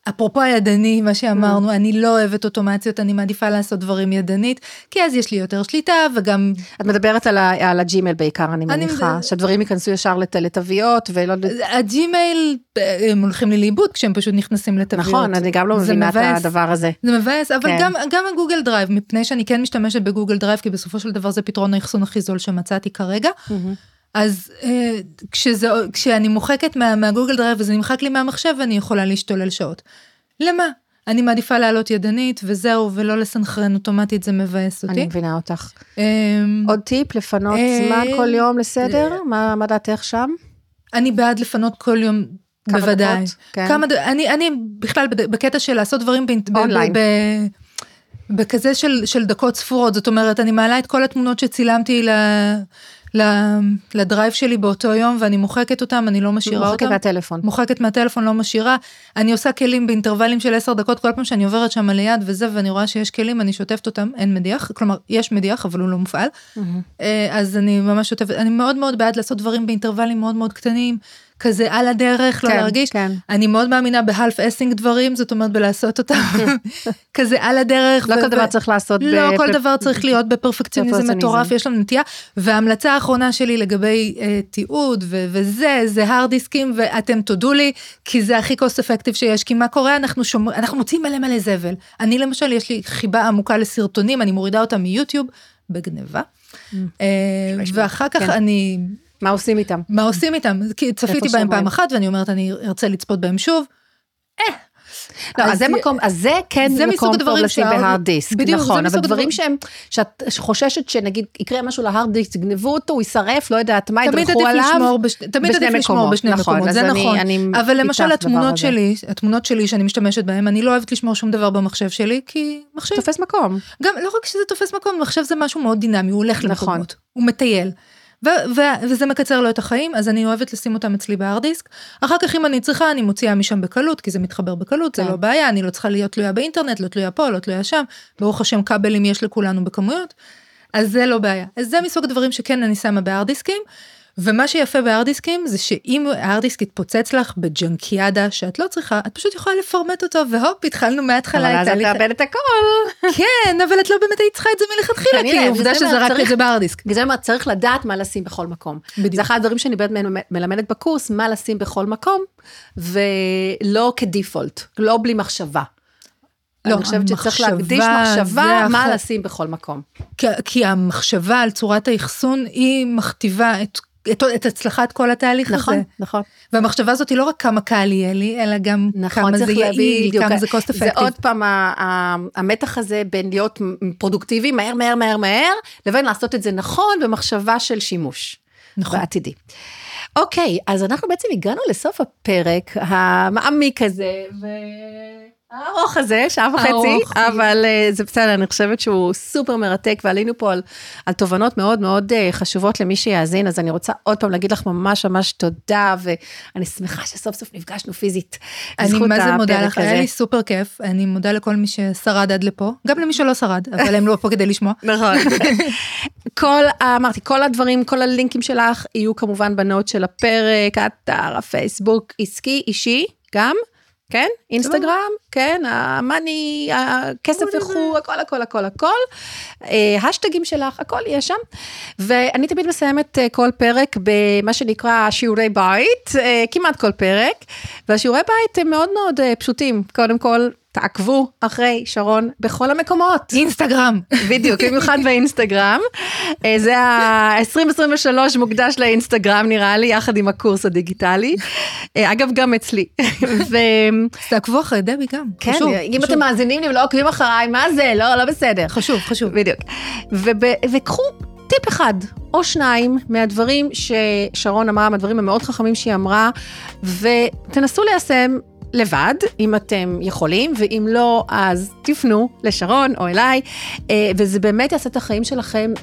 אפרופו הידני, מה שאמרנו, אני לא אוהבת אוטומציות, אני מעדיפה לעשות דברים ידנית, כי אז יש לי יותר שליטה, וגם... את מדברת על הג'ימייל בעיקר, אני מניחה, שהדברים ייכנסו ישר לתוויות ולא... הג'ימייל, הם הולכים לי לאיבוד כשהם פשוט נכנסים לתוויות. נכון, אני גם לא מבינה את הדבר הזה. זה מבאס, אבל כן. גם, גם הגוגל דרייב, מפני שאני כן משתמשת בגוגל דרייב, כי בסופו של דבר זה פתרון האחסון הכי זול שמצאתי כרגע. Mm-hmm. אז אה, כשזה, כשאני מוחקת מה, מהגוגל דרייב וזה נמחק לי מהמחשב, אני יכולה להשתולל שעות. למה? אני מעדיפה לעלות ידנית וזהו, ולא לסנכרן אוטומטית, זה מבאס אותי. אני מבינה אותך. אמ, עוד טיפ, לפנות אה, זמן כל יום לסדר? מה דעתך שם? אני בעד לפנות כל יום בוודאי. דקות? כן. כמה דקות, אני, אני בכלל בקטע של לעשות דברים אונליין. בכזה של, של דקות ספורות, זאת אומרת, אני מעלה את כל התמונות שצילמתי ל... לדרייב שלי באותו יום ואני מוחקת אותם, אני לא משאירה מוחקת אותם. מוחקת מהטלפון. מוחקת מהטלפון, לא משאירה. אני עושה כלים באינטרוולים של 10 דקות, כל פעם שאני עוברת שם ליד וזה, ואני רואה שיש כלים, אני שוטפת אותם, אין מדיח, כלומר, יש מדיח, אבל הוא לא מופעל. Mm-hmm. אז אני ממש שוטפת, אני מאוד מאוד בעד לעשות דברים באינטרוולים מאוד מאוד קטנים. כזה על הדרך, לא כן, לא להרגיש. כן. אני מאוד מאמינה בהלף אסינג דברים, זאת אומרת בלעשות אותם כזה על הדרך. לא ו- כל דבר צריך לעשות. לא, ב- כל דבר צריך להיות בפרפקציוניזם מטורף, יש לנו נטייה. וההמלצה האחרונה שלי לגבי uh, תיעוד ו- וזה, זה הרד דיסקים, ואתם תודו לי, כי זה הכי קוסט אפקטיב שיש, כי מה קורה, אנחנו שומר, אנחנו מוצאים מלא מלא זבל. אני למשל, יש לי חיבה עמוקה לסרטונים, אני מורידה אותם מיוטיוב בגניבה. Mm. Uh, ואחר כך כן. אני מה עושים איתם? מה עושים איתם? כי צפיתי בהם פעם אחת ואני אומרת אני ארצה לצפות בהם שוב. אה. לא, אז זה מקום, אז זה כן זה מקום טוב לשים בהארד דיסק, בדיוק, נכון, אבל דברים שהם, שאת חוששת שנגיד יקרה משהו להארד דיסק, יגנבו אותו, הוא יישרף, לא יודעת מה, ידרכו עליו, תמיד עדיף לשמור בשני נכון, מקומות, זה נכון, אבל למשל התמונות שלי, התמונות שלי שאני משתמשת בהן, אני לא אוהבת לשמור שום דבר במחשב שלי, כי מחשב, תופס מקום, גם לא רק שזה תופס מקום, מחשב זה משהו מאוד דינמי, הוא הולך למקומות, הוא מטייל. וזה מקצר לו את החיים, אז אני אוהבת לשים אותם אצלי בהארד דיסק. אחר כך אם אני צריכה, אני מוציאה משם בקלות, כי זה מתחבר בקלות, זה כן. לא בעיה, אני לא צריכה להיות תלויה באינטרנט, לא תלויה פה, לא תלויה שם. ברוך השם כבלים יש לכולנו בכמויות, אז זה לא בעיה. אז זה מסוג הדברים שכן אני שמה בהארד דיסקים. ומה שיפה בהרדיסקים זה שאם ההרדיסק יתפוצץ לך בג'נקיאדה שאת לא צריכה, את פשוט יכולה לפרמט אותו והופ, התחלנו מההתחלה. אבל אז את מאבדת את הכל. כן, אבל את לא באמת היית צריכה את זה מלכתחילה, כי עובדה שזרקת את זה בהרדיסק. בגלל זה אומרת, צריך לדעת מה לשים בכל מקום. בדיוק. זה אחד הדברים שאני באמת מלמדת בקורס, מה לשים בכל מקום, ולא כדיפולט, לא בלי מחשבה. לא, אני חושבת שצריך להקדיש מחשבה מה לשים בכל מקום. כי המחשבה על צורת האחסון היא מכתיבה את את, את הצלחת כל התהליך נכון, הזה. נכון, נכון. והמחשבה הזאת היא לא רק כמה קל יהיה לי, אלא גם נכון, כמה זה יעיל, כמה זה cost effective. זה עוד פעם המתח הזה בין להיות פרודוקטיבי מהר, מהר, מהר, מהר, לבין לעשות את זה נכון במחשבה של שימוש. נכון. בעתידי. אוקיי, אז אנחנו בעצם הגענו לסוף הפרק המעמיק הזה, ו... הארוך הזה, שעה וחצי, אבל uh, זה בסדר, אני חושבת שהוא סופר מרתק, ועלינו פה על, על תובנות מאוד מאוד uh, חשובות למי שיאזין, אז אני רוצה עוד פעם להגיד לך ממש ממש תודה, ואני שמחה שסוף סוף נפגשנו פיזית. אני מה זה מודה לך, היה לי סופר כיף, אני מודה לכל מי ששרד עד לפה, גם למי שלא שרד, אבל הם לא פה כדי לשמוע. נכון. כל, אמרתי, כל הדברים, כל הלינקים שלך יהיו כמובן בנוט של הפרק, אתר, הפייסבוק, עסקי, אישי, גם. כן? אינסטגרם, כן? המאני, הכסף וכו', הכל, הכל, הכל, הכל. השטגים שלך, הכל יהיה שם. ואני תמיד מסיימת אה, כל פרק במה שנקרא שיעורי בית, אה, כמעט כל פרק. והשיעורי בית הם מאוד מאוד אה, פשוטים. קודם כל, תעקבו אחרי שרון בכל המקומות. אינסטגרם. בדיוק, במיוחד באינסטגרם. אה, זה ה-2023 מוקדש לאינסטגרם נראה לי, יחד עם הקורס הדיגיטלי. אה, אגב, גם אצלי. ו... תעקבו אחרי דבי גם, כן, חשוב. אם חשוב. אתם מאזינים לי ולא עוקבים אחריי, מה זה? לא, לא בסדר. חשוב, חשוב. בדיוק. וקחו טיפ אחד או שניים מהדברים ששרון אמרה, מהדברים המאוד חכמים שהיא אמרה, ותנסו ליישם לבד, אם אתם יכולים, ואם לא, אז תפנו לשרון או אליי, אה, וזה באמת יעשה את החיים שלכם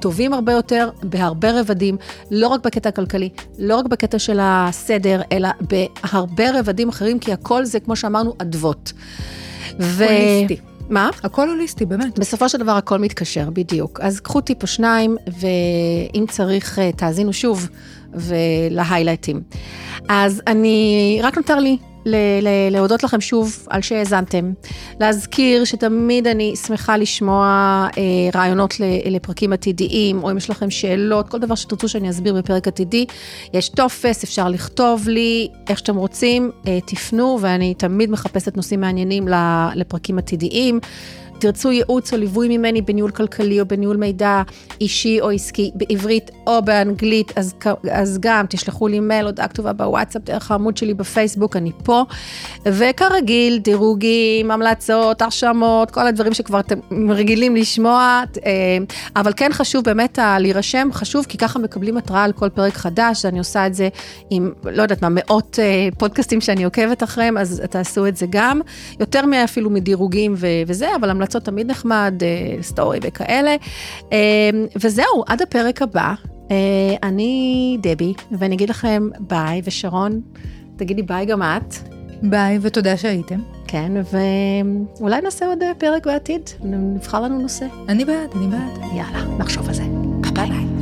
טובים הרבה יותר בהרבה רבדים, לא רק בקטע הכלכלי, לא רק בקטע של הסדר, אלא בהרבה רבדים אחרים, כי הכל זה, כמו שאמרנו, אדוות. הוליסטי. מה? הכל הוליסטי, באמת. בסופו של דבר הכל מתקשר, בדיוק. אז קחו טיפ או שניים, ואם צריך, אה, תאזינו שוב ולהיילייטים. אז אני, רק נותר לי להודות לכם שוב על שהאזנתם. להזכיר שתמיד אני שמחה לשמוע אה, רעיונות לפרקים עתידיים, או אם יש לכם שאלות, כל דבר שתרצו שאני אסביר בפרק עתידי, יש טופס, אפשר לכתוב לי, איך שאתם רוצים, אה, תפנו, ואני תמיד מחפשת נושאים מעניינים לפרקים עתידיים. תרצו ייעוץ או ליווי ממני בניהול כלכלי או בניהול מידע אישי או עסקי בעברית או באנגלית, אז, אז גם תשלחו לי מייל, הודעה כתובה בוואטסאפ, דרך העמוד שלי בפייסבוק, אני פה. וכרגיל, דירוגים, המלצות, הרשמות, כל הדברים שכבר אתם רגילים לשמוע, אה, אבל כן חשוב באמת להירשם, חשוב כי ככה מקבלים התראה על כל פרק חדש, אני עושה את זה עם, לא יודעת מה, מאות אה, פודקאסטים שאני עוקבת אחריהם, אז תעשו את זה גם, יותר מאפילו מדירוגים וזה, אבל המלצות תמיד נחמד, אה, סטורי וכאלה. אה, וזהו, עד הפרק הבא. אה, אני דבי, ואני אגיד לכם ביי, ושרון, תגידי ביי גם את. ביי, ותודה שהייתם. כן, ואולי נעשה עוד פרק בעתיד, נבחר לנו נושא. אני בעד, אני בעד. יאללה, נחשוב על זה. ביי ביי.